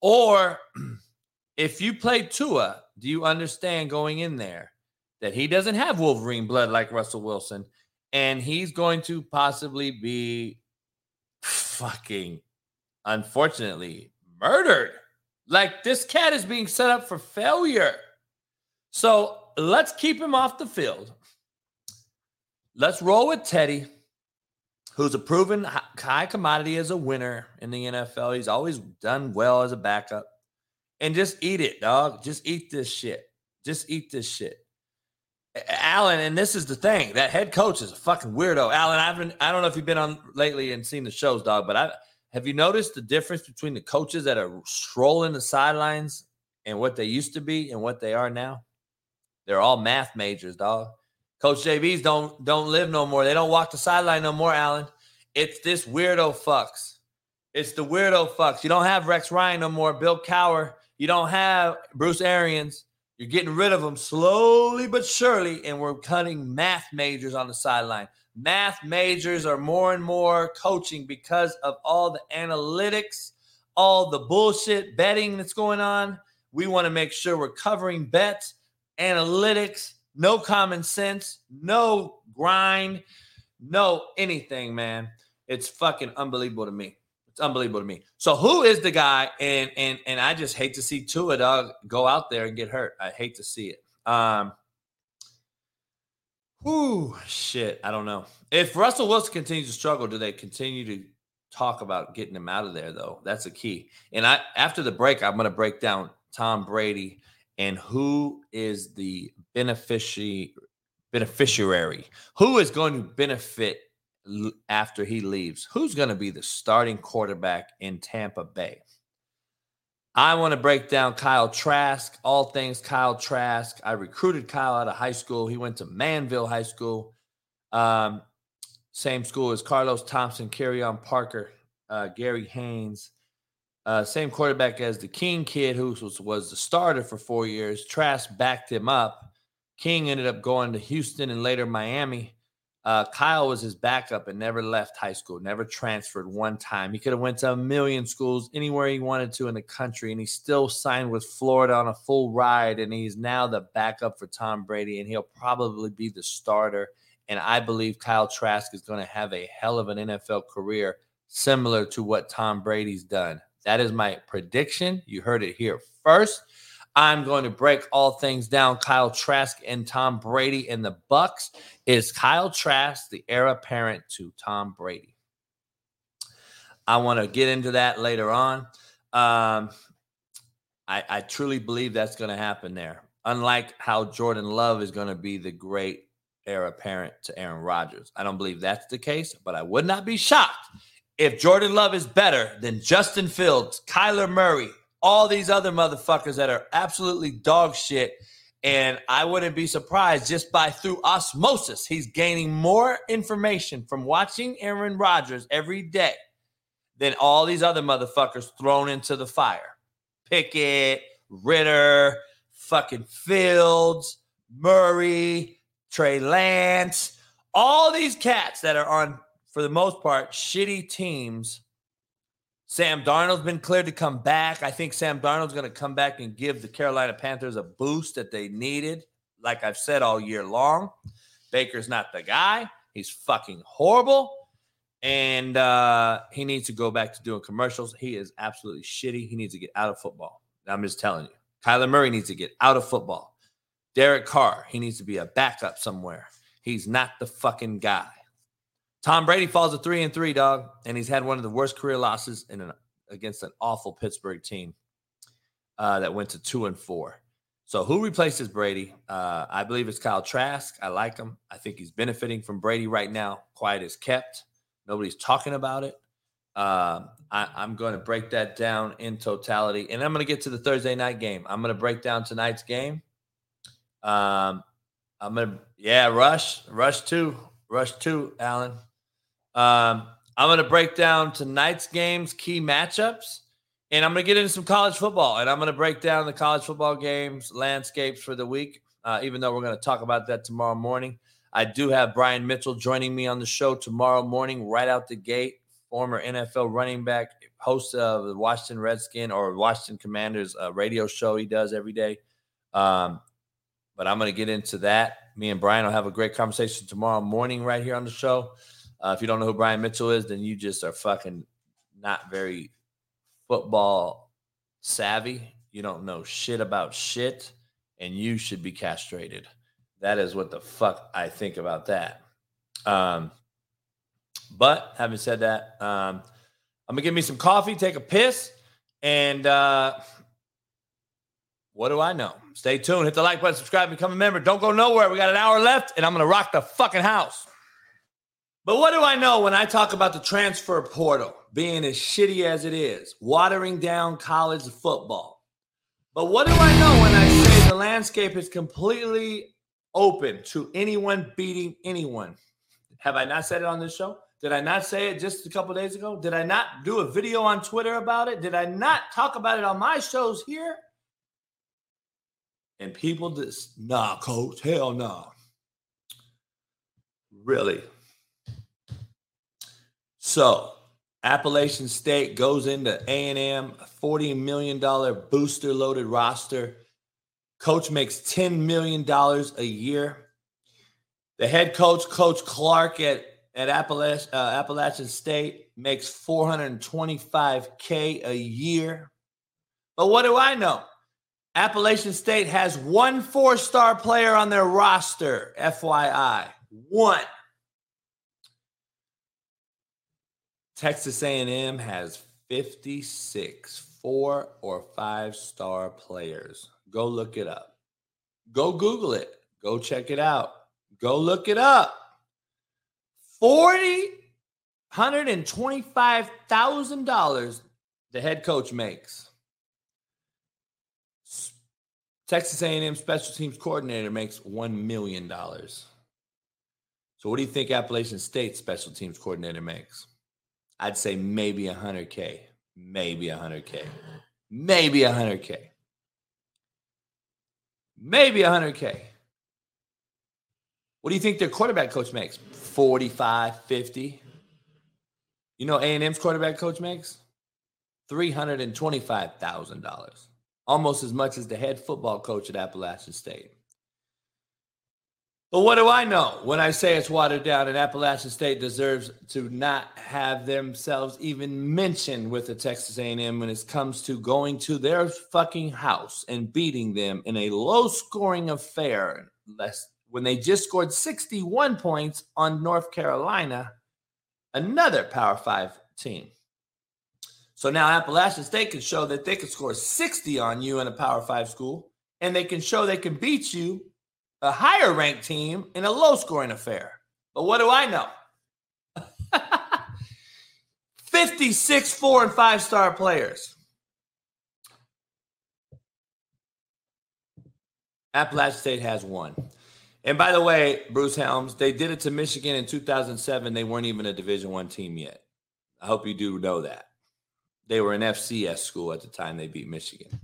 Or if you play Tua, do you understand going in there that he doesn't have Wolverine blood like Russell Wilson and he's going to possibly be fucking unfortunately murdered? Like this cat is being set up for failure. So let's keep him off the field. Let's roll with Teddy, who's a proven high commodity as a winner in the NFL. He's always done well as a backup. And just eat it, dog. Just eat this shit. Just eat this shit. Allen, and this is the thing that head coach is a fucking weirdo. Allen, I've been, I don't know if you've been on lately and seen the shows, dog, but I have you noticed the difference between the coaches that are strolling the sidelines and what they used to be and what they are now? They're all math majors, dog. Coach JBs don't don't live no more. They don't walk the sideline no more, Allen. It's this weirdo fucks. It's the weirdo fucks. You don't have Rex Ryan no more. Bill Cowher. You don't have Bruce Arians. You're getting rid of them slowly but surely, and we're cutting math majors on the sideline. Math majors are more and more coaching because of all the analytics, all the bullshit betting that's going on. We want to make sure we're covering bets, analytics, no common sense, no grind, no anything, man. It's fucking unbelievable to me. It's unbelievable to me. So who is the guy? And and and I just hate to see Tua dog go out there and get hurt. I hate to see it. Um Whoo, shit. I don't know. If Russell Wilson continues to struggle, do they continue to talk about getting him out of there, though? That's a key. And I after the break, I'm gonna break down Tom Brady and who is the beneficiary beneficiary who is going to benefit after he leaves who's going to be the starting quarterback in Tampa Bay I want to break down Kyle Trask, all things Kyle Trask. I recruited Kyle out of high school. He went to Manvel High School, um, same school as Carlos Thompson, Kerryon Parker, uh, Gary Haynes, uh, same quarterback as the King kid, who was, was the starter for four years. Trask backed him up. King ended up going to Houston and later Miami. Uh, Kyle was his backup and never left high school, never transferred one time. He could have went to a million schools anywhere he wanted to in the country, and he still signed with Florida on a full ride. And he's now the backup for Tom Brady, and he'll probably be the starter. And I believe Kyle Trask is going to have a hell of an NFL career, similar to what Tom Brady's done. That is my prediction. You heard it here first. I'm going to break all things down. Kyle Trask and Tom Brady and the Bucs. Is Kyle Trask the heir apparent to Tom Brady? I want to get into that later on. Um, I, I truly believe that's going to happen there. Unlike how Jordan Love is going to be the great heir apparent to Aaron Rodgers. I don't believe that's the case, but I would not be shocked if Jordan Love is better than Justin Fields, Kyler Murray, all these other motherfuckers that are absolutely dog shit. And I wouldn't be surprised just by through osmosis, he's gaining more information from watching Aaron Rodgers every day than all these other motherfuckers thrown into the fire. Pickett, Ridder, fucking Fields, Murray, Trey Lance, all these cats that are on for the most part, shitty teams. Sam Darnold's been cleared to come back. I think Sam Darnold's going to come back and give the Carolina Panthers a boost that they needed. Like I've said all year long, Baker's not the guy. He's fucking horrible. And uh, he needs to go back to doing commercials. He is absolutely shitty. He needs to get out of football. I'm just telling you. Kyler Murray needs to get out of football. Derek Carr, he needs to be a backup somewhere. He's not the fucking guy. Tom Brady falls to three and three, dog, and he's had one of the worst career losses in an, against an awful Pittsburgh team uh, that went to two and four. So who replaces Brady? Uh, I believe it's Kyle Trask. I like him. I think he's benefiting from Brady right now. Quiet is kept. Nobody's talking about it. Uh, I, am going to break that down in totality, and I'm going to get to the Thursday night game. I'm going to break down tonight's game. Um, I'm going to, yeah, rush, rush two, rush two, Allen. Um, I'm going to break down tonight's games, key matchups, and I'm going to get into some college football. And I'm going to break down the college football games, landscapes for the week, uh, even though we're going to talk about that tomorrow morning. I do have Brian Mitchell joining me on the show tomorrow morning, right out the gate. Former NFL running back, host of the Washington Redskin or Washington Commanders uh, radio show he does every day. Um, but I'm going to get into that. Me and Brian will have a great conversation tomorrow morning right here on the show. Uh, if you don't know who Brian Mitchell is, then you just are fucking not very football savvy. You don't know shit about shit, and you should be castrated. That is what the fuck I think about that. Um, but having said that, um, I'm gonna give me some coffee, take a piss, and uh, what do I know? Stay tuned, hit the like button, subscribe, become a member. Don't go nowhere. We got an hour left, and I'm gonna rock the fucking house. But what do I know when I talk about the transfer portal being as shitty as it is, watering down college football? But what do I know when I say the landscape is completely open to anyone beating anyone? Have I not said it on this show? Did I not say it just a couple days ago? Did I not do a video on Twitter about it? Did I not talk about it on my shows here? And people just, nah, coach, hell no. Nah. Really? So, Appalachian State goes into A&M, $40 million booster loaded roster. Coach makes $10 million a year. The head coach, Coach Clark at at Appalachian, uh, Appalachian State makes 425K a year. But what do I know? Appalachian State has one four star player on their roster, FYI. One. Texas A&M has 56 four or five star players. Go look it up. Go Google it. Go check it out. Go look it up. Forty hundred and twenty-five thousand dollars the head coach makes. Texas A&M special teams coordinator makes one million dollars. So, what do you think Appalachian State special teams coordinator makes? I'd say maybe 100K, maybe 100K, maybe 100K, maybe 100K. What do you think their quarterback coach makes? 45, 50. You know A&M's quarterback coach makes? $325,000. Almost as much as the head football coach at Appalachian State. But what do I know when I say it's watered down and Appalachian State deserves to not have themselves even mentioned with the Texas A&M when it comes to going to their fucking house and beating them in a low-scoring affair, less when they just scored 61 points on North Carolina, another Power Five team. So now Appalachian State can show that they can score 60 on you in a Power Five school, and they can show they can beat you, a higher ranked team, in a low scoring affair. But what do I know? 56 four and five star players. Appalachian State has one. And by the way, Bruce Helms, they did it to Michigan in 2007. They weren't even a Division One team yet. I hope you do know that. They were an FCS school at the time they beat Michigan.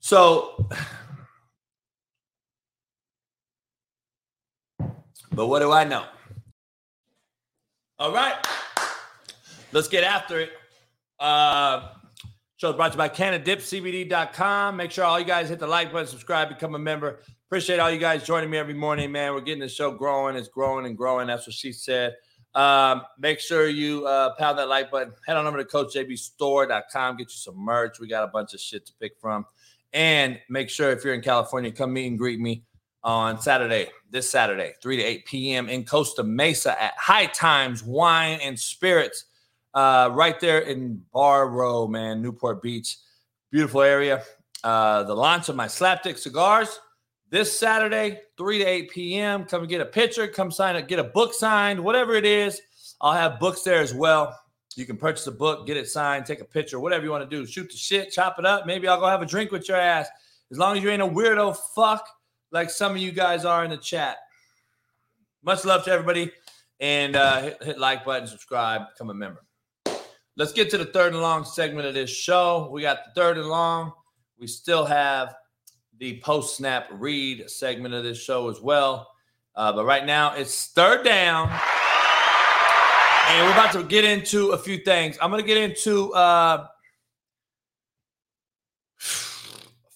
So, but what do I know? All right, let's get after it. Uh, show brought to you by CanadipCBD.com. Make sure all you guys hit the like button, subscribe, become a member. Appreciate all you guys joining me every morning, man. We're getting the show growing. It's growing and growing. That's what she said. Um, make sure you uh, pound that like button. Head on over to CoachJBStore.com. Get you some merch. We got a bunch of shit to pick from. And make sure if you're in California, come meet and greet me on Saturday, this Saturday, 3 to 8 p.m. in Costa Mesa at High Times Wine and Spirits, uh, right there in Bar Row, man, Newport Beach. Beautiful area. Uh, the launch of my Slapdick cigars this Saturday, 3 to 8 p.m. Come get a picture, come sign it, get a book signed, whatever it is. I'll have books there as well. You can purchase a book, get it signed, take a picture, whatever you want to do. Shoot the shit, chop it up. Maybe I'll go have a drink with your ass. As long as you ain't a weirdo fuck like some of you guys are in the chat. Much love to everybody. And uh, hit, hit like button, subscribe, become a member. Let's get to the third and long segment of this show. We got the third and long. We still have the post snap read segment of this show as well. Uh, but right now it's third down. And we're about to get into a few things. I'm going to get into uh,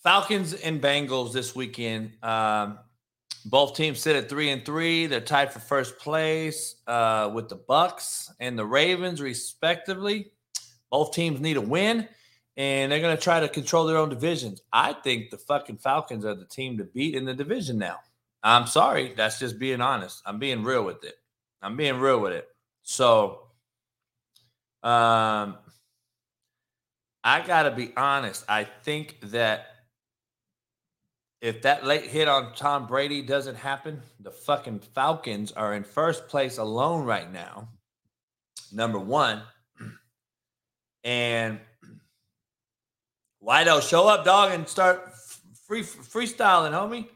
Falcons and Bengals this weekend. Um, both teams sit at three and three. They're tied for first place uh, with the Bucs and the Ravens, respectively. Both teams need a win, and they're going to try to control their own divisions. I think the fucking Falcons are the team to beat in the division now. I'm sorry. That's just being honest. I'm being real with it. I'm being real with it. So, um, I got to be honest. I think that if that late hit on Tom Brady doesn't happen, the fucking Falcons are in first place alone right now. Number one. And Wido, show up, dog, and start free freestyling, homie.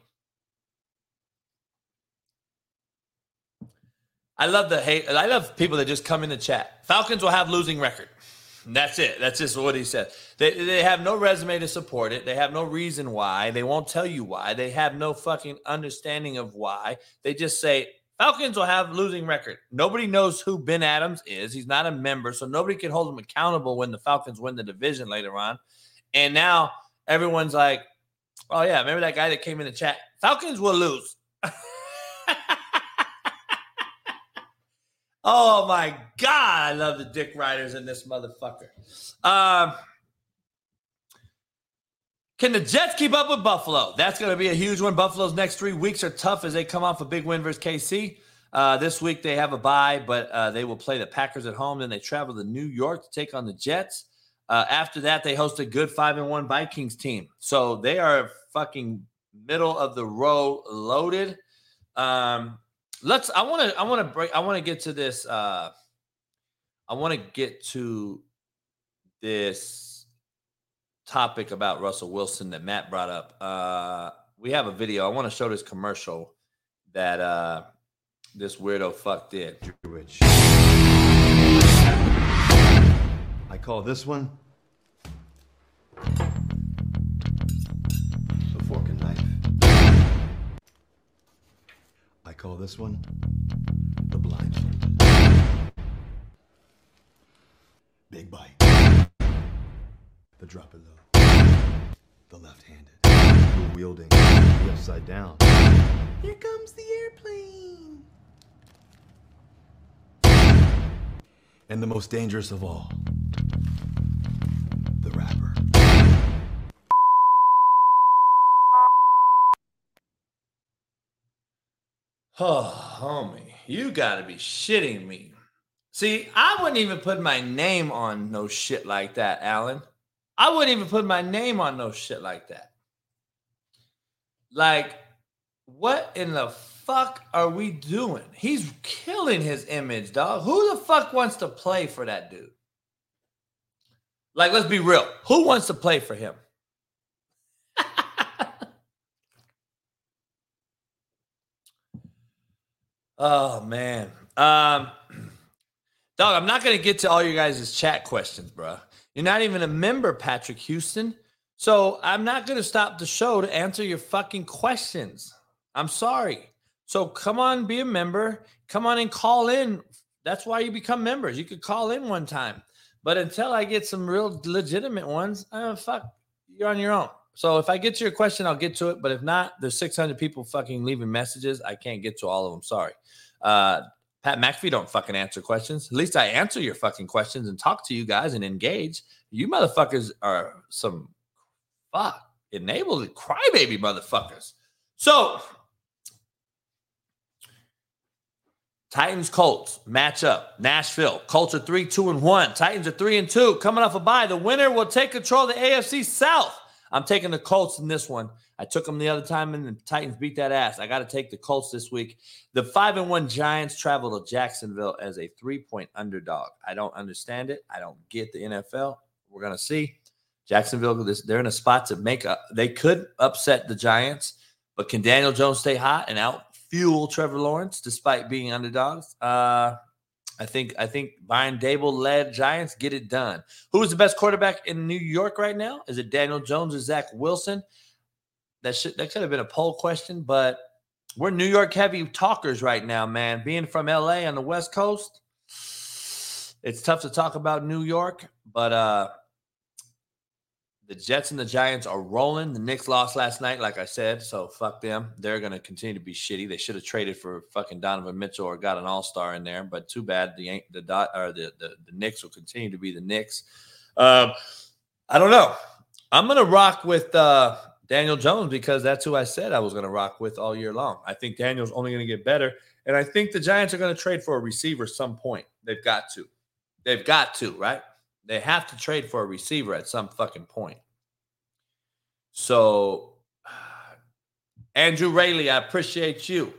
I love the hate. I love people that just come in the chat. Falcons will have losing record. That's it. That's just what he said. They, they have no resume to support it. They have no reason why. They won't tell you why. They have no fucking understanding of why. They just say Falcons will have losing record. Nobody knows who Ben Adams is. He's not a member, so nobody can hold him accountable when the Falcons win the division later on. And now everyone's like, "Oh yeah, remember that guy that came in the chat? Falcons will lose." Oh my God, I love the dick riders in this motherfucker. Um, can the Jets keep up with Buffalo? That's going to be a huge one. Buffalo's next three weeks are tough as they come off a big win versus KC. Uh, this week they have a bye, but uh, they will play the Packers at home. Then they travel to New York to take on the Jets. Uh, after that, they host a good five and one Vikings team. So they are fucking middle of the row loaded. Um, let's i want to i want to break i want to get to this uh i want to get to this topic about russell wilson that matt brought up. Uh we have a video. I want to show this commercial that uh this weirdo fuck did. Jewish. i call this one call this one the blindfold. Big bite. The drop low. The left-handed. The wielding. The upside down. Here comes the airplane. And the most dangerous of all. The rapper. Oh, homie, you gotta be shitting me. See, I wouldn't even put my name on no shit like that, Alan. I wouldn't even put my name on no shit like that. Like, what in the fuck are we doing? He's killing his image, dog. Who the fuck wants to play for that dude? Like, let's be real. Who wants to play for him? Oh man. Um dog, I'm not gonna get to all your guys' chat questions, bro. You're not even a member, Patrick Houston. So I'm not gonna stop the show to answer your fucking questions. I'm sorry. So come on, be a member. Come on and call in. That's why you become members. You could call in one time. But until I get some real legitimate ones, uh, fuck, you're on your own. So if I get to your question, I'll get to it. But if not, there's 600 people fucking leaving messages. I can't get to all of them. Sorry. Uh, Pat McAfee don't fucking answer questions. At least I answer your fucking questions and talk to you guys and engage. You motherfuckers are some fuck enabled crybaby motherfuckers. So Titans Colts matchup. Nashville Colts are three, two, and one. Titans are three and two. Coming off a bye, the winner will take control of the AFC South. I'm taking the Colts in this one. I took them the other time, and the Titans beat that ass. I got to take the Colts this week. The five and one Giants travel to Jacksonville as a three point underdog. I don't understand it. I don't get the NFL. We're gonna see. Jacksonville, they're in a spot to make a. They could upset the Giants, but can Daniel Jones stay hot and out fuel Trevor Lawrence despite being underdogs? Uh, I think I think Brian Daboll led Giants get it done. Who is the best quarterback in New York right now? Is it Daniel Jones or Zach Wilson? That should that could have been a poll question, but we're New York heavy talkers right now, man. Being from LA on the West Coast, it's tough to talk about New York, but uh the Jets and the Giants are rolling. The Knicks lost last night, like I said, so fuck them. They're going to continue to be shitty. They should have traded for fucking Donovan Mitchell or got an All Star in there, but too bad. The the dot or the, the the Knicks will continue to be the Knicks. Um, I don't know. I'm going to rock with uh, Daniel Jones because that's who I said I was going to rock with all year long. I think Daniel's only going to get better, and I think the Giants are going to trade for a receiver some point. They've got to. They've got to, right? They have to trade for a receiver at some fucking point. So, Andrew Rayleigh, I appreciate you.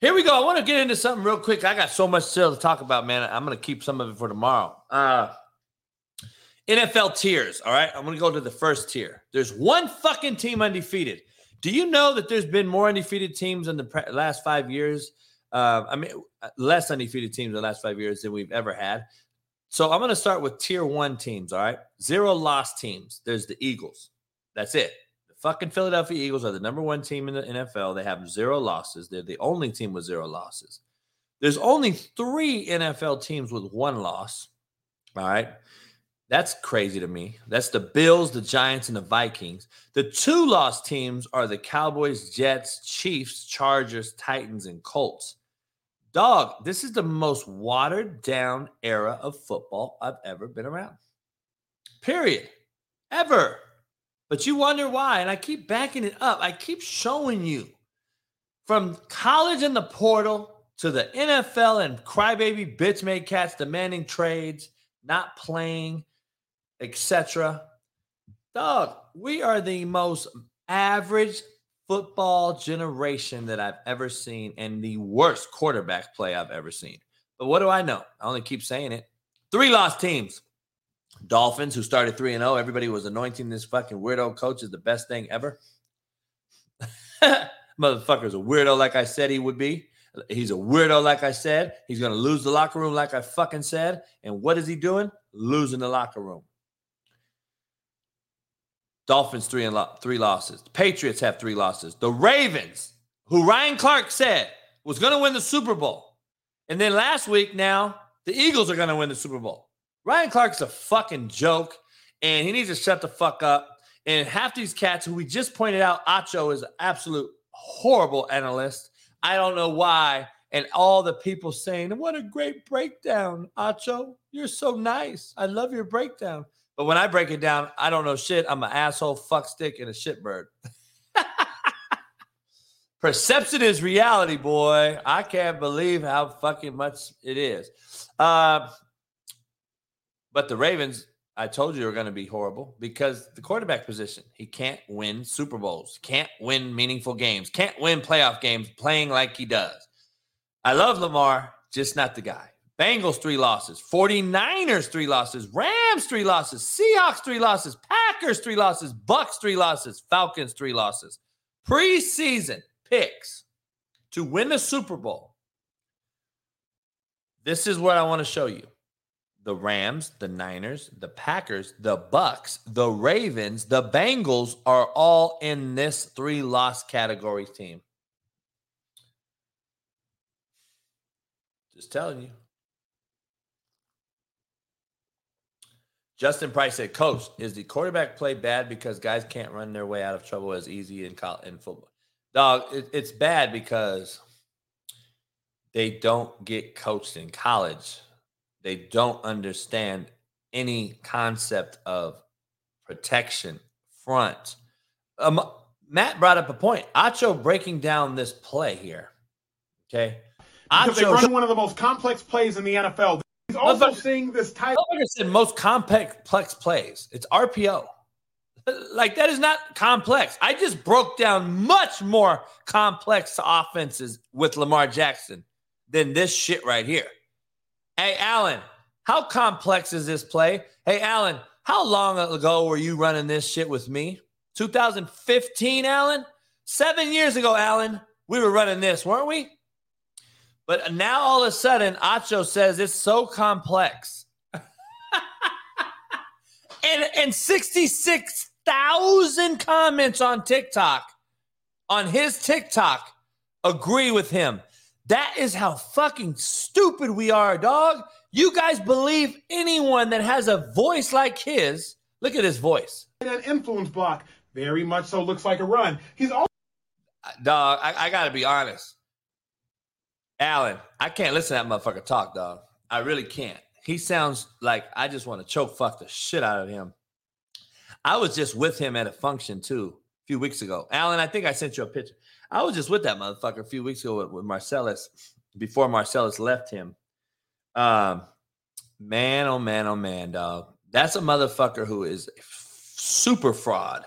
Here we go. I want to get into something real quick. I got so much still to talk about, man. I'm going to keep some of it for tomorrow. Uh, NFL tiers. All right. I'm going to go to the first tier. There's one fucking team undefeated. Do you know that there's been more undefeated teams in the pre- last five years? Uh, I mean, less undefeated teams in the last five years than we've ever had. So I'm going to start with tier one teams. All right. Zero lost teams. There's the Eagles. That's it. The fucking Philadelphia Eagles are the number one team in the NFL. They have zero losses. They're the only team with zero losses. There's only three NFL teams with one loss. All right. That's crazy to me. That's the Bills, the Giants, and the Vikings. The two lost teams are the Cowboys, Jets, Chiefs, Chargers, Titans, and Colts. Dog, this is the most watered down era of football I've ever been around. Period. Ever. But you wonder why. And I keep backing it up. I keep showing you from college in the portal to the NFL and crybaby bitch made cats demanding trades, not playing, etc. Dog, we are the most average football generation that I've ever seen and the worst quarterback play I've ever seen. But what do I know? I only keep saying it. Three lost teams. Dolphins, who started 3 and 0. Everybody was anointing this fucking weirdo coach as the best thing ever. Motherfucker's a weirdo, like I said he would be. He's a weirdo, like I said. He's going to lose the locker room, like I fucking said. And what is he doing? Losing the locker room. Dolphins three and lo- three losses. The Patriots have three losses. The Ravens, who Ryan Clark said was going to win the Super Bowl, and then last week now the Eagles are going to win the Super Bowl. Ryan Clark's a fucking joke, and he needs to shut the fuck up. And half these cats who we just pointed out, Acho is an absolute horrible analyst. I don't know why. And all the people saying, "What a great breakdown, Acho! You're so nice. I love your breakdown." But when I break it down, I don't know shit. I'm an asshole, fuck stick, and a shitbird. Perception is reality, boy. I can't believe how fucking much it is. Uh, but the Ravens, I told you, are going to be horrible because the quarterback position. He can't win Super Bowls, can't win meaningful games, can't win playoff games playing like he does. I love Lamar, just not the guy. Bengals three losses, 49ers three losses, Rams three losses, Seahawks three losses, Packers three losses, Bucs three losses, Falcons three losses. Preseason picks to win the Super Bowl. This is what I want to show you. The Rams, the Niners, the Packers, the Bucs, the Ravens, the Bengals are all in this three loss category team. Just telling you. Justin Price said, "Coach, is the quarterback play bad because guys can't run their way out of trouble as easy in college, in football? Dog, it, it's bad because they don't get coached in college. They don't understand any concept of protection, front. Um, Matt brought up a point. Acho breaking down this play here. Okay, because Acho, they run one of the most complex plays in the NFL." He's also seeing this type. Like I said, most complex plays. It's RPO. Like that is not complex. I just broke down much more complex offenses with Lamar Jackson than this shit right here. Hey, Alan, how complex is this play? Hey, Alan, how long ago were you running this shit with me? 2015, Alan? Seven years ago, Alan, we were running this, weren't we? But now all of a sudden, Acho says it's so complex. and and 66,000 comments on TikTok, on his TikTok, agree with him. That is how fucking stupid we are, dog. You guys believe anyone that has a voice like his. Look at his voice. An influence block. Very much so looks like a run. He's uh, all Dog, I, I gotta be honest. Alan, I can't listen to that motherfucker talk, dog. I really can't. He sounds like I just want to choke fuck the shit out of him. I was just with him at a function too a few weeks ago. Alan, I think I sent you a picture. I was just with that motherfucker a few weeks ago with, with Marcellus before Marcellus left him. Um, man, oh man, oh man, dog. That's a motherfucker who is super fraud.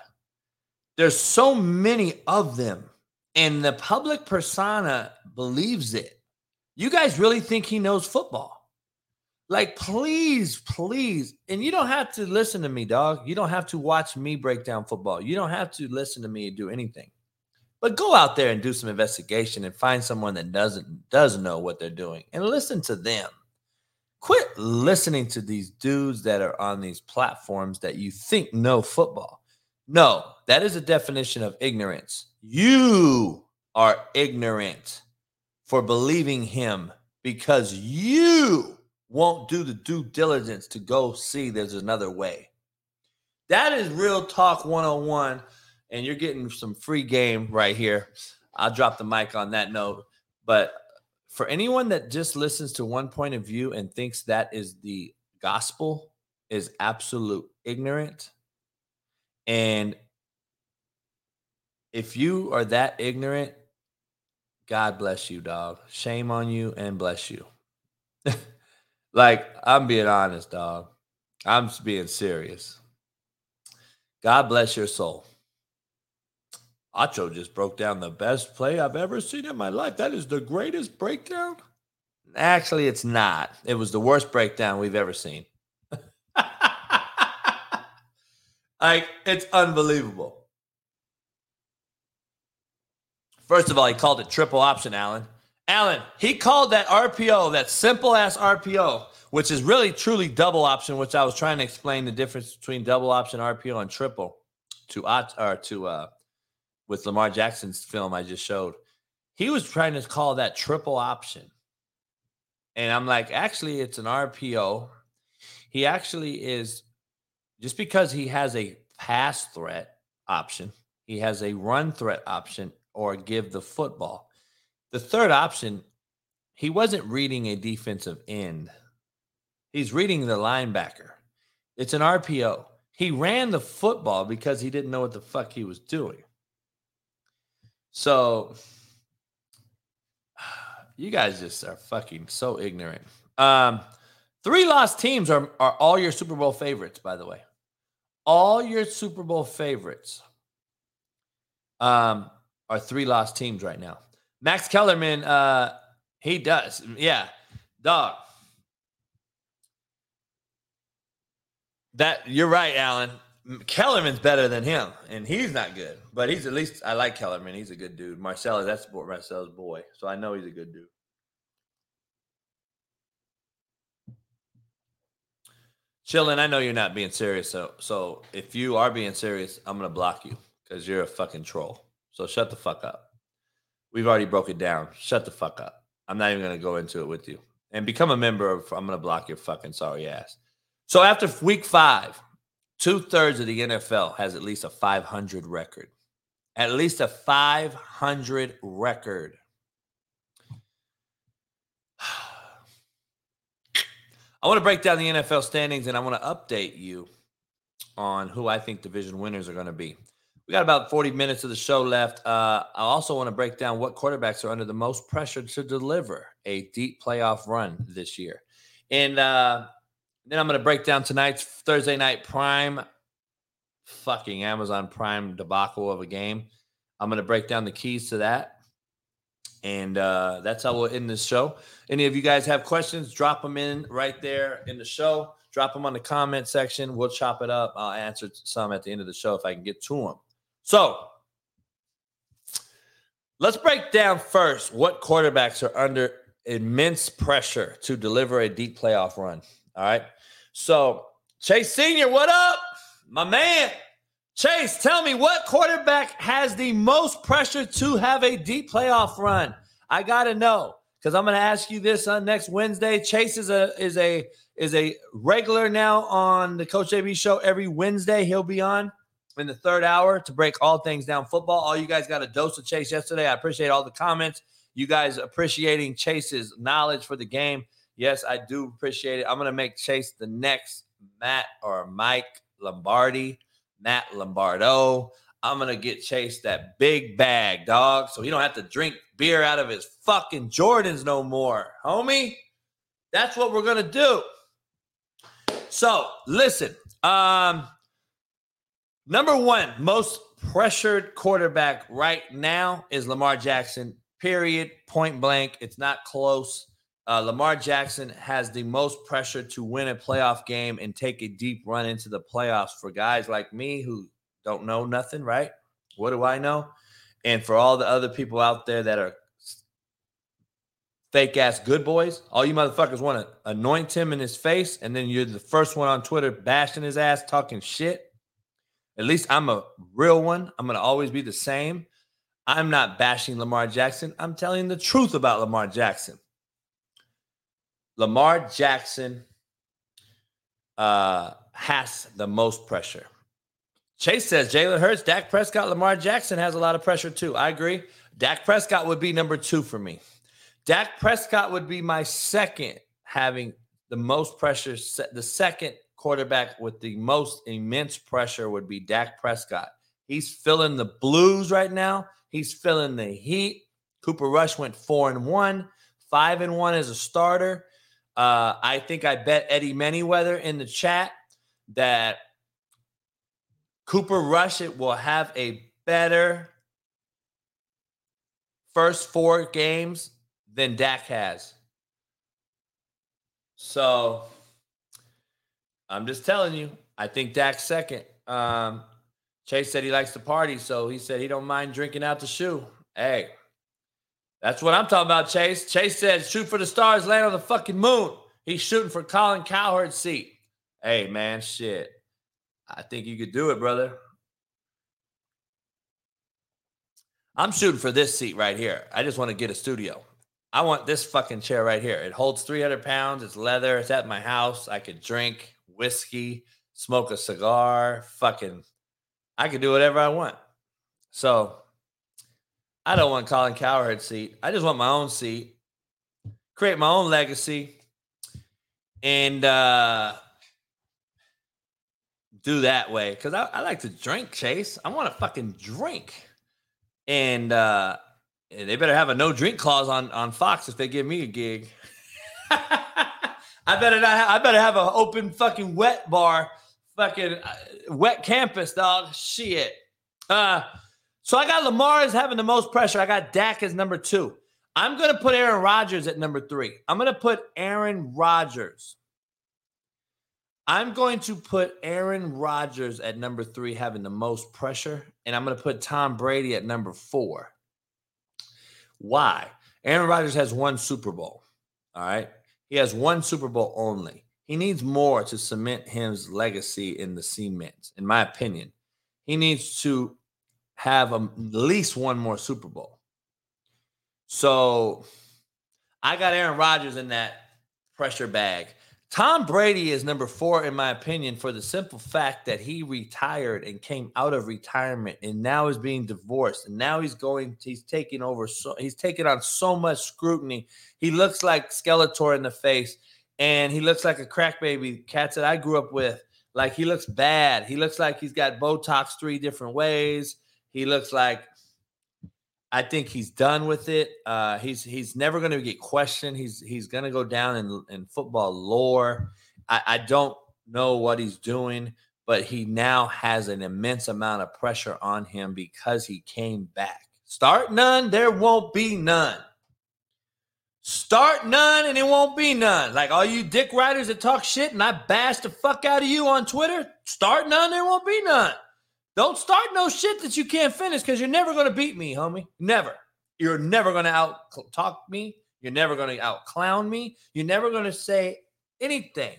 There's so many of them, and the public persona believes it. You guys really think he knows football? Like, please, please. And you don't have to listen to me, dog. You don't have to watch me break down football. You don't have to listen to me do anything. But go out there and do some investigation and find someone that doesn't does know what they're doing and listen to them. Quit listening to these dudes that are on these platforms that you think know football. No, that is a definition of ignorance. You are ignorant for believing him because you won't do the due diligence to go see there's another way. That is real talk 101 and you're getting some free game right here. I'll drop the mic on that note, but for anyone that just listens to one point of view and thinks that is the gospel is absolute ignorant and if you are that ignorant god bless you dog shame on you and bless you like i'm being honest dog i'm being serious god bless your soul Acho just broke down the best play I've ever seen in my life. That is the greatest breakdown. Actually, it's not. It was the worst breakdown we've ever seen. like, it's unbelievable. First of all, he called it triple option, Allen. Allen, he called that RPO, that simple ass RPO, which is really truly double option, which I was trying to explain the difference between double option RPO and triple to or to uh with Lamar Jackson's film I just showed. He was trying to call that triple option. And I'm like, actually, it's an RPO. He actually is just because he has a pass threat option, he has a run threat option, or give the football. The third option, he wasn't reading a defensive end, he's reading the linebacker. It's an RPO. He ran the football because he didn't know what the fuck he was doing. So you guys just are fucking so ignorant. Um, three lost teams are, are all your Super Bowl favorites, by the way. All your Super Bowl favorites um, are three lost teams right now. Max Kellerman, uh, he does. Yeah. Dog. That you're right, Alan. Kellerman's better than him, and he's not good. But he's at least I like Kellerman. He's a good dude. Marcelo, that's Marcelo's boy, so I know he's a good dude. Chillin, I know you're not being serious. So, so if you are being serious, I'm gonna block you because you're a fucking troll. So shut the fuck up. We've already broke it down. Shut the fuck up. I'm not even gonna go into it with you. And become a member of. I'm gonna block your fucking sorry ass. So after week five, Two thirds of the NFL has at least a 500 record. At least a 500 record. I want to break down the NFL standings and I want to update you on who I think division winners are going to be. We got about 40 minutes of the show left. Uh, I also want to break down what quarterbacks are under the most pressure to deliver a deep playoff run this year. And uh, then I'm going to break down tonight's Thursday night prime fucking Amazon Prime debacle of a game. I'm going to break down the keys to that. And uh, that's how we'll end this show. Any of you guys have questions, drop them in right there in the show. Drop them on the comment section. We'll chop it up. I'll answer some at the end of the show if I can get to them. So let's break down first what quarterbacks are under immense pressure to deliver a deep playoff run. All right. So, Chase Sr., what up? My man. Chase, tell me what quarterback has the most pressure to have a deep playoff run? I gotta know because I'm gonna ask you this on next Wednesday. Chase is a is a is a regular now on the Coach JB show every Wednesday. He'll be on in the third hour to break all things down football. All you guys got a dose of Chase yesterday. I appreciate all the comments. You guys appreciating Chase's knowledge for the game. Yes, I do appreciate it. I'm gonna make Chase the next Matt or Mike Lombardi, Matt Lombardo. I'm gonna get Chase that big bag, dog, so he don't have to drink beer out of his fucking Jordans no more, homie. That's what we're gonna do. So listen, um, number one most pressured quarterback right now is Lamar Jackson. Period. Point blank. It's not close. Uh, Lamar Jackson has the most pressure to win a playoff game and take a deep run into the playoffs for guys like me who don't know nothing, right? What do I know? And for all the other people out there that are fake ass good boys, all you motherfuckers want to anoint him in his face, and then you're the first one on Twitter bashing his ass, talking shit. At least I'm a real one. I'm going to always be the same. I'm not bashing Lamar Jackson. I'm telling the truth about Lamar Jackson. Lamar Jackson uh, has the most pressure. Chase says Jalen Hurts, Dak Prescott, Lamar Jackson has a lot of pressure too. I agree. Dak Prescott would be number two for me. Dak Prescott would be my second, having the most pressure. The second quarterback with the most immense pressure would be Dak Prescott. He's feeling the blues right now. He's feeling the heat. Cooper Rush went four and one, five and one as a starter. Uh, I think I bet Eddie Manyweather in the chat that Cooper Rush it will have a better first four games than Dak has. So I'm just telling you, I think Dak's second. Um, Chase said he likes to party, so he said he don't mind drinking out the shoe. Hey, that's what I'm talking about, Chase. Chase said, shoot for the stars, land on the fucking moon. He's shooting for Colin Cowherd's seat. Hey, man, shit. I think you could do it, brother. I'm shooting for this seat right here. I just want to get a studio. I want this fucking chair right here. It holds 300 pounds. It's leather. It's at my house. I could drink whiskey, smoke a cigar, fucking. I could do whatever I want. So I don't want Colin Cowherd's seat. I just want my own seat, create my own legacy, and uh, do that way. Because I, I, like to drink, Chase. I want to fucking drink. And uh, they better have a no drink clause on, on Fox if they give me a gig. I better not. Have, I better have an open fucking wet bar, fucking uh, wet campus, dog. Shit. Uh, so I got Lamar is having the most pressure. I got Dak as number two. I'm to put Aaron Rodgers at number three. I'm to put Aaron Rodgers. I'm going to put Aaron Rodgers at number three, having the most pressure. And I'm going to put Tom Brady at number four. Why? Aaron Rodgers has one Super Bowl. All right. He has one Super Bowl only. He needs more to cement his legacy in the cement, in my opinion. He needs to have a, at least one more Super Bowl. So I got Aaron Rodgers in that pressure bag. Tom Brady is number four, in my opinion, for the simple fact that he retired and came out of retirement and now is being divorced. And now he's going, he's taking over, so he's taking on so much scrutiny. He looks like Skeletor in the face and he looks like a crack baby, cats that I grew up with. Like he looks bad. He looks like he's got Botox three different ways. He looks like I think he's done with it. Uh, he's he's never going to get questioned. He's he's going to go down in in football lore. I, I don't know what he's doing, but he now has an immense amount of pressure on him because he came back. Start none, there won't be none. Start none, and it won't be none. Like all you dick riders that talk shit, and I bash the fuck out of you on Twitter. Start none, there won't be none. Don't start no shit that you can't finish because you're never going to beat me, homie. Never. You're never going to out talk me. You're never going to out clown me. You're never going to say anything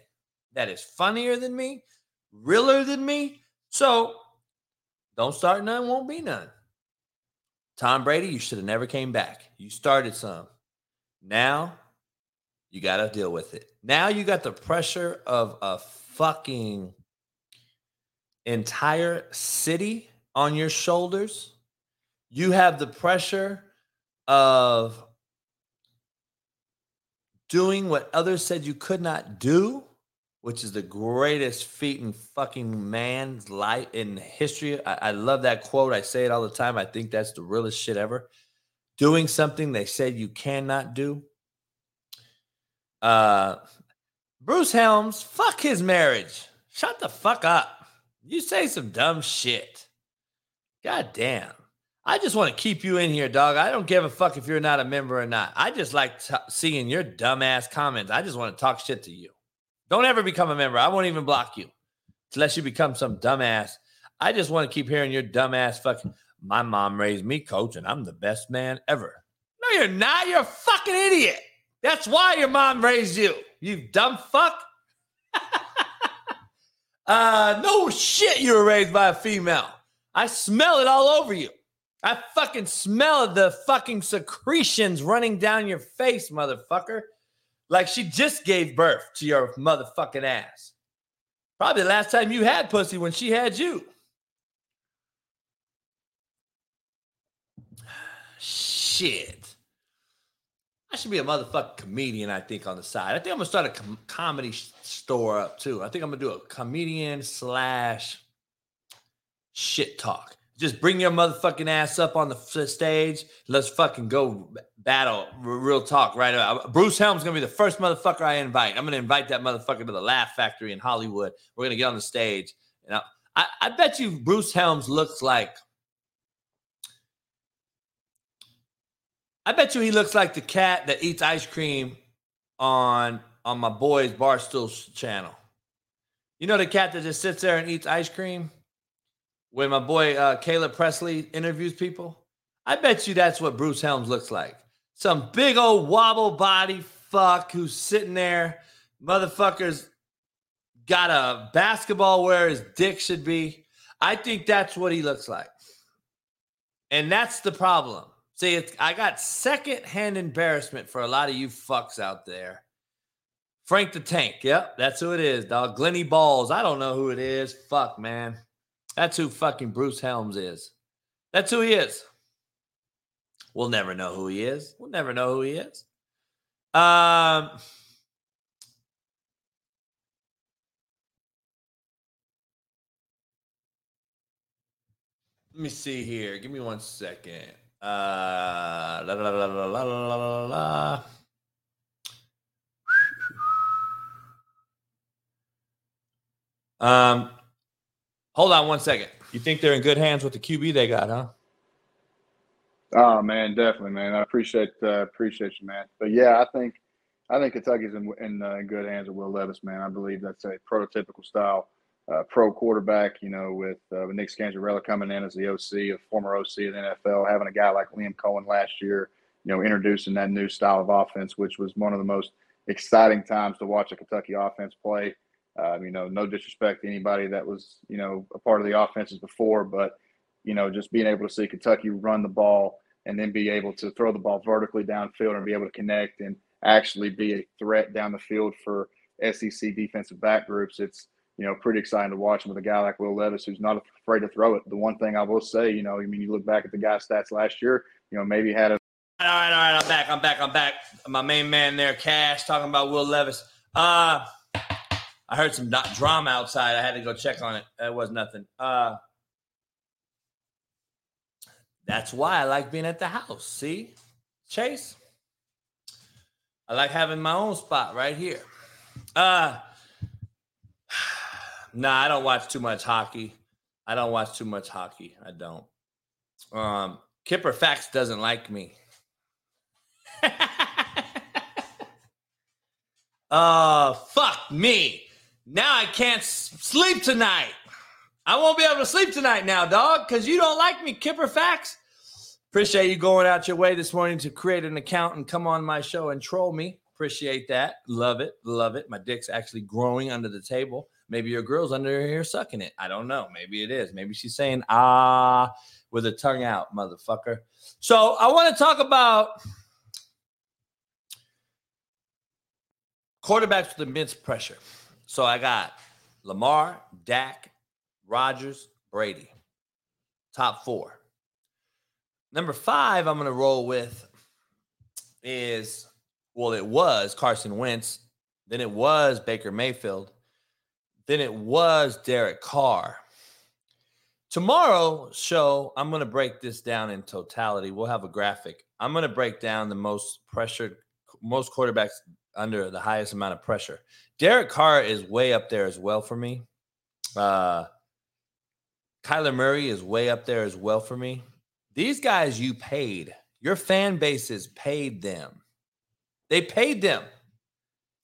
that is funnier than me, realer than me. So Don't start none, won't be none. Tom Brady, you should have never came back. You started some. Now you got to deal with it. Now you got the pressure of a fucking entire city on your shoulders. You have the pressure of doing what others said you could not do, which is the greatest feat in fucking man's life in history. I, I, love that quote. I say it all the time. I think that's the realest shit ever. Doing something they said you cannot do. Uh, Bruce Helms, fuck his marriage. Shut the fuck up. You say some dumb shit. God damn. I just want to keep you in here, dog. I don't give a fuck if you're not a member or not. I just like t- seeing your dumbass comments. I just want to talk shit to you. Don't ever become a member. I won't even block you unless you become some dumbass. I just want to keep hearing your dumbass fucking. My mom raised me, coach, and I'm the best man ever. No, you're not. You're a fucking idiot. That's why your mom raised you. You dumb fuck. uh, no shit. You were raised by a female. I smell it all over you. I fucking smell the fucking secretions running down your face, motherfucker. Like she just gave birth to your motherfucking ass. Probably the last time you had pussy when she had you. Shit. I should be a motherfucking comedian, I think, on the side. I think I'm gonna start a com- comedy sh- store up too. I think I'm gonna do a comedian slash shit talk. Just bring your motherfucking ass up on the stage. Let's fucking go battle. Real talk, right? Uh, Bruce Helm's gonna be the first motherfucker I invite. I'm gonna invite that motherfucker to the Laugh Factory in Hollywood. We're gonna get on the stage. And I, I, I bet you Bruce Helms looks like. I bet you he looks like the cat that eats ice cream on on my boy's Barstool channel. You know the cat that just sits there and eats ice cream? when my boy uh, Caleb Pressley interviews people, I bet you that's what Bruce Helms looks like. Some big old wobble body fuck who's sitting there. Motherfuckers got a basketball where his dick should be. I think that's what he looks like. And that's the problem. See, it's, I got secondhand embarrassment for a lot of you fucks out there. Frank the Tank. Yep, that's who it is, dog. Glenny Balls. I don't know who it is. Fuck, man. That's who fucking Bruce Helms is. That's who he is. We'll never know who he is. We'll never know who he is. Um, let me see here. Give me one second. Uh, la, la, la, la, la, la, la, Um, Hold on one second. You think they're in good hands with the QB they got, huh? Oh man, definitely, man. I appreciate uh, appreciate you, man. But yeah, I think I think Kentucky's in in, uh, in good hands with Will Levis, man. I believe that's a prototypical style uh, pro quarterback. You know, with uh, with Nick Scangarello coming in as the OC, a former OC in the NFL, having a guy like Liam Coen last year, you know, introducing that new style of offense, which was one of the most exciting times to watch a Kentucky offense play. Um, you know, no disrespect to anybody that was, you know, a part of the offenses before, but, you know, just being able to see Kentucky run the ball and then be able to throw the ball vertically downfield and be able to connect and actually be a threat down the field for SEC defensive back groups. It's, you know, pretty exciting to watch him with a guy like Will Levis who's not afraid to throw it. The one thing I will say, you know, I mean, you look back at the guy's stats last year, you know, maybe had a. All right, all right, I'm back. I'm back. I'm back. My main man there, Cash, talking about Will Levis. Uh, I heard some drama outside. I had to go check on it. It was nothing. Uh, that's why I like being at the house. See, Chase. I like having my own spot right here. Uh, nah, I don't watch too much hockey. I don't watch too much hockey. I don't. Um, Kipper Fax doesn't like me. uh, fuck me. Now I can't sleep tonight. I won't be able to sleep tonight now, dog, because you don't like me, Kipper Fax. Appreciate you going out your way this morning to create an account and come on my show and troll me. Appreciate that. Love it. Love it. My dick's actually growing under the table. Maybe your girl's under here sucking it. I don't know. Maybe it is. Maybe she's saying ah with her tongue out, motherfucker. So I want to talk about quarterbacks with immense pressure. So I got Lamar, Dak, Rodgers, Brady. Top four. Number five, I'm going to roll with is, well, it was Carson Wentz. Then it was Baker Mayfield. Then it was Derek Carr. Tomorrow show, I'm going to break this down in totality. We'll have a graphic. I'm going to break down the most pressured, most quarterbacks under the highest amount of pressure. Derek Carr is way up there as well for me. Uh, Kyler Murray is way up there as well for me. These guys you paid, your fan bases paid them. They paid them.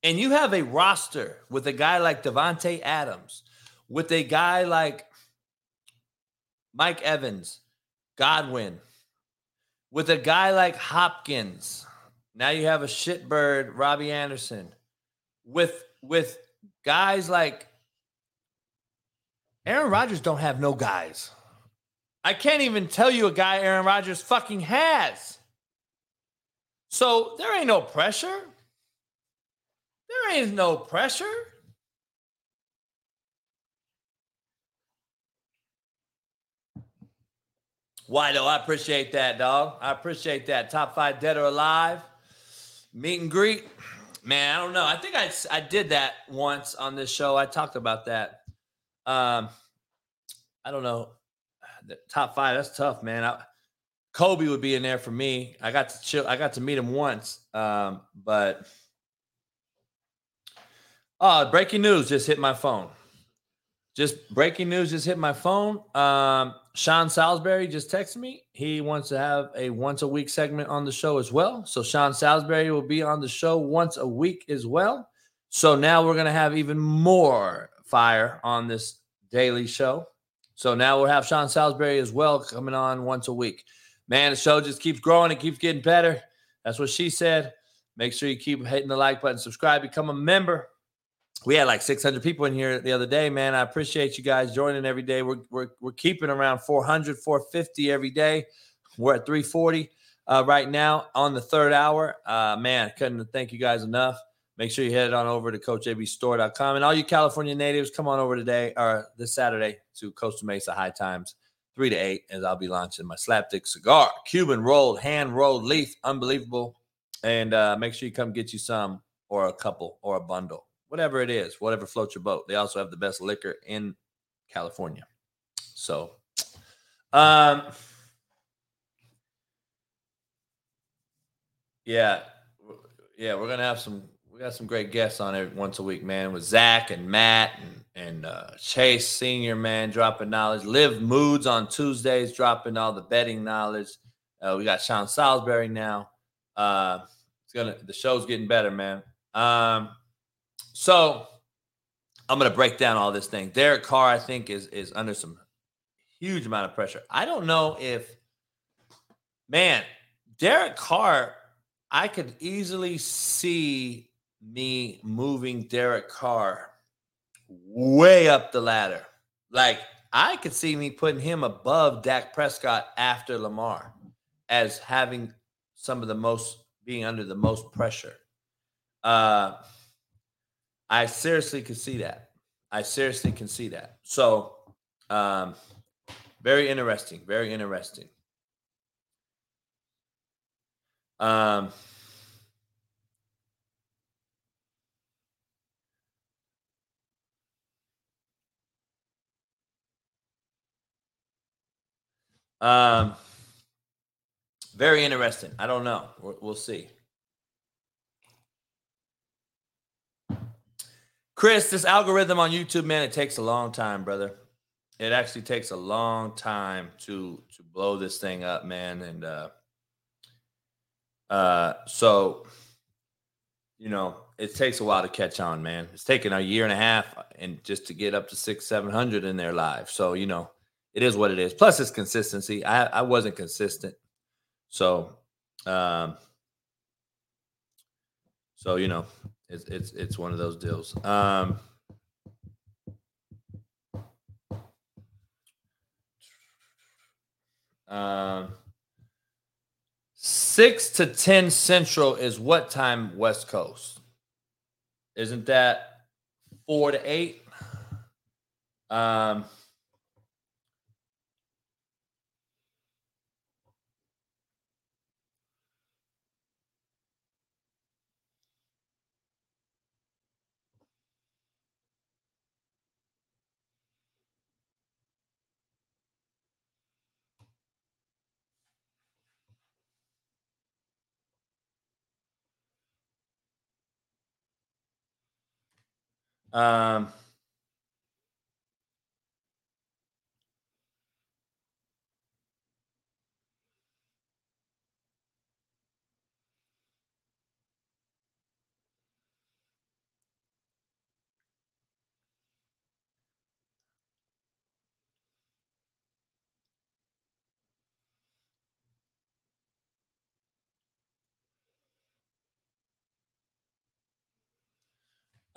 And you have a roster with a guy like Davante Adams, with a guy like Mike Evans, Godwin, with a guy like Hopkins. Now you have a shitbird, Robbie Anderson, with with guys like Aaron Rodgers don't have no guys. I can't even tell you a guy Aaron Rodgers fucking has. So there ain't no pressure. There ain't no pressure. Wido, I appreciate that, dog. I appreciate that. Top five dead or alive. Meet and greet. Man, I don't know. I think I, I did that once on this show. I talked about that. Um, I don't know. The top five, that's tough, man. I, Kobe would be in there for me. I got to chill. I got to meet him once. Um, but oh, breaking news just hit my phone. Just breaking news just hit my phone. Um, Sean Salisbury just texted me. He wants to have a once a week segment on the show as well. So Sean Salisbury will be on the show once a week as well. So now we're gonna have even more fire on this daily show. So now we'll have Sean Salisbury as well coming on once a week. Man, the show just keeps growing. It keeps getting better. That's what she said. Make sure you keep hitting the like button, subscribe, become a member we had like 600 people in here the other day, man. I appreciate you guys joining every day. We're, we're, we're keeping around 400, 450 every day. We're at 340 uh, right now on the third hour. Uh, man, couldn't thank you guys enough. Make sure you head on over to CoachJBStore.com. And all you California natives, come on over today or this Saturday to Costa Mesa High Times, 3 to 8, as I'll be launching my slapdick cigar, Cuban rolled, hand rolled leaf. Unbelievable. And uh, make sure you come get you some or a couple or a bundle whatever it is, whatever floats your boat. They also have the best liquor in California. So, um, yeah, yeah, we're gonna have some. We got some great guests on it once a week, man. With Zach and Matt and and uh, Chase Senior, man, dropping knowledge. Live Moods on Tuesdays, dropping all the betting knowledge. Uh, we got Sean Salisbury now. Uh, it's gonna the show's getting better, man. Um, so I'm going to break down all this thing. Derek Carr, I think, is is under some huge amount of pressure. I don't know if, man, Derek Carr, I could easily see me moving Derek Carr way up the ladder. Like I could see me putting him above Dak Prescott after Lamar as having some of the most being under the most pressure. Uh I seriously can see that. I seriously can see that. So, um, very interesting. Very interesting. Um, um, very interesting. I don't know. We'll, we'll see. Chris, this algorithm on YouTube, man, it takes a long time, brother. It actually takes a long time to to blow this thing up, man. And uh uh so you know, it takes a while to catch on, man. It's taken a year and a half and just to get up to six, seven hundred in their live. So, you know, it is what it is. Plus it's consistency. I, I wasn't consistent. So um so you know, it's it's it's one of those deals. Um, um, six to ten Central is what time West Coast? Isn't that four to eight? Um, um,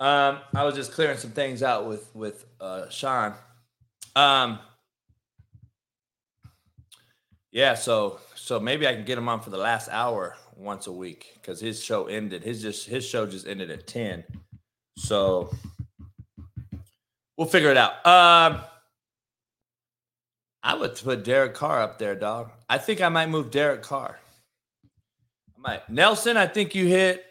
Um, I was just clearing some things out with with uh, Sean. Um, yeah, so so maybe I can get him on for the last hour once a week because his show ended. His just his show just ended at ten. So we'll figure it out. Um, I would put Derek Carr up there, dog. I think I might move Derek Carr. I might. Nelson, I think you hit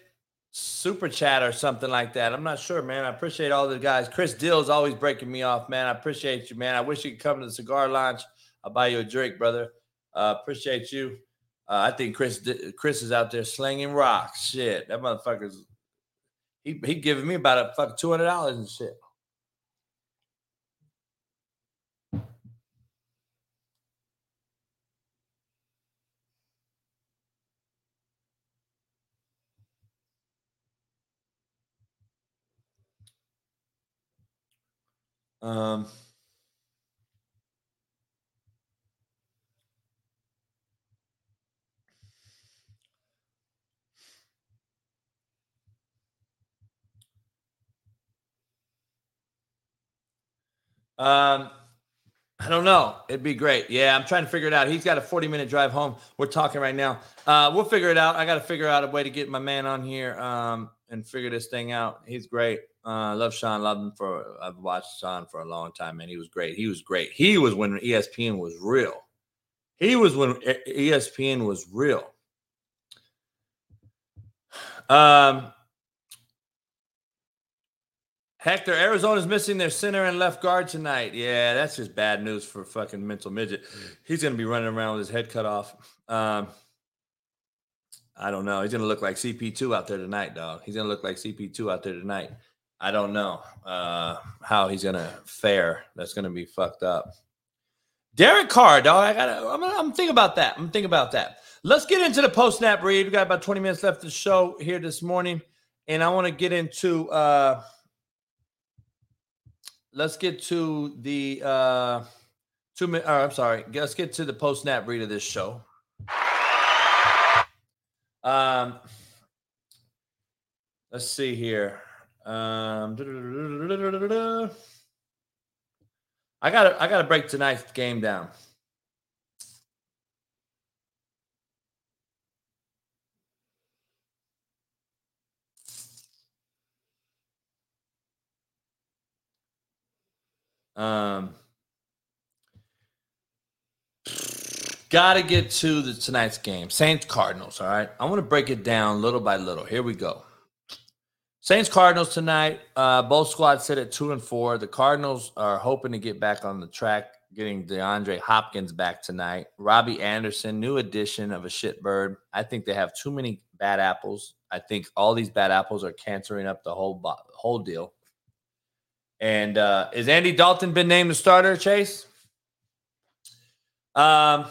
super chat or something like that. I'm not sure, man. I appreciate all the guys. Chris Dill's always breaking me off, man. I appreciate you, man. I wish you could come to the cigar launch. I'll buy you a drink, brother. Uh, appreciate you. Uh, I think Chris Chris is out there slinging rocks. Shit, that motherfucker's he he giving me about a fuck two hundred dollars and shit. Um, um, I don't know. It'd be great. Yeah, I'm trying to figure it out. He's got a 40 minute drive home. We're talking right now. Uh, we'll figure it out. I got to figure out a way to get my man on here um, and figure this thing out. He's great. Uh, love Sean. Love him for. I've watched Sean for a long time, man. He was great. He was great. He was when ESPN was real. He was when ESPN was real. Um, Hector, Arizona's missing their center and left guard tonight. Yeah, that's just bad news for fucking mental midget. He's gonna be running around with his head cut off. Um, I don't know. He's gonna look like CP2 out there tonight, dog. He's gonna look like CP2 out there tonight. I don't know uh, how he's gonna fare. That's gonna be fucked up. Derek Carr, dog. I gotta. I'm, I'm thinking about that. I'm thinking about that. Let's get into the post snap read. We got about 20 minutes left of the show here this morning, and I want to get into. Uh, let's get to the uh, two minute. Uh, I'm sorry. Let's get to the post snap read of this show. Um, let's see here. Um, I got I got to break tonight's game down. Um, got to get to the tonight's game, Saints Cardinals. All right, I want to break it down little by little. Here we go. Saints Cardinals tonight. Uh, both squads sit at two and four. The Cardinals are hoping to get back on the track, getting DeAndre Hopkins back tonight. Robbie Anderson, new addition of a shitbird. I think they have too many bad apples. I think all these bad apples are cancering up the whole whole deal. And uh, is Andy Dalton been named the starter, Chase? Um,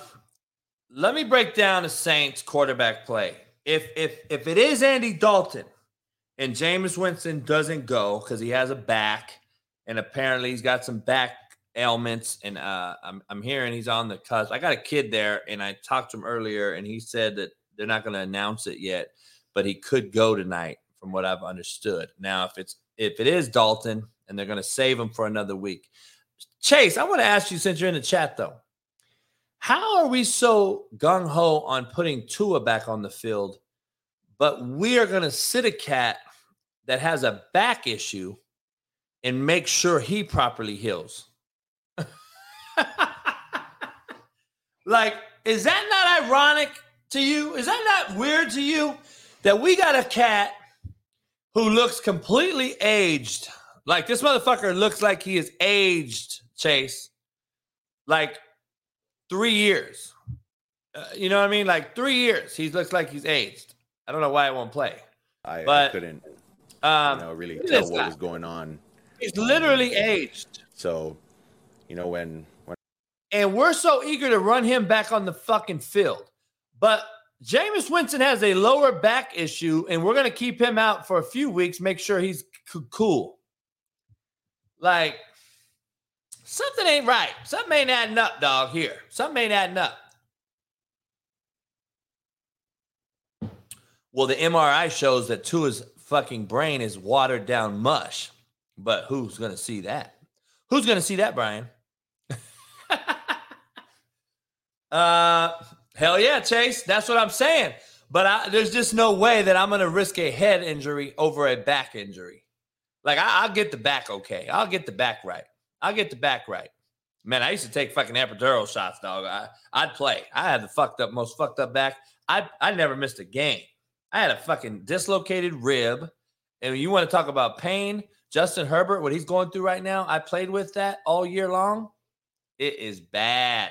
let me break down the Saints quarterback play. If if if it is Andy Dalton and Jameis Winston doesn't go because he has a back, and apparently he's got some back ailments. And uh, I'm I'm hearing he's on the cusp. I got a kid there, and I talked to him earlier, and he said that they're not going to announce it yet, but he could go tonight, from what I've understood. Now, if it's if it is Dalton, and they're going to save him for another week. Chase, I want to ask you since you're in the chat though. How are we so gung ho on putting Tua back on the field, but we are going to sit a cat that has a back issue and make sure he properly heals? like, is that not ironic to you? Is that not weird to you that we got a cat who looks completely aged? Like, this motherfucker looks like he is aged, Chase. Like, three years. Uh, you know what I mean? Like, three years. He looks like he's aged. I don't know why it won't play. I, But, I couldn't, Um, you know, really tell what guy. was going on. He's literally aged. So, you know, when when And we're so eager to run him back on the fucking field. But Jameis Winston has a lower back issue, and we're going to keep him out for a few weeks, make sure he's c- cool. Like, something ain't right. Something ain't adding up, dog, here. Something ain't adding up. Well, the MRI shows that Tua's fucking brain is watered down mush. But who's going to see that? Who's going to see that, Brian? Uh, hell yeah, Chase. That's what I'm saying. But I, there's just no way that I'm going to risk a head injury over a back injury. Like I, I'll get the back okay. I'll get the back right. I'll get the back right. Man, I used to take fucking epidural shots, dog. I, I'd play. I had the fucked up, most fucked up back. I, I never missed a game. I had a fucking dislocated rib. And you want to talk about pain? Justin Herbert, what he's going through right now, I played with that all year long. It is bad.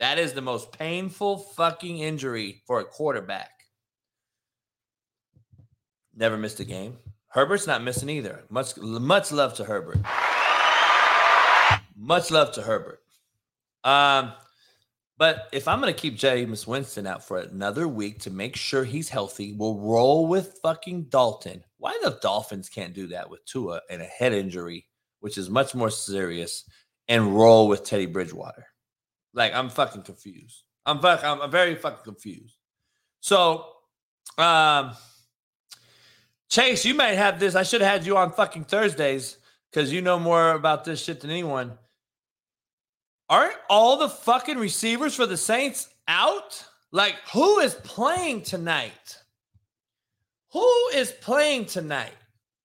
That is the most painful fucking injury for a quarterback. Never missed a game. Herbert's not missing either. Much much love to Herbert. Much love to Herbert. Um, but if I'm gonna keep Jameis Winston out for another week to make sure he's healthy, we'll roll with fucking Dalton. Why the Dolphins can't do that with Tua and a head injury, which is much more serious, and roll with Teddy Bridgewater? Like I'm fucking confused. I'm fuck, I'm very fucking confused. So, um, Chase, you might have this. I should have had you on fucking Thursdays because you know more about this shit than anyone. Aren't all the fucking receivers for the Saints out? Like, who is playing tonight? Who is playing tonight?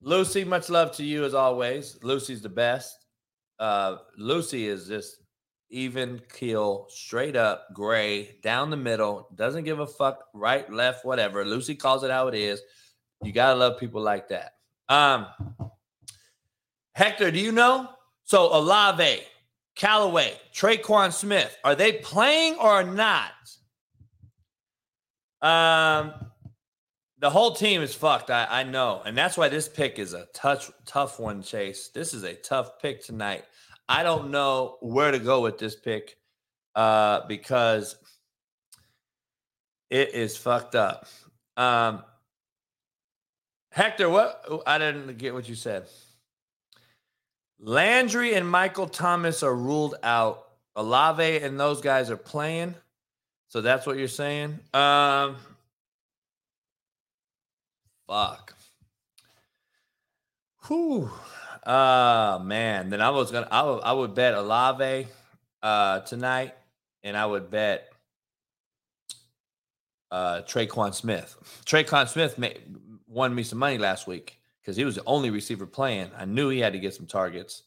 Lucy, much love to you as always. Lucy's the best. Uh, Lucy is just even keel, straight up, gray, down the middle, doesn't give a fuck, right, left, whatever. Lucy calls it how it is. You gotta love people like that. Um, Hector, do you know? So Olave, Callaway, Tre'Quan Smith, are they playing or not? Um, the whole team is fucked. I, I know, and that's why this pick is a touch tough one. Chase, this is a tough pick tonight. I don't know where to go with this pick uh, because it is fucked up. Um, Hector, what? I didn't get what you said. Landry and Michael Thomas are ruled out. Olave and those guys are playing. So that's what you're saying. Um, fuck. Whew. Uh man. Then I was gonna I would, I would bet Olave uh tonight, and I would bet uh Tre'Quan Smith. Tre'Quan Smith made, won me some money last week because he was the only receiver playing. I knew he had to get some targets.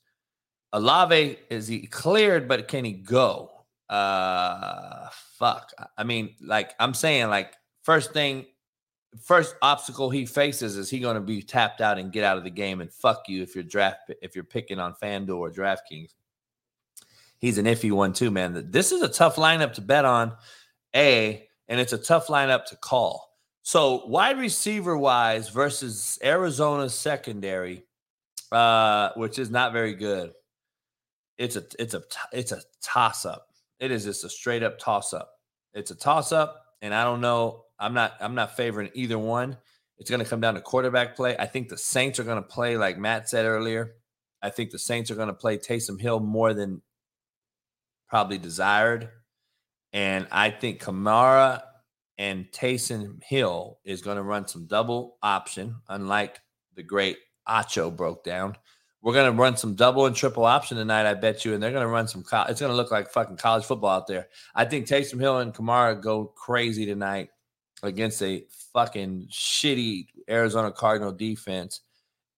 Olave is he cleared, but can he go? Uh fuck. I mean, like I'm saying, like first thing first obstacle he faces is he going to be tapped out and get out of the game and fuck you if you're draft if you're picking on FanDuel or DraftKings. He's an iffy one too, man. This is a tough lineup to bet on, a, and it's a tough lineup to call. So wide receiver wise versus Arizona's secondary, uh, which is not very good. It's a it's a it's a toss up. It is just a straight up toss up. It's a toss up, and I don't know I'm not I'm not favoring either one. It's going to come down to quarterback play. I think the Saints are going to play like Matt said earlier. I think the Saints are going to play Taysom Hill more than probably desired. And I think Kamara and Taysom Hill is going to run some double option, unlike the great Acho broke down. We're gonna run some double and triple option tonight, I bet you, and they're gonna run some. Co- it's gonna look like fucking college football out there. I think Taysom Hill and Kamara go crazy tonight against a fucking shitty Arizona Cardinal defense,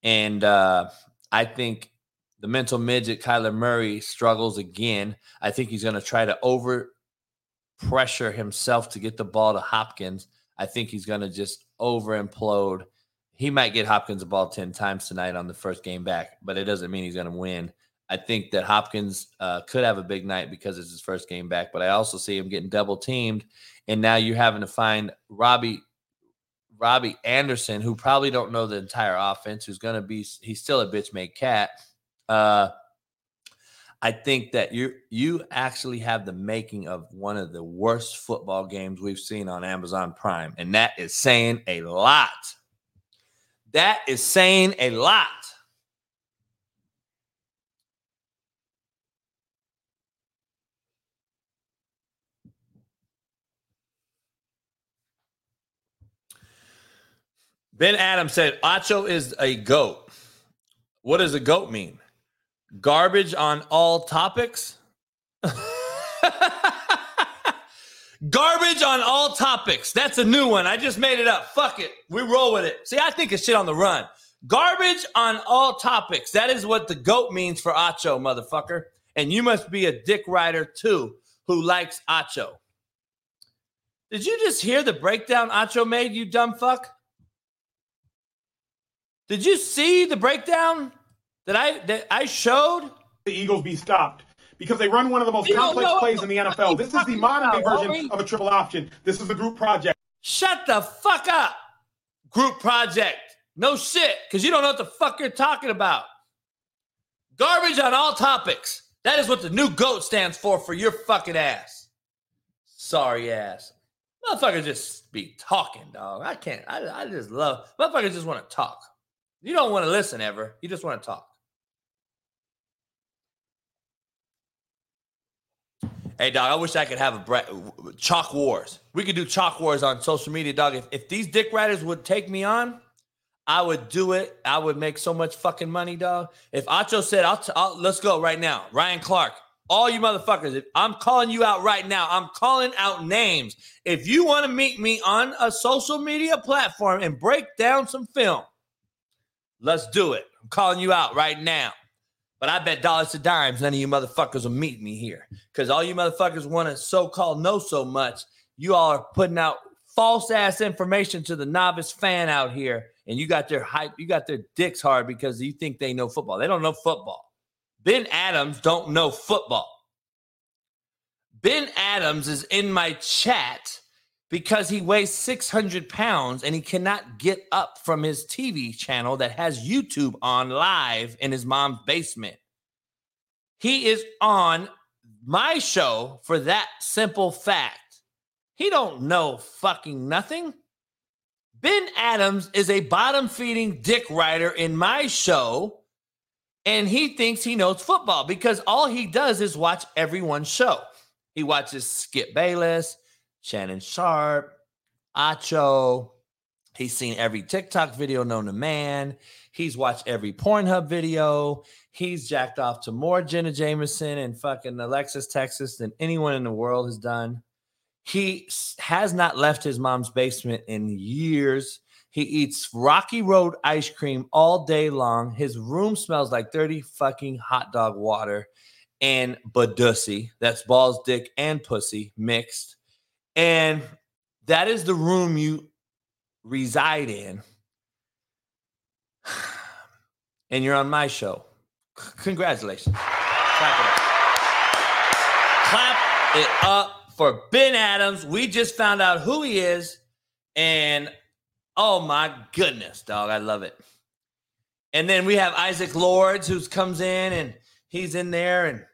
and uh, I think the mental midget Kyler Murray struggles again. I think he's gonna try to over pressure himself to get the ball to Hopkins. I think he's gonna just over implode he might get Hopkins the ball 10 times tonight on the first game back, but it doesn't mean he's going to win. I think that Hopkins uh, could have a big night because it's his first game back, but I also see him getting double teamed. And now you're having to find Robbie Robbie Anderson, who probably don't know the entire offense, who's going to be, he's still a bitch made cat. Uh, I think that you you actually have the making of one of the worst football games we've seen on Amazon Prime, and that is saying a lot. That is saying a lot. Ben Adams said, Acho is a goat. What does a goat mean? Garbage on all topics? Garbage on all topics. That's a new one. I just made it up. Fuck it. We roll with it. See, I think it's shit on the run. Garbage on all topics. That is what the goat means for Acho, motherfucker. And you must be a dick rider too who likes Acho. Did you just hear the breakdown Acho made, you dumb fuck? Did you see the breakdown that I that I showed? The Eagles be stopped because they run one of the most complex plays in the NFL. This is the modern day version of a triple option. This is the group project. Shut the fuck up. Group project. No shit, because you don't know what the fuck you're talking about. Garbage on all topics. That is what the new GOAT stands for for your fucking ass. Sorry ass. Motherfuckers just be talking, dog. I can't. I, I just love. Motherfuckers just want to talk. You don't want to listen ever. You just want to talk. Hey, dog, I wish I could have a bre- chalk wars. We could do chalk wars on social media, dog. If, if these dick riders would take me on, I would do it. I would make so much fucking money, dog. If Acho said, I'll, t- I'll let's go right now. Ryan Clark, all you motherfuckers, if I'm calling you out right now. I'm calling out names. If you want to meet me on a social media platform and break down some film, let's do it. I'm calling you out right now. But I bet dollars to dimes none of you motherfuckers will meet me here. Because all you motherfuckers want to so called know so much. You all are putting out false ass information to the novice fan out here. And you got their hype, you got their dicks hard because you think they know football. They don't know football. Ben Adams don't know football. Ben Adams is in my chat because he weighs 600 pounds and he cannot get up from his TV channel that has YouTube on live in his mom's basement. He is on my show for that simple fact. He don't know fucking nothing. Ben Adams is a bottom feeding dick rider in my show and he thinks he knows football because all he does is watch everyone's show. He watches Skip Bayless, Shannon Sharpe, Acho. He's seen every TikTok video known to man. He's watched every Pornhub video. He's jacked off to more Jenna Jameson and fucking Alexis Texas than anyone in the world has done. He has not left his mom's basement in years. He eats Rocky Road ice cream all day long. His room smells like 30 fucking hot dog water and badussy. That's balls, dick, and pussy mixed. And that is the room you reside in. And you're on my show. Congratulations. Clap it up. Clap it up for Ben Adams. We just found out who he is. And oh my goodness, dog. I love it. And then we have Isaac Lords who comes in and he's in there and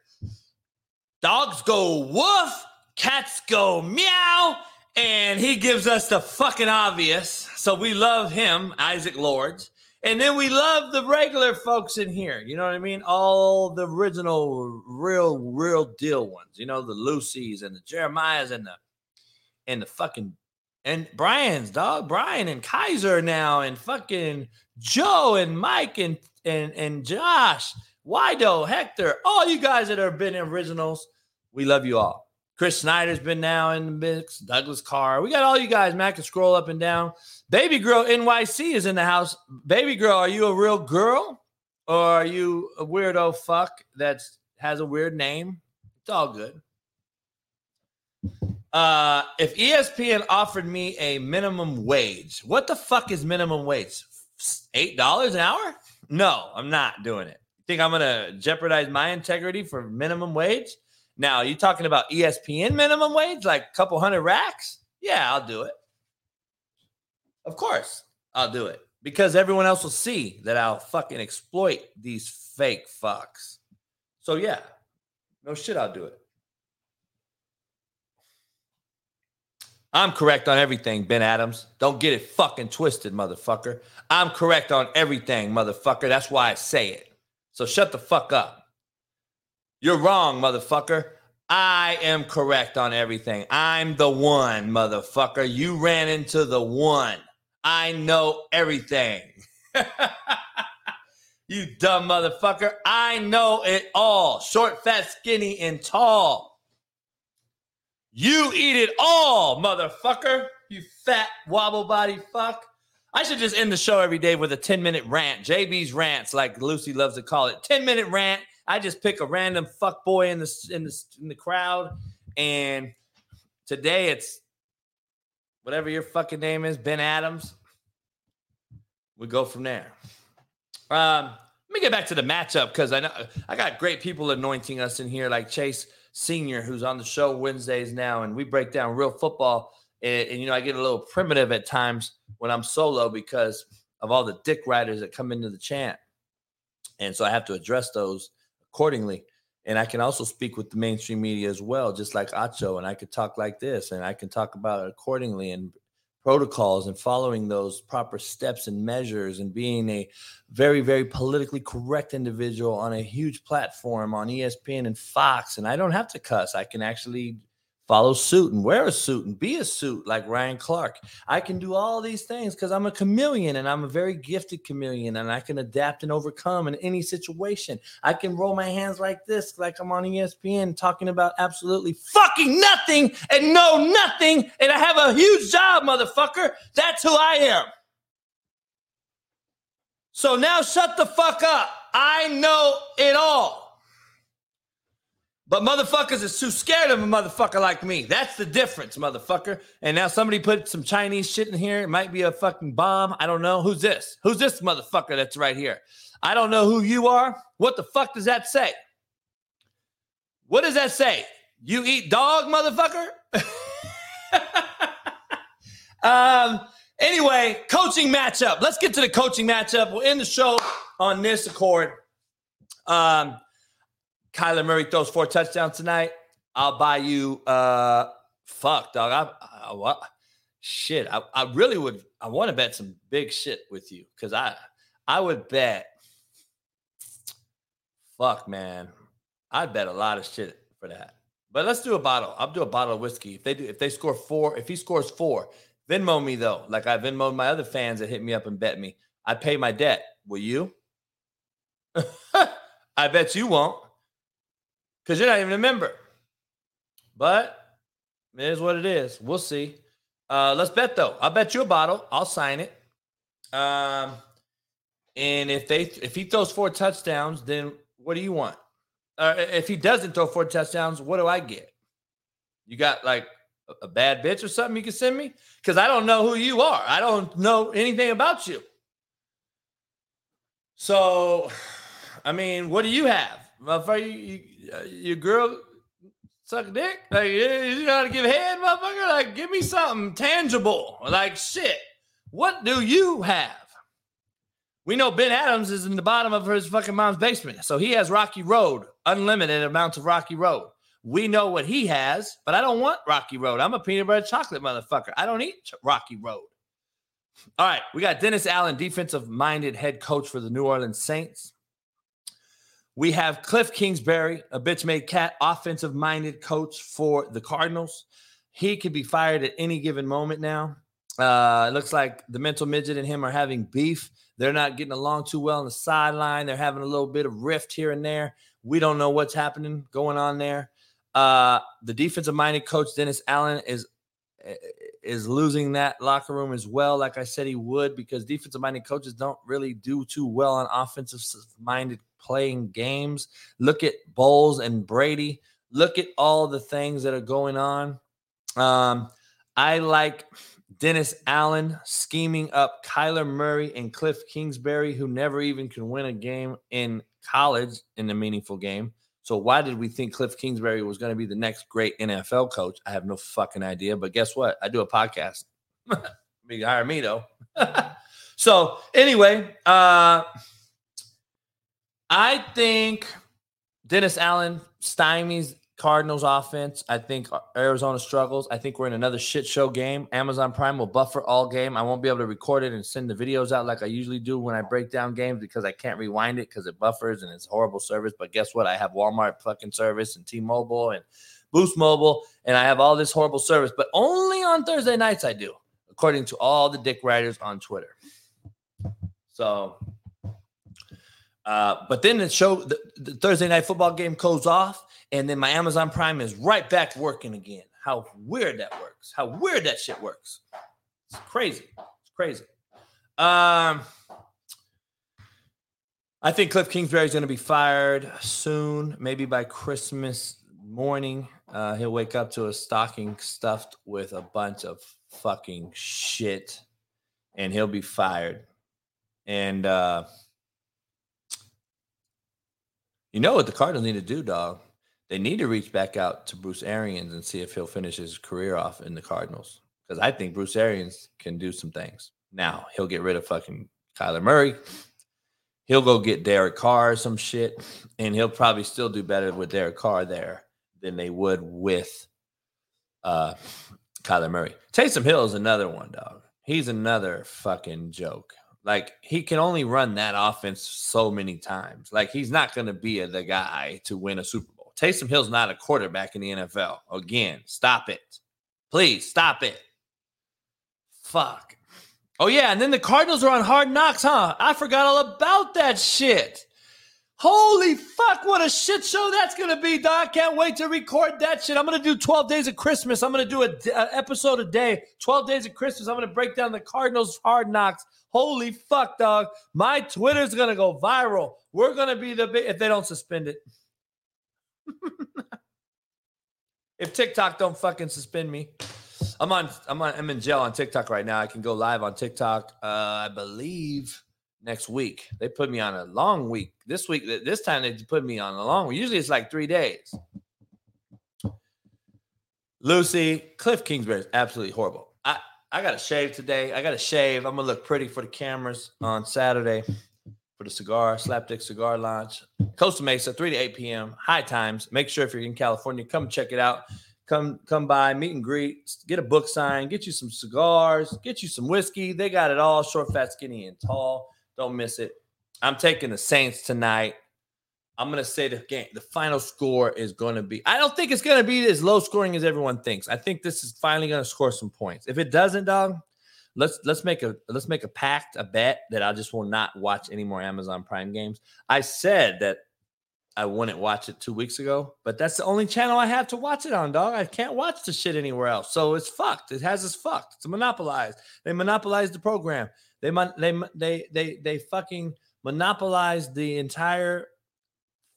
dogs go woof, cats go meow, and he gives us the fucking obvious. So we love him, Isaac Lords. And then we love the regular folks in here. You know what I mean? All the original, real, real deal ones. You know, the Lucy's and the Jeremiah's and the and the fucking and Brian's dog, Brian and Kaiser now, and fucking Joe and Mike and and and Josh, Wido, Hector, all you guys that have been originals, we love you all. Chris Snyder's been now in the mix. Douglas Carr, we got all you guys. Man, I can scroll up and down. Baby girl NYC is in the house. Baby girl, are you a real girl or are you a weirdo fuck that has a weird name? It's all good. Uh, if ESPN offered me a minimum wage, what the fuck is minimum wage? Eight dollars an hour? No, I'm not doing it. Think I'm gonna jeopardize my integrity for minimum wage? Now, you talking about ESPN minimum wage, like a couple hundred racks? Yeah, I'll do it. Of course, I'll do it because everyone else will see that I'll fucking exploit these fake fucks. So yeah, no shit, I'll do it. I'm correct on everything, Ben Adams. Don't get it fucking twisted, motherfucker. I'm correct on everything, motherfucker. That's why I say it. So shut the fuck up. You're wrong, motherfucker. I am correct on everything. I'm the one, motherfucker. You ran into the one. I know everything. you dumb motherfucker. I know it all. Short, fat, skinny, and tall. You eat it all, motherfucker. You fat wobble body fuck. I should just end the show every day with a 10 minute rant. JB's rants, like Lucy loves to call it. 10 minute rant. I just pick a random fuck boy in the in the in the crowd. And today it's whatever your fucking name is, Ben Adams. We go from there. Um, let me get back to the matchup because I know I got great people anointing us in here, like Chase Senior, who's on the show Wednesdays now, and we break down real football. And, and, you know, I get a little primitive at times when I'm solo because of all the dick riders that come into the chant, and so I have to address those accordingly. And I can also speak with the mainstream media as well, just like Acho, and I could talk like this, and I can talk about it accordingly and protocols and following those proper steps and measures and being a very very politically correct individual on a huge platform on ESPN and Fox and I don't have to cuss I can actually follow suit and wear a suit and be a suit like Ryan Clark. I can do all these things because I'm a chameleon and I'm a very gifted chameleon and I can adapt and overcome in any situation. I can roll my hands like this, like I'm on ESPN talking about absolutely fucking nothing and know nothing. And I have a huge job, motherfucker. That's who I am. So now shut the fuck up. I know it all. But motherfuckers is too scared of a motherfucker like me. That's the difference, motherfucker. And now somebody put some Chinese shit in here. It might be a fucking bomb. I don't know. Who's this? Who's this motherfucker that's right here? I don't know who you are. What the fuck does that say? What does that say? You eat dog, motherfucker? um, anyway, coaching matchup. Let's get to the coaching matchup. We'll end the show on this accord. Um, Kyler Murray throws four touchdowns tonight, I'll buy you uh fuck dog. I, I what shit. I, I really would I want to bet some big shit with you because I I would bet fuck man. I'd bet a lot of shit for that. But let's do a bottle. I'll do a bottle of whiskey. If they do, if they score four, if he scores four, Venmo me though. Like I Venmoed my other fans that hit me up and bet me. I pay my debt. Will you? I bet you won't because you're not even a member. But it is what it is. We'll see. Uh, let's bet though. I'll bet you a bottle. I'll sign it. Um, and if they if he throws four touchdowns, then what do you want? Uh, if he doesn't throw four touchdowns, what do I get? You got like a, bad bitch or something you can send me? Because I don't know who you are. I don't know anything about you. So, I mean, what do you have? Motherfucker, you, uh, your girl suck dick? Like, you know how to give head, motherfucker? Like, give me something tangible. Like, shit. What do you have? We know Ben Adams is in the bottom of his fucking mom's basement. So he has Rocky Road, unlimited amounts of Rocky Road. We know what he has, but I don't want Rocky Road. I'm a peanut butter chocolate motherfucker. I don't eat Rocky Road. All right, we got Dennis Allen, defensive minded head coach for the New Orleans Saints. We have Cliff Kingsbury, a bitch made cat, offensive minded coach for the Cardinals. He could be fired at any given moment now. Uh, it looks like the mental midget and him are having beef. They're not getting along too well on the sideline. They're having a little bit of rift here and there. We don't know what's happening going on there. Uh, the defensive minded coach Dennis Allen is is losing that locker room as well, like I said he would, because defensive minded coaches don't really do too well on offensive minded playing games. Look at Bowles and Brady. Look at all the things that are going on. Um, I like Dennis Allen scheming up Kyler Murray and Cliff Kingsbury, who never even can win a game in college in a meaningful game. So why did we think Cliff Kingsbury was going to be the next great NFL coach? I have no fucking idea. But guess what? I do a podcast. you hire me though. so anyway, uh, I think Dennis Allen stymies Cardinals offense. I think uh, Arizona struggles. I think we're in another shit show game. Amazon Prime will buffer all game. I won't be able to record it and send the videos out like I usually do when I break down games because I can't rewind it because it buffers and it's horrible service. But guess what? I have Walmart fucking service and T-Mobile and Boost Mobile, and I have all this horrible service. But only on Thursday nights I do, according to all the dick writers on Twitter. So uh, but then the show, the, the, Thursday night football game goes off, and then my Amazon Prime is right back working again. How weird that works. How weird that shit works. It's crazy. It's crazy. Um, I think Cliff Kingsbury is going to be fired soon, maybe by Christmas morning. Uh, he'll wake up to a stocking stuffed with a bunch of fucking shit, and he'll be fired. And uh, you know what the Cardinals need to do, dog? They need to reach back out to Bruce Arians and see if he'll finish his career off in the Cardinals. Because I think Bruce Arians can do some things. Now he'll get rid of fucking Kyler Murray. He'll go get Derek Carr or some shit, and he'll probably still do better with Derek Carr there than they would with uh Kyler Murray. Taysom Hill is another one, dog. He's another fucking joke. Like he can only run that offense so many times. Like he's not going to be a, the guy to win a Super Bowl. Taysom Hill's not a quarterback in the NFL. Again, stop it. Please stop it. Fuck. Oh yeah, and then the Cardinals are on Hard Knocks, huh? I forgot all about that shit. Holy fuck, what a shit show that's gonna be, Doc. Can't wait to record that shit. I'm gonna do 12 days of Christmas. I'm gonna do a, a episode a day. 12 days of Christmas. I'm gonna break down the Cardinals hard knocks. Holy fuck, dog. My Twitter's gonna go viral. We're gonna be the big if they don't suspend it. if TikTok don't fucking suspend me. I'm on I'm on I'm in jail on TikTok right now. I can go live on TikTok. Uh I believe next week. They put me on a long week. This week, this time they put me on a long week. Usually it's like three days. Lucy, Cliff Kingsbury is absolutely horrible. I, got to shave today. I got to shave. I'm to look pretty for the cameras on Saturday for the cigar, Slapdick Cigar Launch. Costa Mesa, 3 to 8 p.m. High times. Make sure if you're in California, come check it out. Come come by, meet and greet, get a book sign, get you some cigars, get you some whiskey. They got it all short, fat, skinny, and tall. Don't miss it. I'm taking the Saints tonight. I'm gonna say the game, the final score is gonna be. I don't think it's gonna be as low scoring as everyone thinks. I think this is finally gonna score some points. If it doesn't, dog, let's let's make a let's make a pact, a bet that I just will not watch any more Amazon Prime games. I said that I wouldn't watch it two weeks ago, but that's the only channel I have to watch it on, dog. I can't watch the shit anywhere else. So it's fucked. It has us fucked. It's monopolized. They monopolized the program. They they they they they fucking monopolized the entire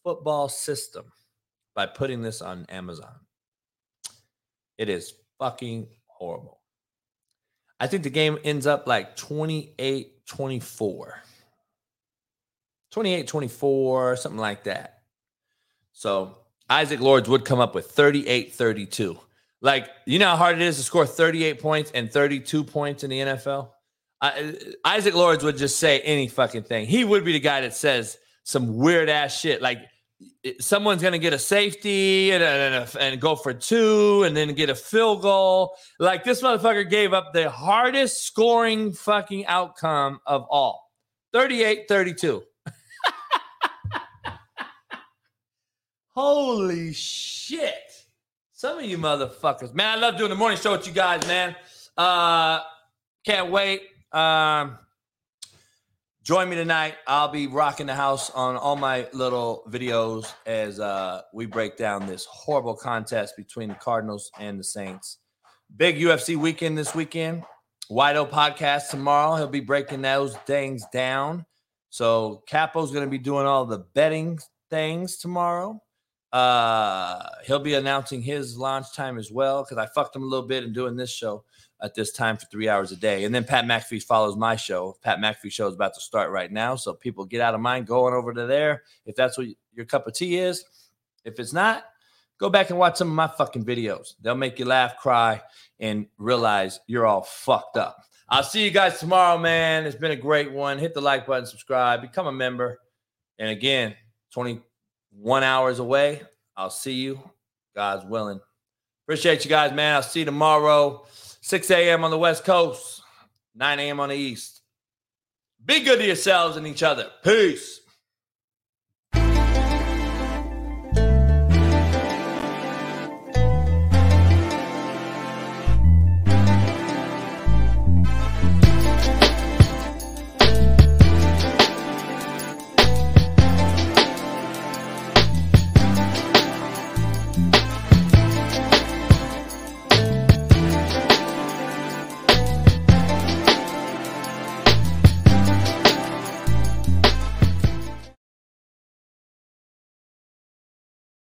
football system by putting this on Amazon. It is fucking horrible. I think the game ends up like 28 24. 28 24, something like that. So Isaac Lords would come up with 38 32. Like, you know how hard it is to score 38 points and 32 points in the NFL? Uh, Isaac Lords would just say any fucking thing. He would be the guy that says some weird ass shit like someone's going to get a safety and, and, and, go for two and then get a field goal. Like this motherfucker gave up the hardest scoring fucking outcome of all 38 32. Holy shit. Some of you motherfuckers. Man, I love doing the morning show with you guys, man. Uh, can't wait. Um, Join me tonight. I'll be rocking the house on all my little videos as uh, we break down this horrible contest between the Cardinals and the Saints. Big UFC weekend this weekend. Wido podcast tomorrow. He'll be breaking those things down. So Capo's going to be doing all the betting things tomorrow. Uh, he'll be announcing his launch time as well because I fucked him a little bit in doing this show at this time for three hours a day. And then Pat McAfee follows my show. Pat McAfee show is about to start right now. So people get out of mind going over to there if that's what your cup of tea is. If it's not, go back and watch some of my fucking videos. They'll make you laugh, cry, and realize you're all fucked up. I'll see you guys tomorrow, man. It's been a great one. Hit the like button, subscribe, become a member. And again, 21 hours away. I'll see you, God's willing. Appreciate you guys, man. I'll see you tomorrow. 6 a.m. on the West Coast, 9 a.m. on the East. Be good to yourselves and each other. Peace.